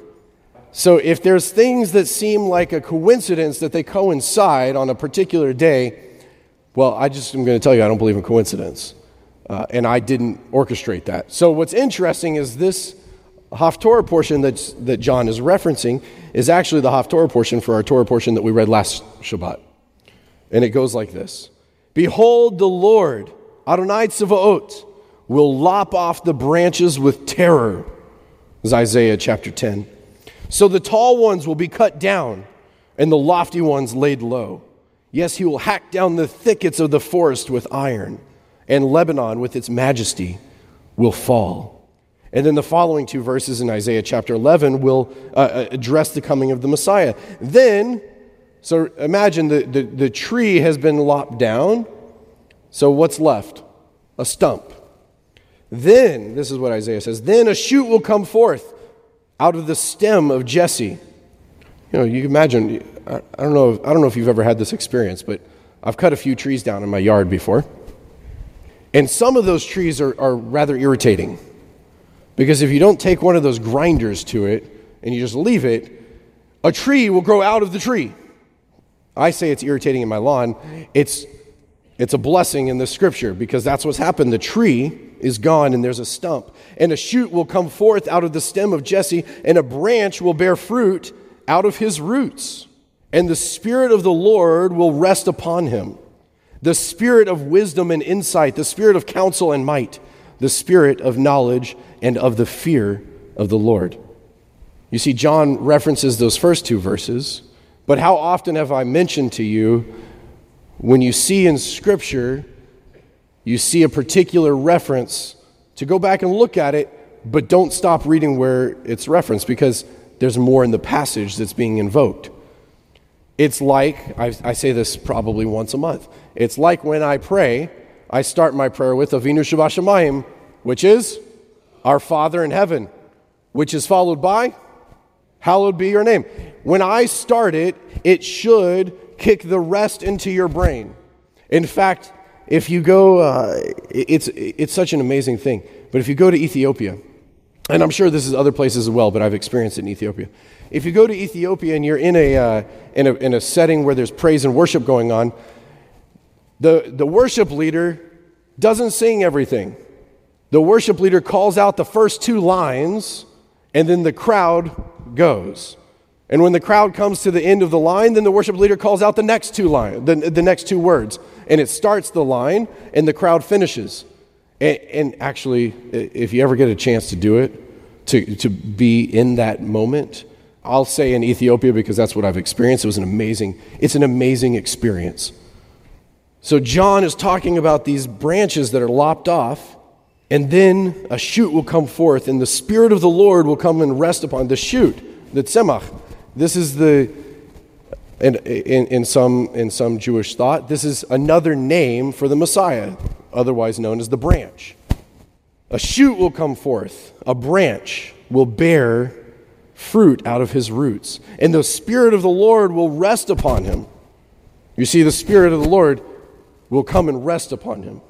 So if there's things that seem like a coincidence that they coincide on a particular day, well, I just am going to tell you I don't believe in coincidence. uh, and I didn't orchestrate that. So, what's interesting is this Haftorah portion that's, that John is referencing is actually the Haftorah portion for our Torah portion that we read last Shabbat. And it goes like this Behold, the Lord, Adonai Tzavaot, will lop off the branches with terror. Is Isaiah chapter 10. So the tall ones will be cut down, and the lofty ones laid low. Yes, he will hack down the thickets of the forest with iron, and Lebanon with its majesty will fall. And then the following two verses in Isaiah chapter 11 will uh, uh, address the coming of the Messiah. Then, so imagine the, the, the tree has been lopped down. So what's left? A stump. Then, this is what Isaiah says, then a shoot will come forth out of the stem of Jesse. You know, you can imagine, I don't know, I don't know if you've ever had this experience, but I've cut a few trees down in my yard before. And some of those trees are, are rather irritating. Because if you don't take one of those grinders to it and you just leave it, a tree will grow out of the tree. I say it's irritating in my lawn. It's, it's a blessing in the scripture because that's what's happened. The tree is gone and there's a stump. And a shoot will come forth out of the stem of Jesse, and a branch will bear fruit out of his roots. And the Spirit of the Lord will rest upon him the Spirit of wisdom and insight, the Spirit of counsel and might, the Spirit of knowledge and of the fear of the Lord. You see, John references those first two verses, but how often have I mentioned to you when you see in Scripture you see a particular reference, to go back and look at it, but don't stop reading where it's referenced because there's more in the passage that's being invoked. It's like, I, I say this probably once a month, it's like when I pray, I start my prayer with Avinu Shabbat which is our Father in heaven, which is followed by Hallowed be your name. When I start it, it should kick the rest into your brain. In fact, if you go, uh, it's, it's such an amazing thing. But if you go to Ethiopia, and I'm sure this is other places as well, but I've experienced it in Ethiopia. If you go to Ethiopia and you're in a, uh, in a, in a setting where there's praise and worship going on, the, the worship leader doesn't sing everything. The worship leader calls out the first two lines, and then the crowd goes. And when the crowd comes to the end of the line, then the worship leader calls out the next two line, the, the next two words. And it starts the line and the crowd finishes. And, and actually, if you ever get a chance to do it, to, to be in that moment, I'll say in Ethiopia because that's what I've experienced. It was an amazing, it's an amazing experience. So John is talking about these branches that are lopped off, and then a shoot will come forth, and the Spirit of the Lord will come and rest upon the shoot, the tzemach. This is the, in, in, in, some, in some Jewish thought, this is another name for the Messiah, otherwise known as the branch. A shoot will come forth, a branch will bear fruit out of his roots, and the Spirit of the Lord will rest upon him. You see, the Spirit of the Lord will come and rest upon him.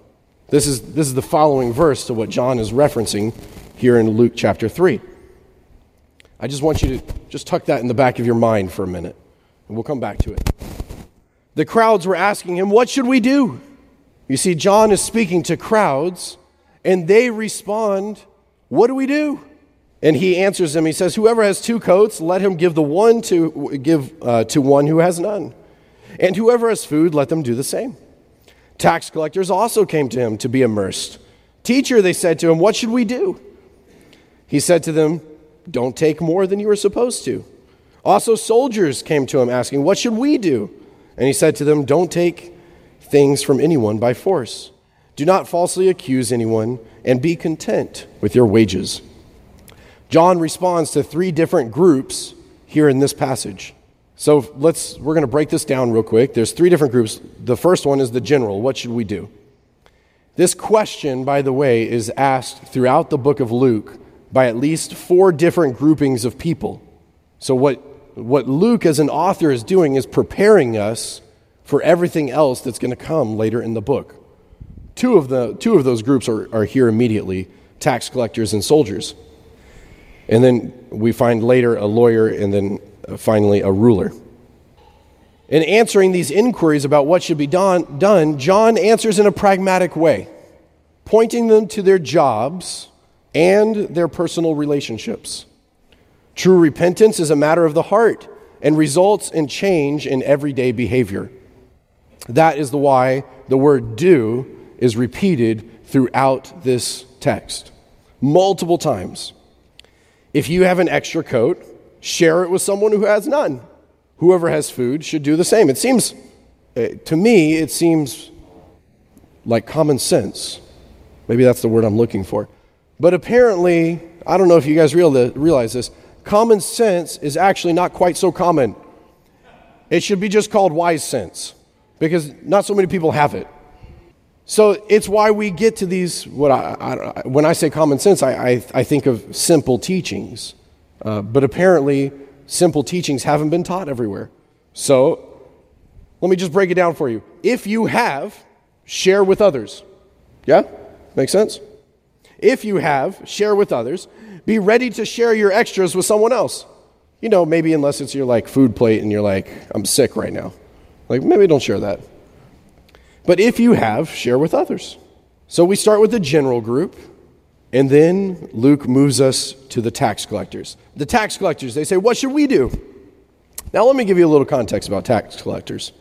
This is, this is the following verse to what John is referencing here in Luke chapter 3. I just want you to just tuck that in the back of your mind for a minute, and we'll come back to it. The crowds were asking him, What should we do? You see, John is speaking to crowds, and they respond, What do we do? And he answers them. He says, Whoever has two coats, let him give the one to give uh, to one who has none. And whoever has food, let them do the same. Tax collectors also came to him to be immersed. Teacher, they said to him, What should we do? He said to them, don't take more than you are supposed to. Also, soldiers came to him asking, What should we do? And he said to them, Don't take things from anyone by force. Do not falsely accuse anyone, and be content with your wages. John responds to three different groups here in this passage. So let's we're going to break this down real quick. There's three different groups. The first one is the general, what should we do? This question, by the way, is asked throughout the book of Luke by at least four different groupings of people. So, what, what Luke, as an author, is doing is preparing us for everything else that's going to come later in the book. Two of, the, two of those groups are, are here immediately tax collectors and soldiers. And then we find later a lawyer and then Uh, finally a ruler. In answering these inquiries about what should be done, done John answers in a pragmatic way. pointing them to their jobs and their personal relationships. True repentance is a matter of the heart and results in change in everyday behavior. That is the why the word do is repeated throughout this text multiple times. If you have an extra coat, share it with someone who has none. Whoever has food should do the same. It seems, uh, to me, it seems like common sense. Maybe that's the word I'm looking for. But apparently, I don't know if you guys realize this, common sense is actually not quite so common. It should be just called wise sense because not so many people have it. So it's why we get to these, what I, I, when I say common sense, I, I, I think of simple teachings. Uh, but apparently, simple teachings haven't been taught everywhere. So let me just break it down for you. If you have, share with others. Yeah? Make sense? If you have, share with others. Be ready to share your extras with someone else. You know, maybe unless it's your like food plate and you're like, I'm sick right now. Like, maybe don't share that. But if you have, share with others. So we start with the general group, and then Luke moves us to the tax collectors. The tax collectors, they say, What should we do? Now, let me give you a little context about tax collectors.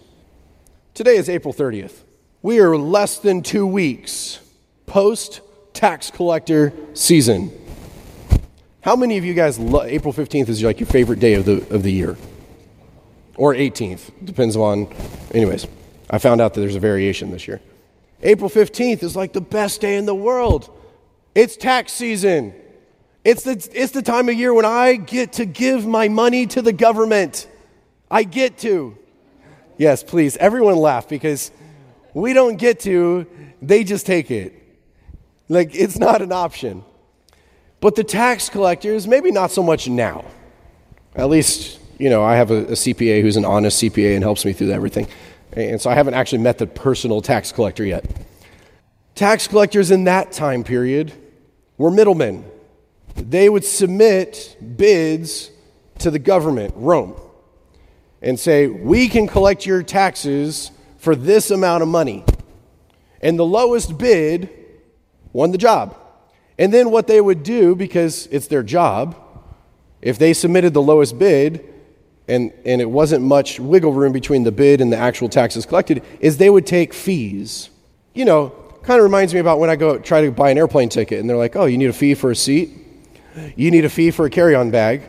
Today is April 30th. We are less than two weeks post tax collector season. How many of you guys, lo- April 15th is like your favorite day of the, of the year? Or 18th, depends on, anyways. I found out that there's a variation this year. April 15th is like the best day in the world. It's tax season. It's the, it's the time of year when I get to give my money to the government. I get to. Yes, please, everyone laugh because we don't get to, they just take it. Like, it's not an option. But the tax collectors, maybe not so much now. At least, you know, I have a, a CPA who's an honest CPA and helps me through everything. And so I haven't actually met the personal tax collector yet. Tax collectors in that time period were middlemen. They would submit bids to the government, Rome, and say, We can collect your taxes for this amount of money. And the lowest bid won the job. And then what they would do, because it's their job, if they submitted the lowest bid, and, and it wasn't much wiggle room between the bid and the actual taxes collected, is they would take fees. You know, kind of reminds me about when I go try to buy an airplane ticket and they're like, oh, you need a fee for a seat? You need a fee for a carry on bag?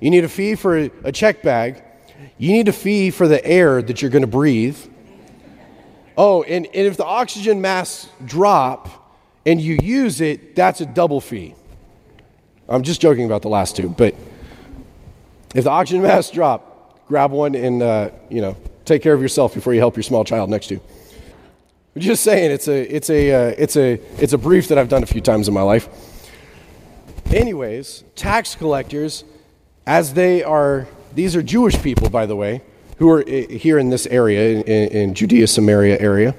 You need a fee for a, check bag? You need a fee for the air that you're going to breathe? Oh, and, and if the oxygen masks drop and you use it, that's a double fee. I'm just joking about the last two, but if the oxygen <laughs> masks drop, grab one and uh, you know take care of yourself before you help your small child next to you. I'm just saying, it's a it's a uh, it's a it's a brief that I've done a few times in my life. Anyways, tax collectors, as they are, these are Jewish people, by the way, who are here in this area, in, in Judea, Samaria area.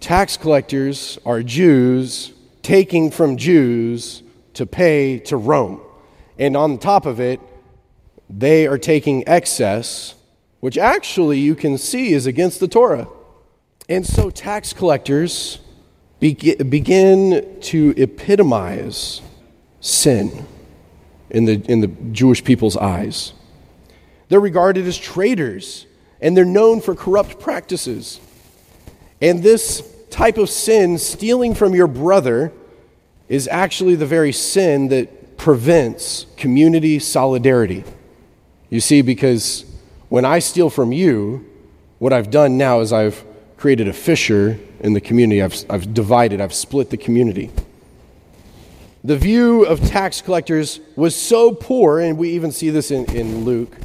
Tax collectors are Jews taking from Jews to pay to Rome. And on top of it, they are taking excess, which actually you can see is against the Torah. And so tax collectors begin to epitomize sin in the, in the Jewish people's eyes. They're regarded as traitors, and they're known for corrupt practices. And this type of sin, stealing from your brother, is actually the very sin that prevents community solidarity. You see, because when I steal from you, what I've done now is I've created a fissure in the community. I've, I've divided, I've split the community. The view of tax collectors was so poor, and we even see this in, in Luke,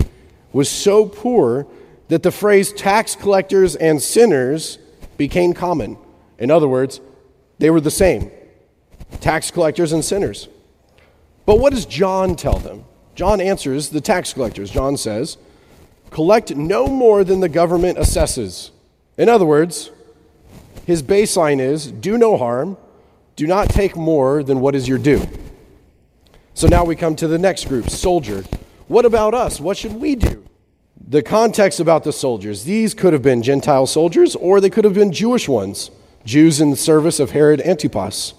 was so poor that the phrase tax collectors and sinners became common. In other words, they were the same tax collectors and sinners. But what does John tell them? John answers the tax collectors. John says, Collect no more than the government assesses. In other words, his baseline is do no harm, do not take more than what is your due. So now we come to the next group soldier. What about us? What should we do? The context about the soldiers these could have been Gentile soldiers or they could have been Jewish ones. Jews in the service of Herod Antipas.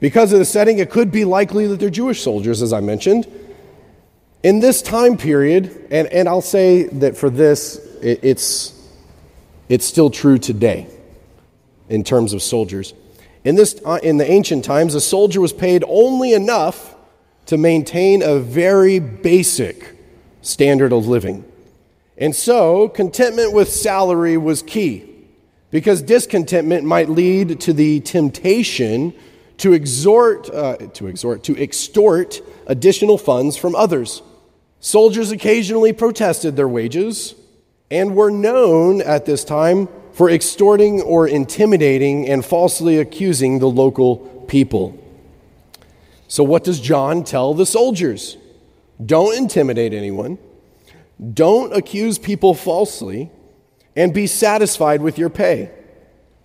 Because of the setting, it could be likely that they're Jewish soldiers, as I mentioned. In this time period, and, and I'll say that for this, it, it's, it's still true today in terms of soldiers. In, this, uh, in the ancient times, a soldier was paid only enough to maintain a very basic standard of living. And so, contentment with salary was key because discontentment might lead to the temptation to exhort, uh, to exhort, to extort additional funds from others. Soldiers occasionally protested their wages and were known at this time for extorting or intimidating and falsely accusing the local people. So, what does John tell the soldiers? Don't intimidate anyone, don't accuse people falsely, and be satisfied with your pay.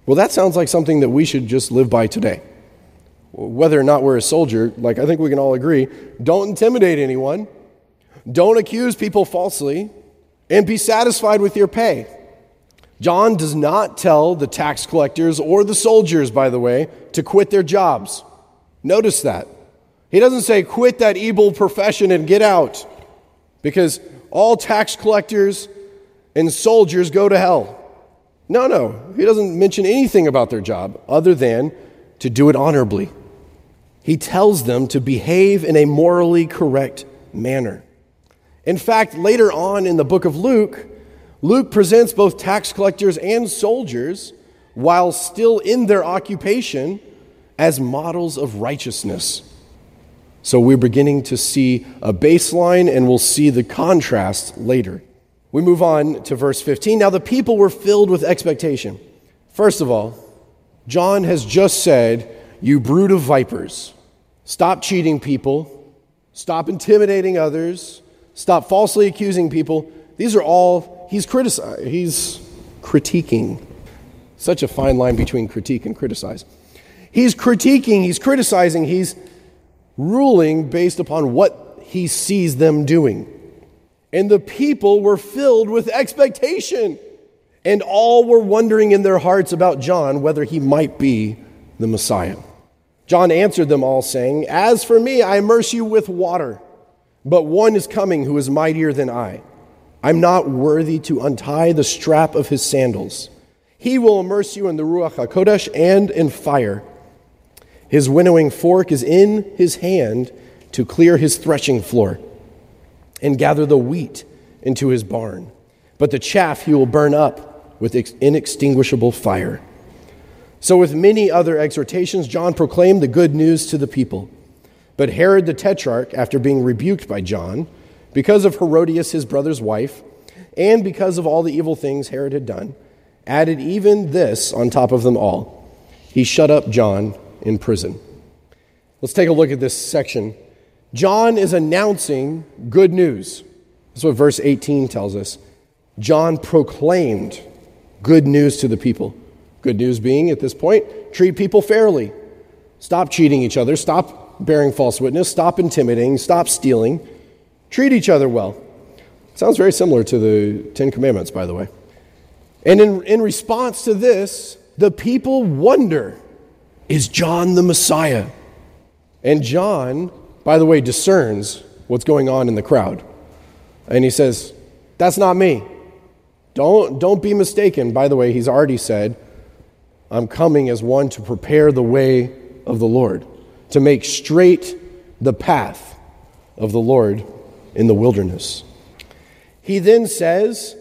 Well, that sounds like something that we should just live by today. Whether or not we're a soldier, like I think we can all agree, don't intimidate anyone, don't accuse people falsely, and be satisfied with your pay. John does not tell the tax collectors or the soldiers, by the way, to quit their jobs. Notice that. He doesn't say, quit that evil profession and get out, because all tax collectors and soldiers go to hell. No, no. He doesn't mention anything about their job other than to do it honorably. He tells them to behave in a morally correct manner. In fact, later on in the book of Luke, Luke presents both tax collectors and soldiers, while still in their occupation, as models of righteousness. So we're beginning to see a baseline, and we'll see the contrast later. We move on to verse 15. Now the people were filled with expectation. First of all, John has just said, You brood of vipers, stop cheating people, stop intimidating others, stop falsely accusing people. These are all he's criticizing, he's critiquing. Such a fine line between critique and criticize. He's critiquing, he's criticizing, he's ruling based upon what he sees them doing. And the people were filled with expectation, and all were wondering in their hearts about John whether he might be the Messiah. John answered them all, saying, As for me, I immerse you with water, but one is coming who is mightier than I I'm not worthy to untie the strap of his sandals. He will immerse you in the Ruach HaKodesh and in fire. His winnowing fork is in his hand to clear his threshing floor and gather the wheat into his barn. But the chaff he will burn up with inextinguishable fire. So, with many other exhortations, John proclaimed the good news to the people. But Herod the Tetrarch, after being rebuked by John, because of Herodias, his brother's wife, and because of all the evil things Herod had done, added even this on top of them all. He shut up John in prison. Let's take a look at this section. John is announcing good news. That's what verse 18 tells us. John proclaimed good news to the people. Good news being, at this point, treat people fairly. Stop cheating each other. Stop bearing false witness. Stop intimidating. Stop stealing. Treat each other well. Sounds very similar to the Ten Commandments, by the way. And in, in response to this, the people wonder is John the Messiah? And John, by the way, discerns what's going on in the crowd. And he says, That's not me. Don't, don't be mistaken. By the way, he's already said, I'm coming as one to prepare the way of the Lord, to make straight the path of the Lord in the wilderness. He then says,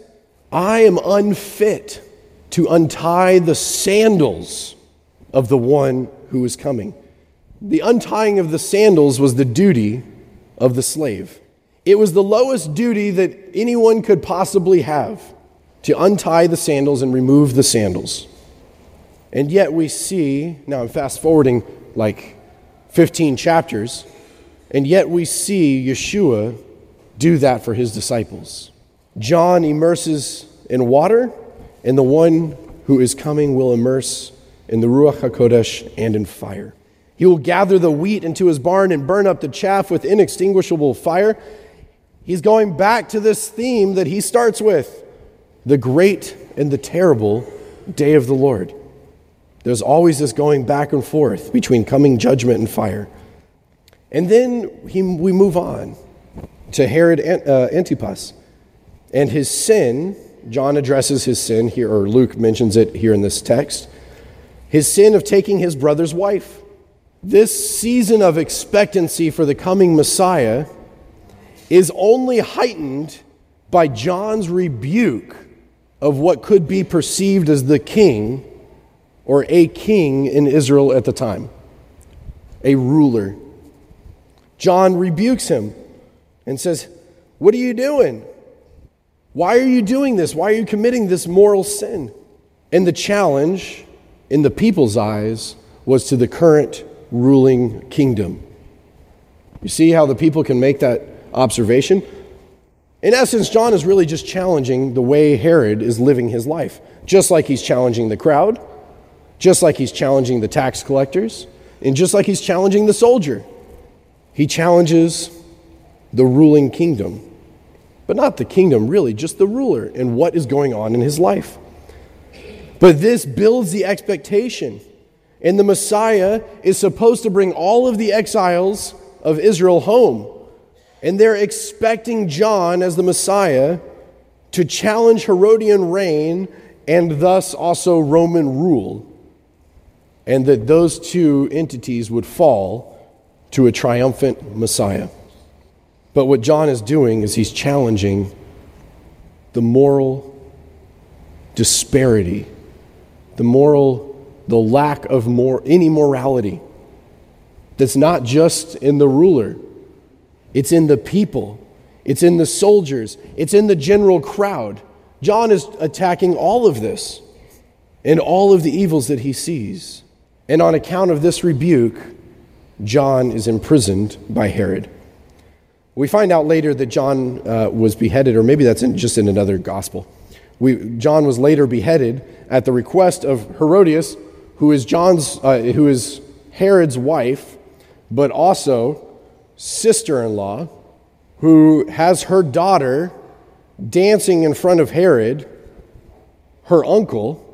I am unfit to untie the sandals of the one who is coming. The untying of the sandals was the duty of the slave. It was the lowest duty that anyone could possibly have to untie the sandals and remove the sandals. And yet we see, now I'm fast forwarding like 15 chapters, and yet we see Yeshua do that for his disciples. John immerses in water, and the one who is coming will immerse in the Ruach HaKodesh and in fire. He will gather the wheat into his barn and burn up the chaff with inextinguishable fire. He's going back to this theme that he starts with the great and the terrible day of the Lord. There's always this going back and forth between coming judgment and fire. And then he, we move on to Herod uh, Antipas and his sin. John addresses his sin here, or Luke mentions it here in this text. His sin of taking his brother's wife. This season of expectancy for the coming Messiah is only heightened by John's rebuke of what could be perceived as the king or a king in Israel at the time, a ruler. John rebukes him and says, What are you doing? Why are you doing this? Why are you committing this moral sin? And the challenge in the people's eyes was to the current ruling kingdom. You see how the people can make that observation? In essence, John is really just challenging the way Herod is living his life, just like he's challenging the crowd, just like he's challenging the tax collectors, and just like he's challenging the soldier. He challenges the ruling kingdom, but not the kingdom, really, just the ruler and what is going on in his life. But this builds the expectation. And the Messiah is supposed to bring all of the exiles of Israel home. And they're expecting John as the Messiah to challenge Herodian reign and thus also Roman rule. And that those two entities would fall to a triumphant Messiah. But what John is doing is he's challenging the moral disparity, the moral, the lack of more, any morality that's not just in the ruler, it's in the people, it's in the soldiers, it's in the general crowd. John is attacking all of this and all of the evils that he sees. And on account of this rebuke, John is imprisoned by Herod. We find out later that John uh, was beheaded, or maybe that's in, just in another gospel. We, John was later beheaded at the request of Herodias, who is, John's, uh, who is Herod's wife, but also sister in law, who has her daughter dancing in front of Herod, her uncle,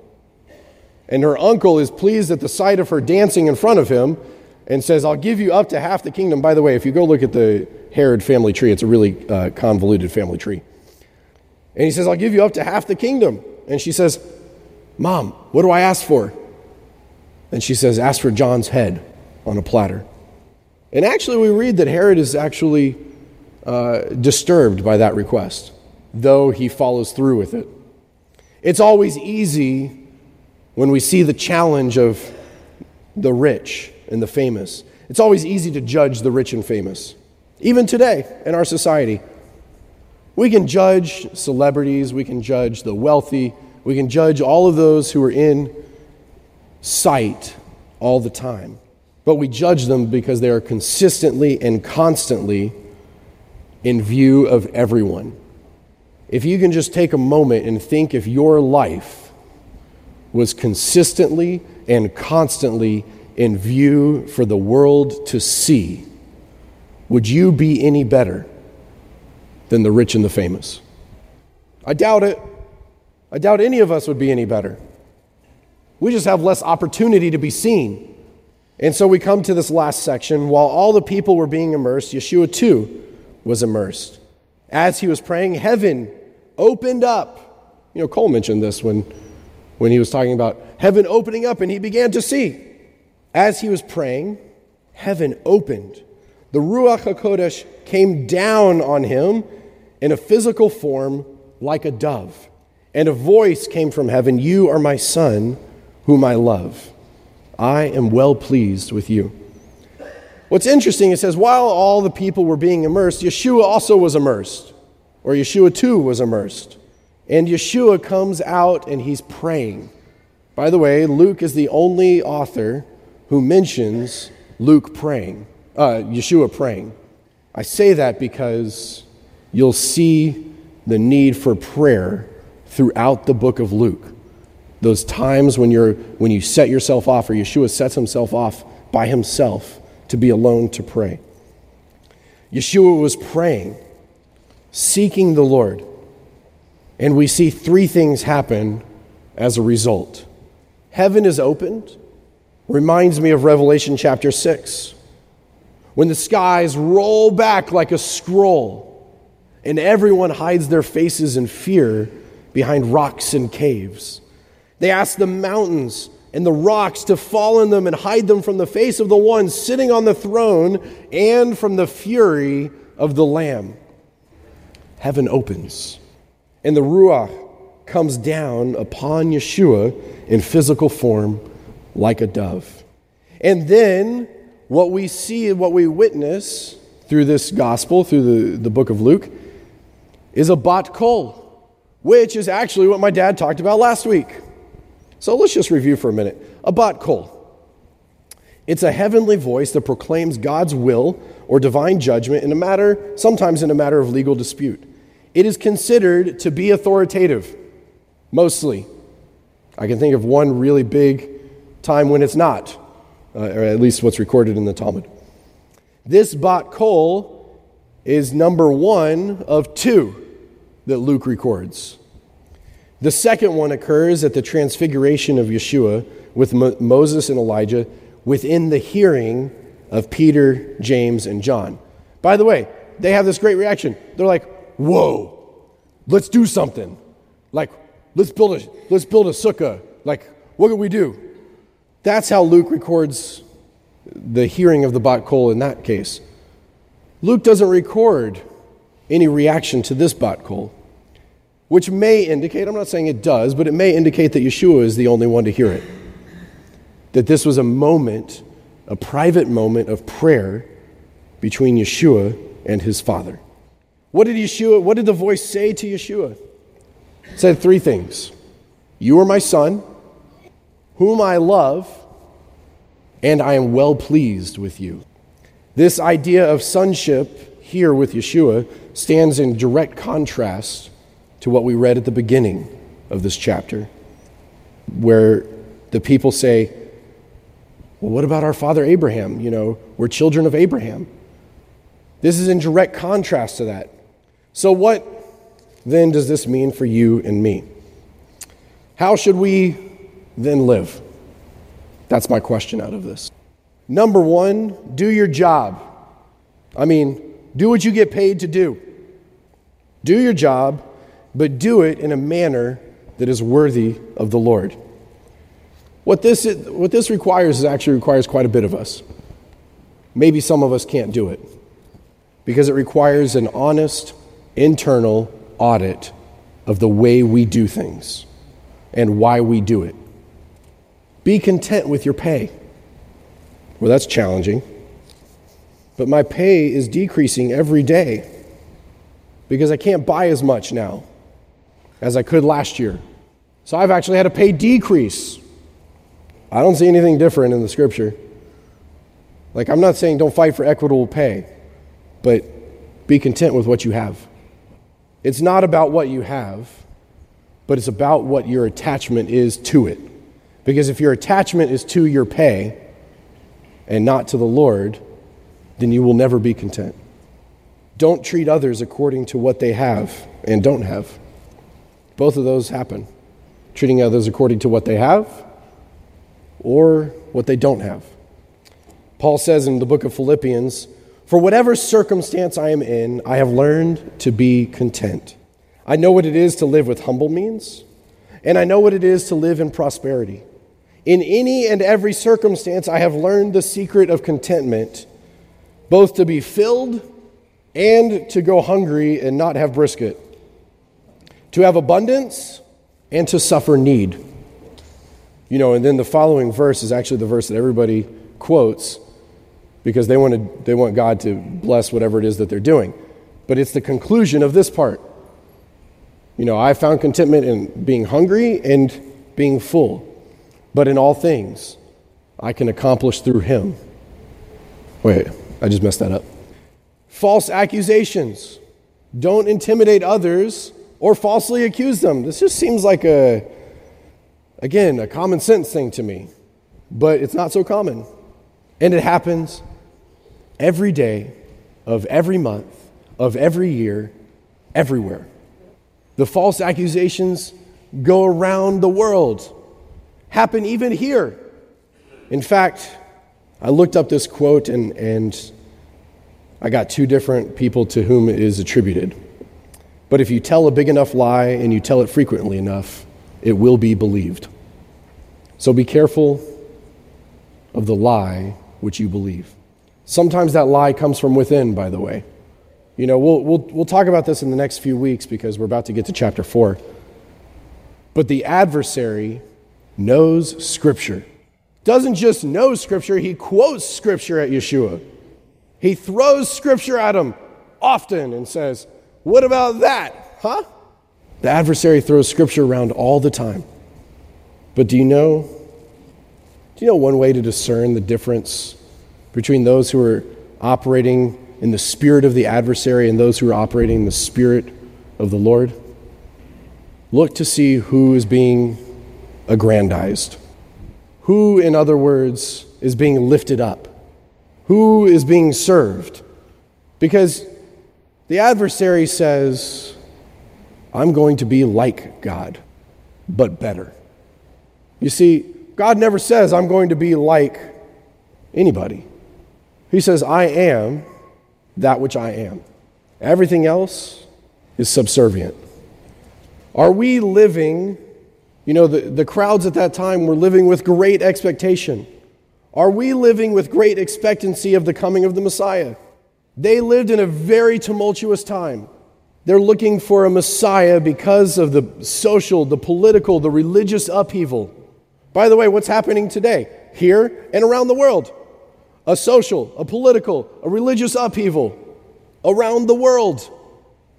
and her uncle is pleased at the sight of her dancing in front of him and says, I'll give you up to half the kingdom. By the way, if you go look at the Herod family tree, it's a really uh, convoluted family tree. And he says, I'll give you up to half the kingdom. And she says, Mom, what do I ask for? And she says, Ask for John's head on a platter. And actually, we read that Herod is actually uh, disturbed by that request, though he follows through with it. It's always easy when we see the challenge of the rich and the famous. It's always easy to judge the rich and famous, even today in our society. We can judge celebrities, we can judge the wealthy, we can judge all of those who are in sight all the time. But we judge them because they are consistently and constantly in view of everyone. If you can just take a moment and think if your life was consistently and constantly in view for the world to see, would you be any better than the rich and the famous? I doubt it. I doubt any of us would be any better. We just have less opportunity to be seen. And so we come to this last section. While all the people were being immersed, Yeshua too was immersed. As he was praying, heaven opened up. You know, Cole mentioned this when, when he was talking about heaven opening up and he began to see. As he was praying, heaven opened. The Ruach HaKodesh came down on him in a physical form like a dove. And a voice came from heaven You are my son, whom I love. I am well pleased with you. What's interesting, it says, while all the people were being immersed, Yeshua also was immersed, or Yeshua too was immersed. And Yeshua comes out and he's praying. By the way, Luke is the only author who mentions Luke praying, uh, Yeshua praying. I say that because you'll see the need for prayer throughout the book of Luke. Those times when, you're, when you set yourself off, or Yeshua sets himself off by himself to be alone to pray. Yeshua was praying, seeking the Lord. And we see three things happen as a result heaven is opened reminds me of Revelation chapter 6, when the skies roll back like a scroll and everyone hides their faces in fear behind rocks and caves. They ask the mountains and the rocks to fall in them and hide them from the face of the one sitting on the throne and from the fury of the Lamb. Heaven opens, and the Ruach comes down upon Yeshua in physical form like a dove. And then what we see and what we witness through this gospel, through the, the book of Luke, is a bat kol, which is actually what my dad talked about last week. So let's just review for a minute. A bat kol. It's a heavenly voice that proclaims God's will or divine judgment in a matter, sometimes in a matter of legal dispute. It is considered to be authoritative, mostly. I can think of one really big time when it's not, uh, or at least what's recorded in the Talmud. This Bat Kol is number one of two that Luke records. The second one occurs at the transfiguration of Yeshua with Mo- Moses and Elijah within the hearing of Peter, James, and John. By the way, they have this great reaction. They're like, "Whoa, let's do something! Like, let's build a let's build a sukkah. Like, what can we do?" That's how Luke records the hearing of the Bat Kol in that case. Luke doesn't record any reaction to this Bat Kol, which may indicate, I'm not saying it does, but it may indicate that Yeshua is the only one to hear it. That this was a moment, a private moment of prayer between Yeshua and his Father. What did Yeshua, what did the voice say to Yeshua? It said three things. You are my son whom I love, and I am well pleased with you. This idea of sonship here with Yeshua stands in direct contrast to what we read at the beginning of this chapter, where the people say, Well, what about our father Abraham? You know, we're children of Abraham. This is in direct contrast to that. So, what then does this mean for you and me? How should we then live? That's my question out of this. Number one, do your job. I mean, do what you get paid to do. Do your job, but do it in a manner that is worthy of the Lord. What this, is, what this requires is actually requires quite a bit of us. Maybe some of us can't do it because it requires an honest internal audit of the way we do things and why we do it. Be content with your pay. Well, that's challenging. But my pay is decreasing every day because I can't buy as much now as I could last year. So I've actually had a pay decrease. I don't see anything different in the scripture. Like, I'm not saying don't fight for equitable pay, but be content with what you have. It's not about what you have, but it's about what your attachment is to it. Because if your attachment is to your pay and not to the Lord, then you will never be content. Don't treat others according to what they have and don't have. Both of those happen. Treating others according to what they have or what they don't have. Paul says in the book of Philippians, For whatever circumstance I am in, I have learned to be content. I know what it is to live with humble means, and I know what it is to live in prosperity. In any and every circumstance, I have learned the secret of contentment, both to be filled and to go hungry and not have brisket, to have abundance and to suffer need. You know, and then the following verse is actually the verse that everybody quotes because they want, to, they want God to bless whatever it is that they're doing. But it's the conclusion of this part. You know, I found contentment in being hungry and being full. But in all things, I can accomplish through him. Wait, I just messed that up. False accusations. Don't intimidate others or falsely accuse them. This just seems like a, again, a common sense thing to me, but it's not so common. And it happens every day of every month, of every year, everywhere. The false accusations go around the world happen even here. In fact, I looked up this quote and, and I got two different people to whom it is attributed. But if you tell a big enough lie and you tell it frequently enough, it will be believed. So be careful of the lie which you believe. Sometimes that lie comes from within, by the way. You know, we'll, we'll, we'll talk about this in the next few weeks because we're about to get to chapter 4. But the adversary knows Scripture. Doesn't just know Scripture, he quotes Scripture at Yeshua. He throws Scripture at him often and says, What about that? Huh? The adversary throws Scripture around all the time. But do you know? Do you know one way to discern the difference between those who are operating in the spirit of the adversary and those who are operating in the spirit of the Lord? Look to see who is being aggrandized. Who, in other words, is being lifted up? Who is being served? Because the adversary says, I'm going to be like God, but better. You see, God never says, I'm going to be like anybody. He says, I am that which I am. Everything else is subservient. Are we living, you know, the, the crowds at that time were living with great expectation. Are we living with great expectancy of the coming of the Messiah? They lived in a very tumultuous time. They're looking for a Messiah because of the social, the political, the religious upheaval. By the way, what's happening today, here and around the world? A social, a political, a religious upheaval around the world.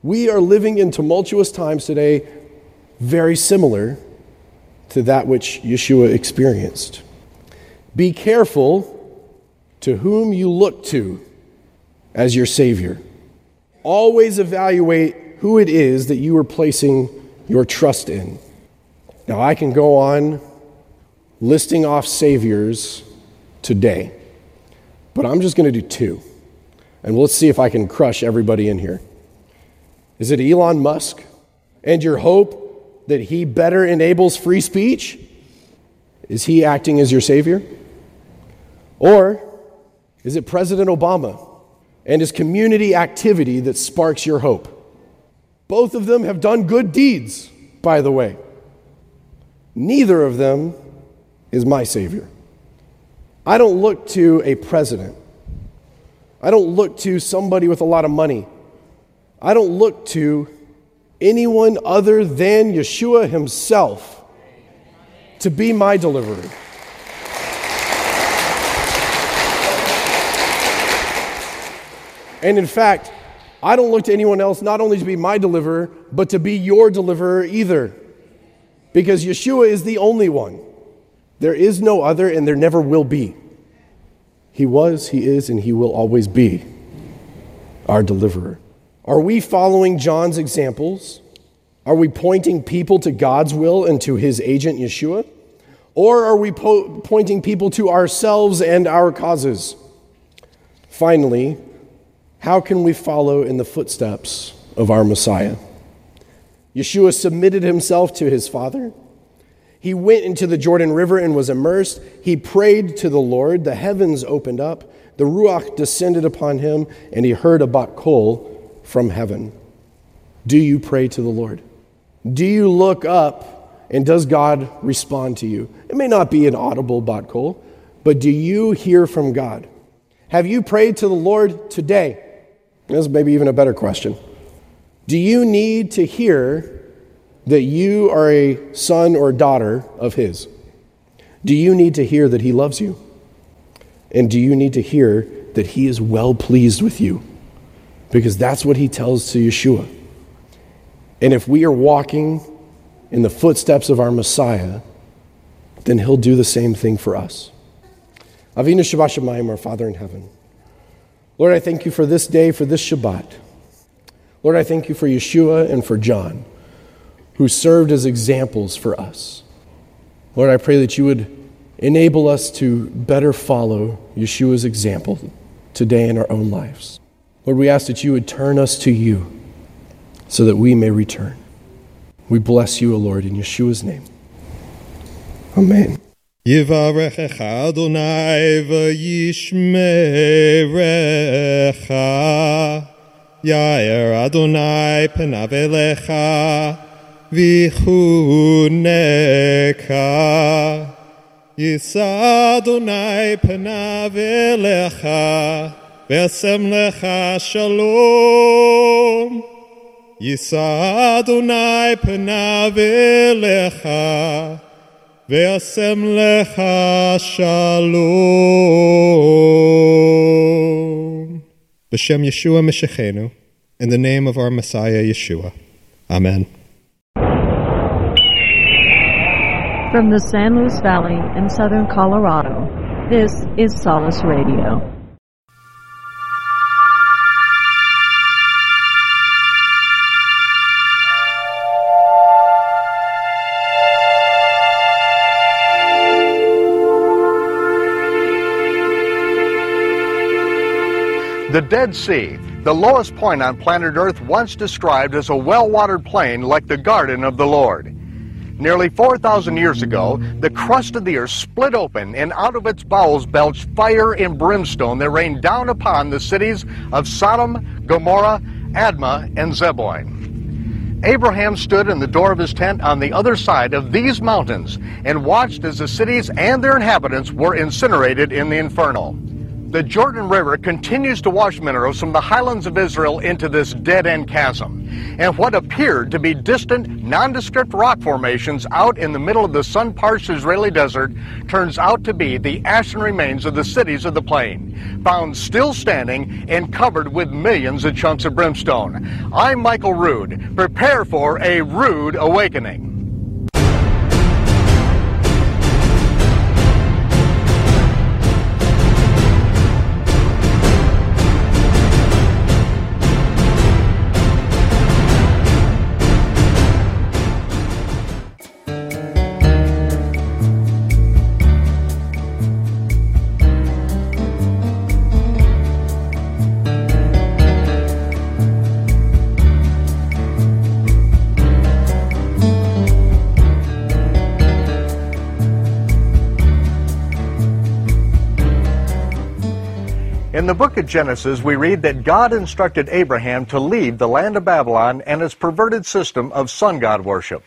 We are living in tumultuous times today very similar to that which Yeshua experienced. Be careful to whom you look to as your Savior. Always evaluate who it is that you are placing your trust in. Now, I can go on listing off Saviors today, but I'm just going to do two. And let's see if I can crush everybody in here. Is it Elon Musk and your hope that he better enables free speech? Is he acting as your savior? Or is it President Obama and his community activity that sparks your hope? Both of them have done good deeds, by the way. Neither of them is my savior. I don't look to a president. I don't look to somebody with a lot of money. I don't look to anyone other than Yeshua himself to be my deliverer. And in fact, I don't look to anyone else not only to be my deliverer, but to be your deliverer either. Because Yeshua is the only one. There is no other, and there never will be. He was, He is, and He will always be our deliverer. Are we following John's examples? Are we pointing people to God's will and to his agent Yeshua? Or are we po- pointing people to ourselves and our causes? Finally, how can we follow in the footsteps of our Messiah? Yeshua submitted himself to his Father. He went into the Jordan River and was immersed. He prayed to the Lord. The heavens opened up. The Ruach descended upon him, and he heard a bat kol from heaven. Do you pray to the Lord? Do you look up and does God respond to you? It may not be an audible bat kol, but do you hear from God? Have you prayed to the Lord today? This is maybe even a better question. Do you need to hear that you are a son or daughter of His? Do you need to hear that He loves you? And do you need to hear that He is well pleased with you? because that's what he tells to Yeshua. And if we are walking in the footsteps of our Messiah, then he'll do the same thing for us. Avinu Shebashamayim, our Father in heaven. Lord, I thank you for this day, for this Shabbat. Lord, I thank you for Yeshua and for John, who served as examples for us. Lord, I pray that you would enable us to better follow Yeshua's example today in our own lives. Lord, we ask that you would turn us to you so that we may return. We bless you, O Lord, in Yeshua's name. Amen. יברכך אדוני וישמרך, יאר אדוני פניו אליך ויחונך. יישא אדוני פניו אליך וישם לך שלום. יישא אדוני פניו אליך וישם לך שלום. בשם ישוע משכנו, in the name of our Messiah Yeshua. Amen. From the San Luis Valley in southern Colorado, this is Solace Radio. The Dead Sea, the lowest point on planet Earth, once described as a well watered plain like the garden of the Lord. Nearly 4,000 years ago, the crust of the earth split open, and out of its bowels belched fire and brimstone that rained down upon the cities of Sodom, Gomorrah, Admah, and Zeboim. Abraham stood in the door of his tent on the other side of these mountains and watched as the cities and their inhabitants were incinerated in the inferno. The Jordan River continues to wash minerals from the highlands of Israel into this dead end chasm. And what appeared to be distant, nondescript rock formations out in the middle of the sun parched Israeli desert turns out to be the ashen remains of the cities of the plain, found still standing and covered with millions of chunks of brimstone. I'm Michael Rood. Prepare for a rude awakening. In the book of Genesis, we read that God instructed Abraham to leave the land of Babylon and its perverted system of sun god worship.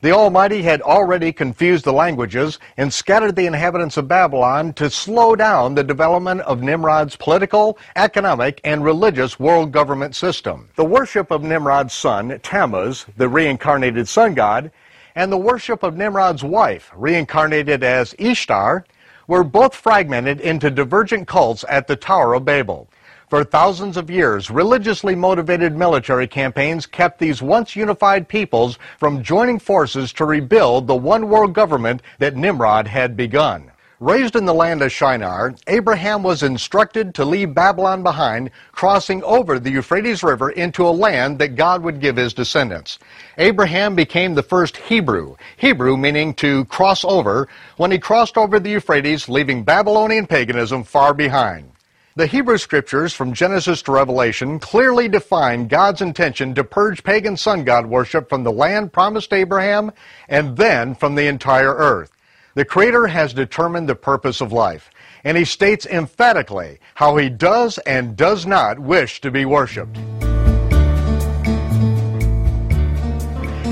The Almighty had already confused the languages and scattered the inhabitants of Babylon to slow down the development of Nimrod's political, economic, and religious world government system. The worship of Nimrod's son, Tammuz, the reincarnated sun god, and the worship of Nimrod's wife, reincarnated as Ishtar, were both fragmented into divergent cults at the Tower of Babel. For thousands of years, religiously motivated military campaigns kept these once unified peoples from joining forces to rebuild the one world government that Nimrod had begun. Raised in the land of Shinar, Abraham was instructed to leave Babylon behind, crossing over the Euphrates River into a land that God would give his descendants. Abraham became the first Hebrew, Hebrew meaning to cross over, when he crossed over the Euphrates, leaving Babylonian paganism far behind. The Hebrew scriptures from Genesis to Revelation clearly define God's intention to purge pagan sun god worship from the land promised Abraham and then from the entire earth. The Creator has determined the purpose of life, and He states emphatically how He does and does not wish to be worshiped.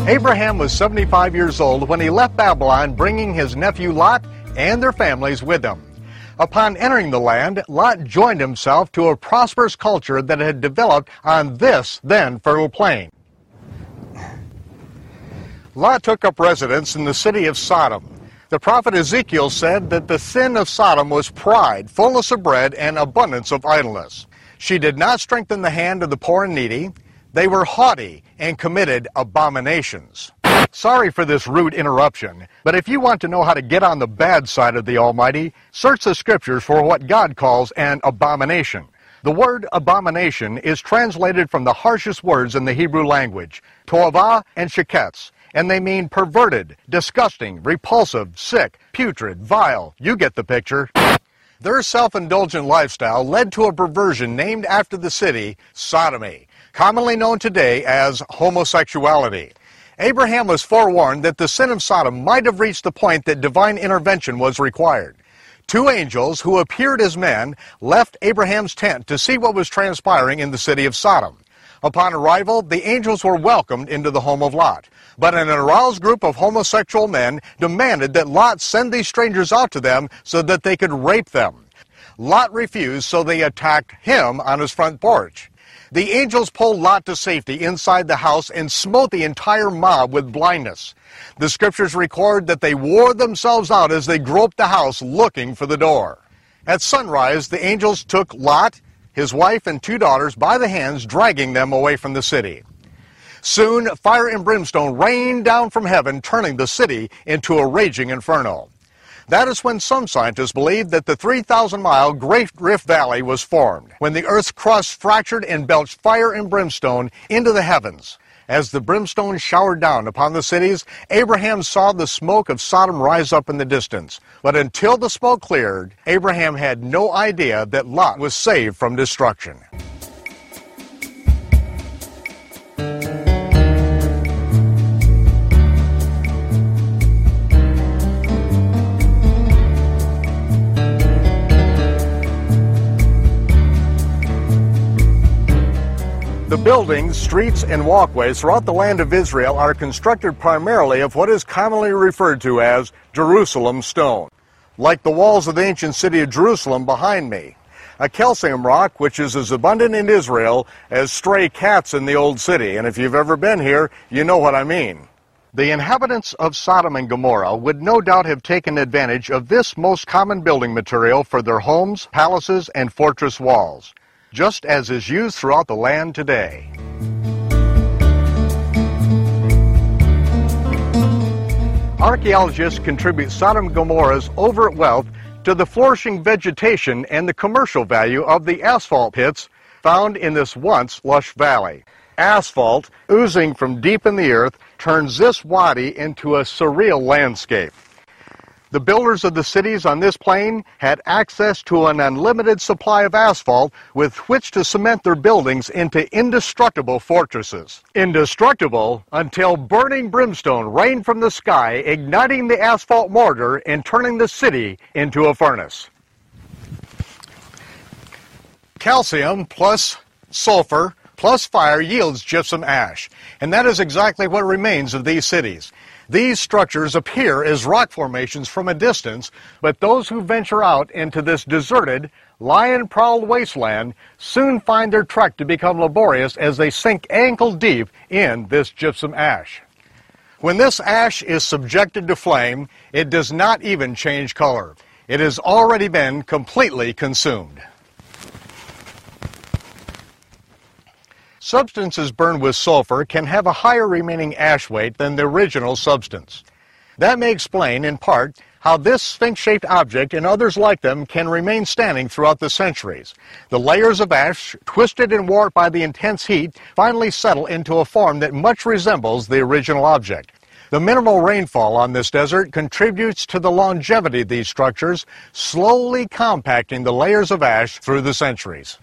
Abraham was 75 years old when he left Babylon, bringing his nephew Lot and their families with him. Upon entering the land, Lot joined himself to a prosperous culture that had developed on this then fertile plain. Lot took up residence in the city of Sodom. The prophet Ezekiel said that the sin of Sodom was pride, fullness of bread, and abundance of idleness. She did not strengthen the hand of the poor and needy. They were haughty and committed abominations. Sorry for this rude interruption, but if you want to know how to get on the bad side of the Almighty, search the scriptures for what God calls an abomination. The word abomination is translated from the harshest words in the Hebrew language, toavah and sheketz, and they mean perverted, disgusting, repulsive, sick, putrid, vile. You get the picture. Their self indulgent lifestyle led to a perversion named after the city, sodomy, commonly known today as homosexuality. Abraham was forewarned that the sin of Sodom might have reached the point that divine intervention was required. Two angels who appeared as men left Abraham's tent to see what was transpiring in the city of Sodom. Upon arrival, the angels were welcomed into the home of Lot. But an aroused group of homosexual men demanded that Lot send these strangers out to them so that they could rape them. Lot refused, so they attacked him on his front porch. The angels pulled Lot to safety inside the house and smote the entire mob with blindness. The scriptures record that they wore themselves out as they groped the house looking for the door. At sunrise, the angels took Lot, his wife, and two daughters by the hands, dragging them away from the city. Soon, fire and brimstone rained down from heaven, turning the city into a raging inferno. That is when some scientists believe that the 3,000 mile Great Rift Valley was formed, when the Earth's crust fractured and belched fire and brimstone into the heavens. As the brimstone showered down upon the cities, Abraham saw the smoke of Sodom rise up in the distance. But until the smoke cleared, Abraham had no idea that Lot was saved from destruction. The buildings, streets, and walkways throughout the land of Israel are constructed primarily of what is commonly referred to as Jerusalem stone, like the walls of the ancient city of Jerusalem behind me. A calcium rock which is as abundant in Israel as stray cats in the old city, and if you've ever been here, you know what I mean. The inhabitants of Sodom and Gomorrah would no doubt have taken advantage of this most common building material for their homes, palaces, and fortress walls just as is used throughout the land today. Archaeologists contribute Sodom and Gomorrah's overt wealth to the flourishing vegetation and the commercial value of the asphalt pits found in this once lush valley. Asphalt, oozing from deep in the earth, turns this wadi into a surreal landscape. The builders of the cities on this plain had access to an unlimited supply of asphalt with which to cement their buildings into indestructible fortresses. Indestructible until burning brimstone rained from the sky, igniting the asphalt mortar and turning the city into a furnace. Calcium plus sulfur plus fire yields gypsum ash, and that is exactly what remains of these cities. These structures appear as rock formations from a distance, but those who venture out into this deserted, lion-prowled wasteland soon find their trek to become laborious as they sink ankle deep in this gypsum ash. When this ash is subjected to flame, it does not even change color. It has already been completely consumed. Substances burned with sulfur can have a higher remaining ash weight than the original substance. That may explain, in part, how this sphinx-shaped object and others like them can remain standing throughout the centuries. The layers of ash, twisted and warped by the intense heat, finally settle into a form that much resembles the original object. The minimal rainfall on this desert contributes to the longevity of these structures, slowly compacting the layers of ash through the centuries.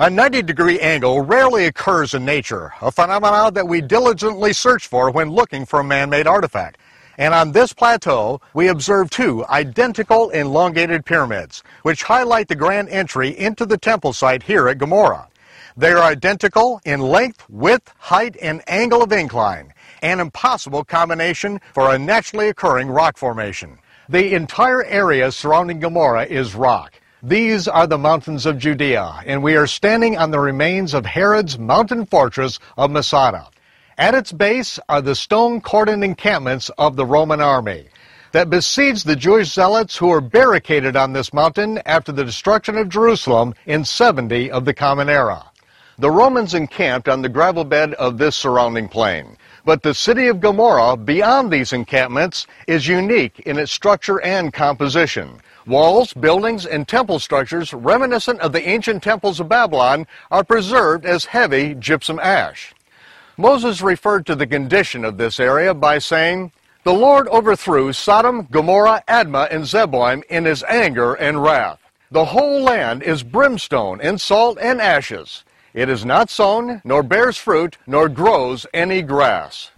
A 90 degree angle rarely occurs in nature, a phenomenon that we diligently search for when looking for a man-made artifact. And on this plateau, we observe two identical elongated pyramids, which highlight the grand entry into the temple site here at Gomorrah. They are identical in length, width, height, and angle of incline, an impossible combination for a naturally occurring rock formation. The entire area surrounding Gomorrah is rock. These are the mountains of Judea, and we are standing on the remains of Herod's mountain fortress of Masada. At its base are the stone cordoned encampments of the Roman army that besieged the Jewish zealots who were barricaded on this mountain after the destruction of Jerusalem in 70 of the Common Era. The Romans encamped on the gravel bed of this surrounding plain. But the city of Gomorrah, beyond these encampments, is unique in its structure and composition. Walls, buildings, and temple structures reminiscent of the ancient temples of Babylon are preserved as heavy gypsum ash. Moses referred to the condition of this area by saying, The Lord overthrew Sodom, Gomorrah, Admah, and Zeboim in his anger and wrath. The whole land is brimstone and salt and ashes. It is not sown, nor bears fruit, nor grows any grass.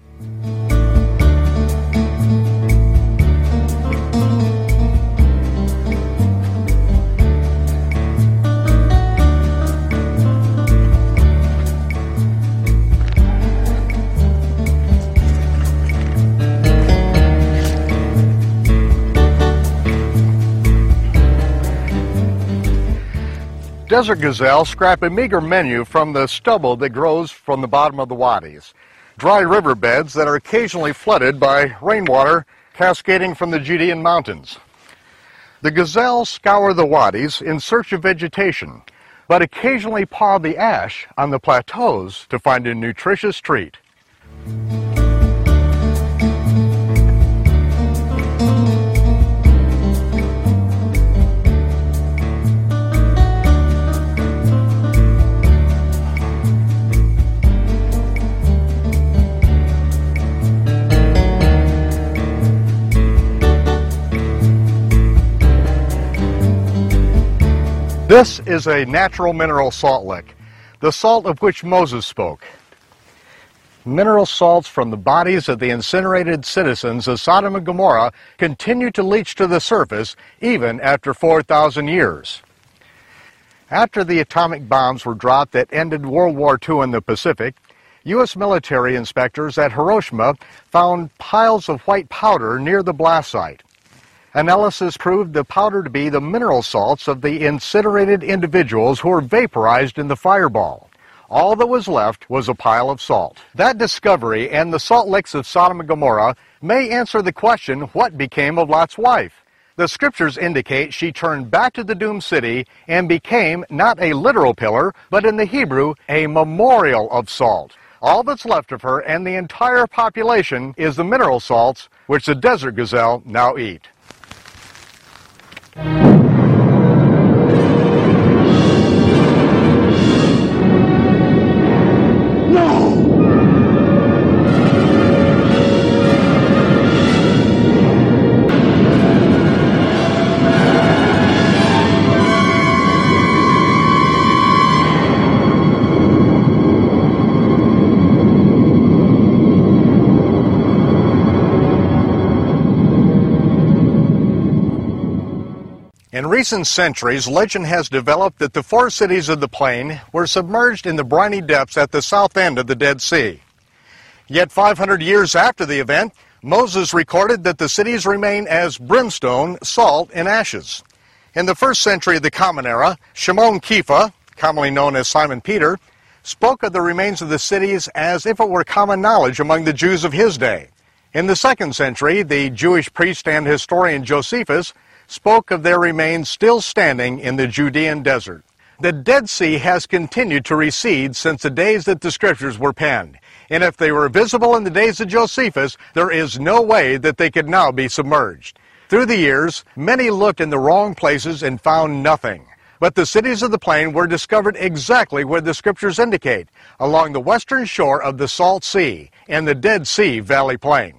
Desert gazelle scrap a meager menu from the stubble that grows from the bottom of the wadis. Dry riverbeds that are occasionally flooded by rainwater cascading from the Judean mountains. The gazelles scour the wadis in search of vegetation, but occasionally paw the ash on the plateaus to find a nutritious treat. This is a natural mineral salt lick, the salt of which Moses spoke. Mineral salts from the bodies of the incinerated citizens of Sodom and Gomorrah continue to leach to the surface even after 4,000 years. After the atomic bombs were dropped that ended World War II in the Pacific, U.S. military inspectors at Hiroshima found piles of white powder near the blast site. Analysis proved the powder to be the mineral salts of the incinerated individuals who were vaporized in the fireball. All that was left was a pile of salt. That discovery and the salt licks of Sodom and Gomorrah may answer the question what became of Lot's wife. The scriptures indicate she turned back to the doomed city and became not a literal pillar, but in the Hebrew, a memorial of salt. All that's left of her and the entire population is the mineral salts which the desert gazelle now eat. Thank you. In recent centuries, legend has developed that the four cities of the plain were submerged in the briny depths at the south end of the Dead Sea. Yet 500 years after the event, Moses recorded that the cities remain as brimstone, salt, and ashes. In the first century of the Common Era, Shimon Kefa, commonly known as Simon Peter, spoke of the remains of the cities as if it were common knowledge among the Jews of his day. In the second century, the Jewish priest and historian Josephus spoke of their remains still standing in the Judean desert. The Dead Sea has continued to recede since the days that the scriptures were penned. And if they were visible in the days of Josephus, there is no way that they could now be submerged. Through the years, many looked in the wrong places and found nothing. But the cities of the plain were discovered exactly where the scriptures indicate, along the western shore of the Salt Sea and the Dead Sea Valley Plain.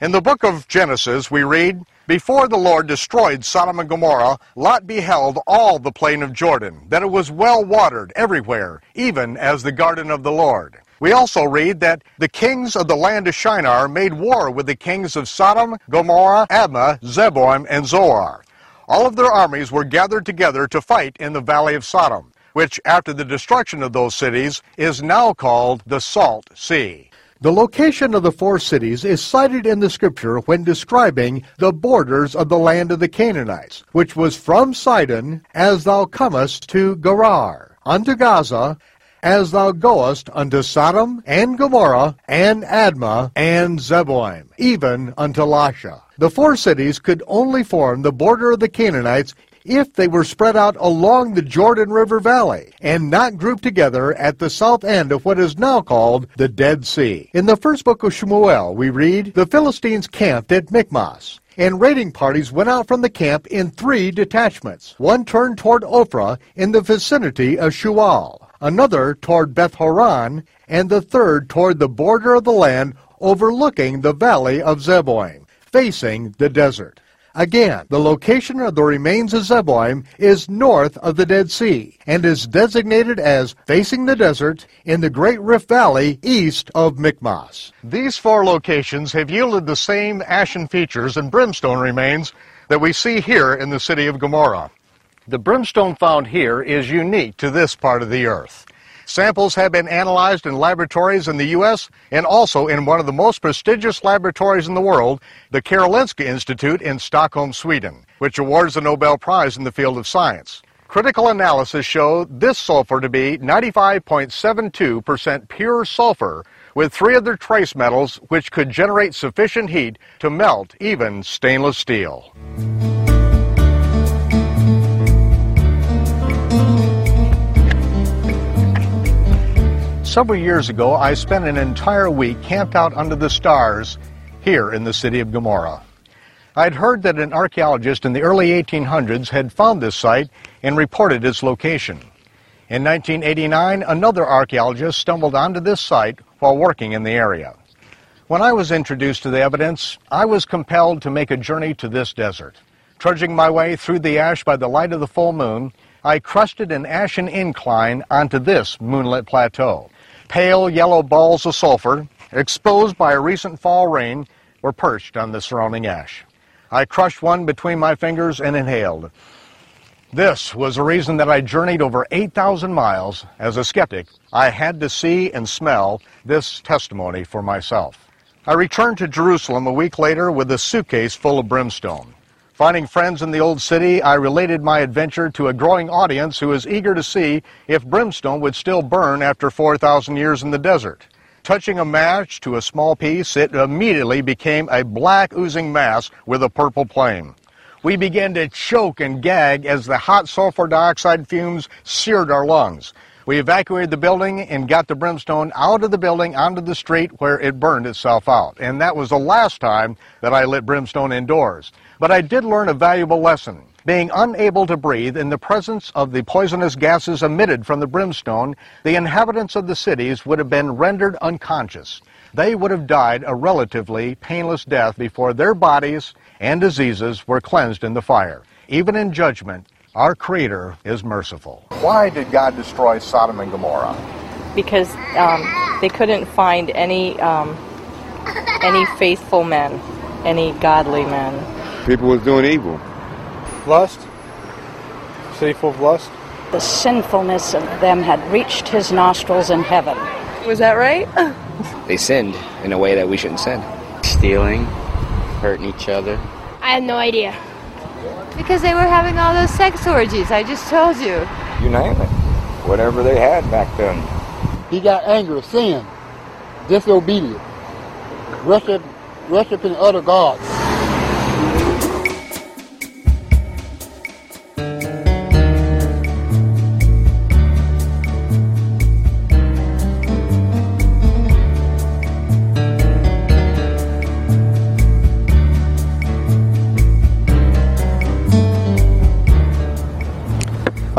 In the book of Genesis, we read, before the Lord destroyed Sodom and Gomorrah, Lot beheld all the plain of Jordan, that it was well watered everywhere, even as the garden of the Lord. We also read that the kings of the land of Shinar made war with the kings of Sodom, Gomorrah, Admah, Zeboim, and Zoar. All of their armies were gathered together to fight in the valley of Sodom, which after the destruction of those cities is now called the Salt Sea. The location of the four cities is cited in the scripture when describing the borders of the land of the Canaanites, which was from Sidon as thou comest to Gerar, unto Gaza, as thou goest unto Sodom and Gomorrah and Admah and Zeboim, even unto Lasha. The four cities could only form the border of the Canaanites if they were spread out along the Jordan River Valley and not grouped together at the south end of what is now called the Dead Sea. In the first book of Shmuel, we read, The Philistines camped at Michmash and raiding parties went out from the camp in three detachments. One turned toward Ophrah in the vicinity of Shual, another toward Beth Horon, and the third toward the border of the land overlooking the valley of Zeboim, facing the desert. Again, the location of the remains of Zeboim is north of the Dead Sea and is designated as facing the desert in the Great Rift Valley east of Michmas. These four locations have yielded the same ashen features and brimstone remains that we see here in the city of Gomorrah. The brimstone found here is unique to this part of the earth. Samples have been analyzed in laboratories in the U.S. and also in one of the most prestigious laboratories in the world, the Karolinska Institute in Stockholm, Sweden, which awards the Nobel Prize in the field of science. Critical analysis showed this sulfur to be 95.72% pure sulfur with three other trace metals which could generate sufficient heat to melt even stainless steel. Several years ago, I spent an entire week camped out under the stars here in the city of Gomorrah. I'd heard that an archaeologist in the early 1800s had found this site and reported its location. In 1989, another archaeologist stumbled onto this site while working in the area. When I was introduced to the evidence, I was compelled to make a journey to this desert. Trudging my way through the ash by the light of the full moon, I crested an ashen incline onto this moonlit plateau. Pale yellow balls of sulfur, exposed by a recent fall rain, were perched on the surrounding ash. I crushed one between my fingers and inhaled. This was the reason that I journeyed over 8,000 miles. As a skeptic, I had to see and smell this testimony for myself. I returned to Jerusalem a week later with a suitcase full of brimstone. Finding friends in the old city, I related my adventure to a growing audience who was eager to see if brimstone would still burn after 4,000 years in the desert. Touching a match to a small piece, it immediately became a black oozing mass with a purple flame. We began to choke and gag as the hot sulfur dioxide fumes seared our lungs. We evacuated the building and got the brimstone out of the building onto the street where it burned itself out. And that was the last time that I lit brimstone indoors. But I did learn a valuable lesson. Being unable to breathe in the presence of the poisonous gases emitted from the brimstone, the inhabitants of the cities would have been rendered unconscious. They would have died a relatively painless death before their bodies and diseases were cleansed in the fire. Even in judgment, our Creator is merciful. Why did God destroy Sodom and Gomorrah? Because um, they couldn't find any um, any faithful men, any godly men. People was doing evil. Lust? Sinful of lust? The sinfulness of them had reached his nostrils in heaven. Was that right? <laughs> they sinned in a way that we shouldn't sin. Stealing, hurting each other. I have no idea. Because they were having all those sex orgies, I just told you. You name it. Whatever they had back then. He got angry, sin, disobedient, worship, worshiping other gods.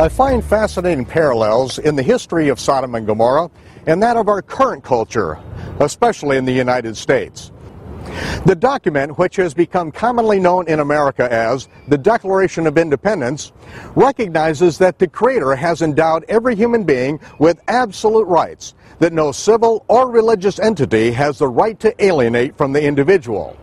I find fascinating parallels in the history of Sodom and Gomorrah and that of our current culture, especially in the United States. The document, which has become commonly known in America as the Declaration of Independence, recognizes that the Creator has endowed every human being with absolute rights that no civil or religious entity has the right to alienate from the individual.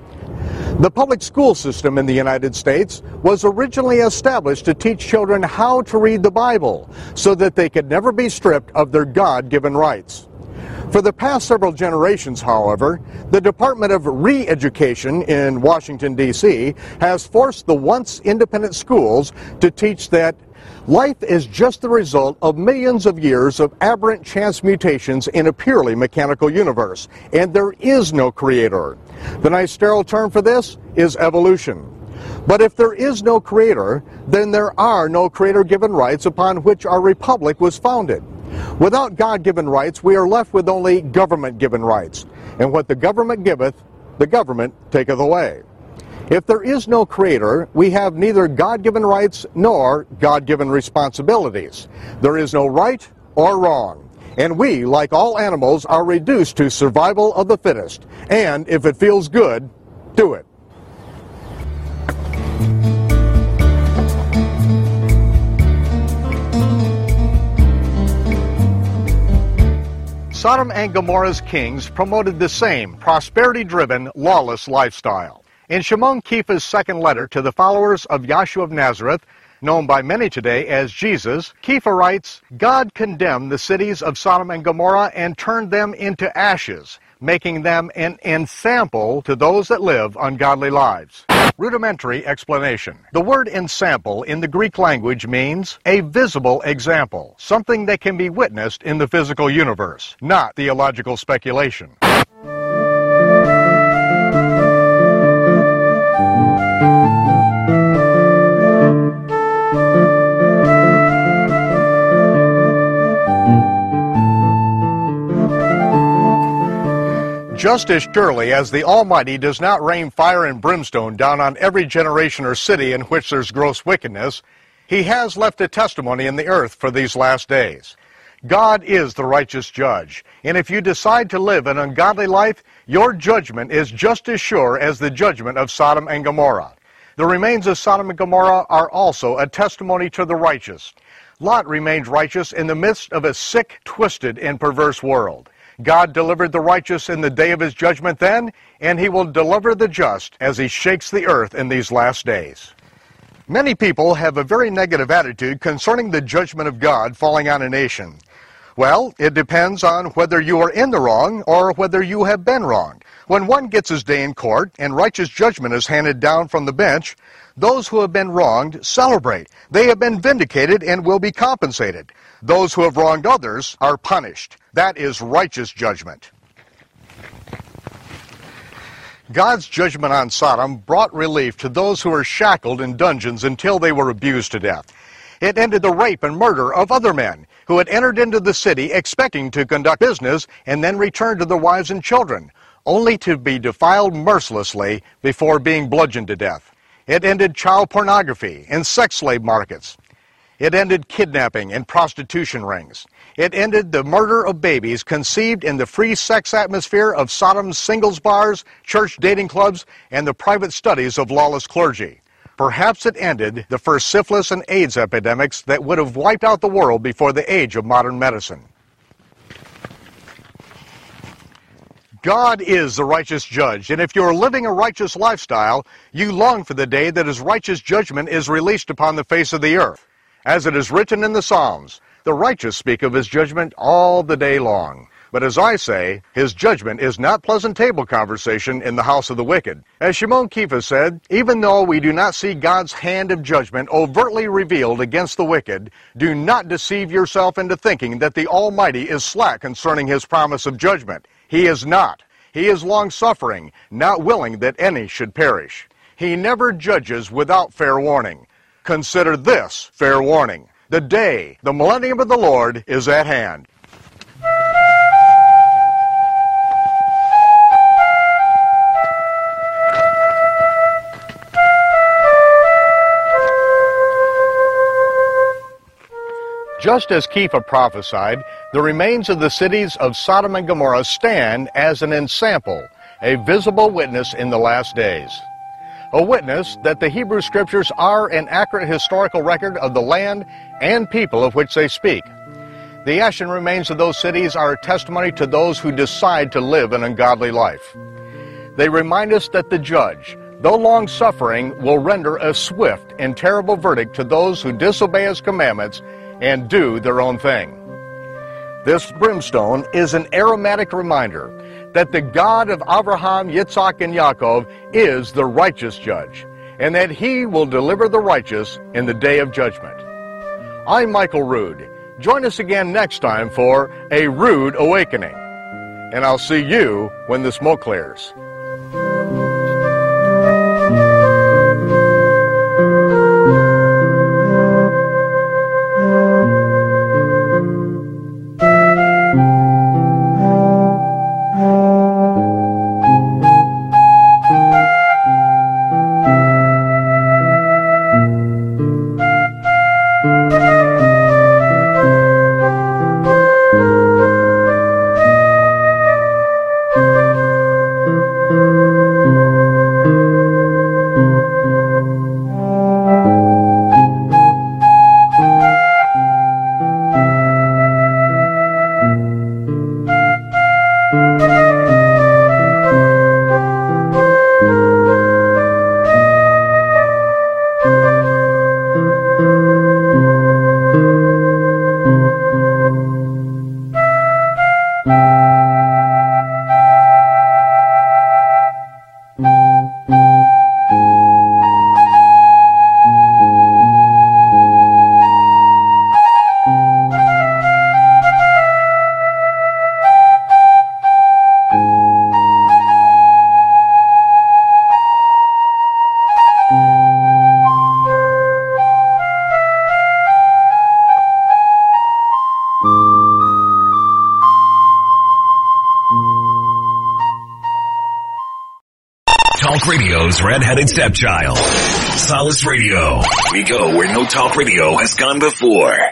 The public school system in the United States was originally established to teach children how to read the Bible so that they could never be stripped of their God given rights. For the past several generations, however, the Department of Re-Education in Washington, D.C. has forced the once independent schools to teach that Life is just the result of millions of years of aberrant chance mutations in a purely mechanical universe, and there is no creator. The nice sterile term for this is evolution. But if there is no creator, then there are no creator given rights upon which our republic was founded. Without God given rights, we are left with only government given rights. And what the government giveth, the government taketh away. If there is no creator, we have neither God given rights nor God given responsibilities. There is no right or wrong. And we, like all animals, are reduced to survival of the fittest. And if it feels good, do it. Sodom and Gomorrah's kings promoted the same prosperity driven, lawless lifestyle. In Shimon Kefa's second letter to the followers of Yahshua of Nazareth, known by many today as Jesus, Kefa writes, God condemned the cities of Sodom and Gomorrah and turned them into ashes, making them an ensample to those that live ungodly lives. Rudimentary explanation. The word ensample in the Greek language means a visible example, something that can be witnessed in the physical universe, not theological speculation. Just as surely as the Almighty does not rain fire and brimstone down on every generation or city in which there's gross wickedness, He has left a testimony in the earth for these last days. God is the righteous judge, and if you decide to live an ungodly life, your judgment is just as sure as the judgment of Sodom and Gomorrah. The remains of Sodom and Gomorrah are also a testimony to the righteous. Lot remained righteous in the midst of a sick, twisted, and perverse world. God delivered the righteous in the day of his judgment then, and he will deliver the just as he shakes the earth in these last days. Many people have a very negative attitude concerning the judgment of God falling on a nation. Well, it depends on whether you are in the wrong or whether you have been wronged. When one gets his day in court and righteous judgment is handed down from the bench, those who have been wronged celebrate. They have been vindicated and will be compensated. Those who have wronged others are punished. That is righteous judgment. God's judgment on Sodom brought relief to those who were shackled in dungeons until they were abused to death. It ended the rape and murder of other men who had entered into the city expecting to conduct business and then return to their wives and children, only to be defiled mercilessly before being bludgeoned to death. It ended child pornography and sex slave markets. It ended kidnapping and prostitution rings. It ended the murder of babies conceived in the free sex atmosphere of Sodom's singles bars, church dating clubs, and the private studies of lawless clergy. Perhaps it ended the first syphilis and AIDS epidemics that would have wiped out the world before the age of modern medicine. God is the righteous judge, and if you are living a righteous lifestyle, you long for the day that his righteous judgment is released upon the face of the earth. As it is written in the Psalms, the righteous speak of his judgment all the day long. But as I say, his judgment is not pleasant table conversation in the house of the wicked. As Shimon Kefa said, even though we do not see God's hand of judgment overtly revealed against the wicked, do not deceive yourself into thinking that the Almighty is slack concerning his promise of judgment. He is not. He is long suffering, not willing that any should perish. He never judges without fair warning. Consider this fair warning. The day, the millennium of the Lord, is at hand. Just as Kefa prophesied, the remains of the cities of Sodom and Gomorrah stand as an ensample, a visible witness in the last days a witness that the Hebrew Scriptures are an accurate historical record of the land and people of which they speak. The ashen remains of those cities are a testimony to those who decide to live an ungodly life. They remind us that the judge, though long suffering, will render a swift and terrible verdict to those who disobey his commandments and do their own thing. This brimstone is an aromatic reminder that the God of Abraham, Yitzhak, and Yaakov is the righteous judge, and that he will deliver the righteous in the day of judgment. I'm Michael Rood. Join us again next time for A Rood Awakening. And I'll see you when the smoke clears. Redheaded stepchild. Solace Radio. We go where no talk radio has gone before.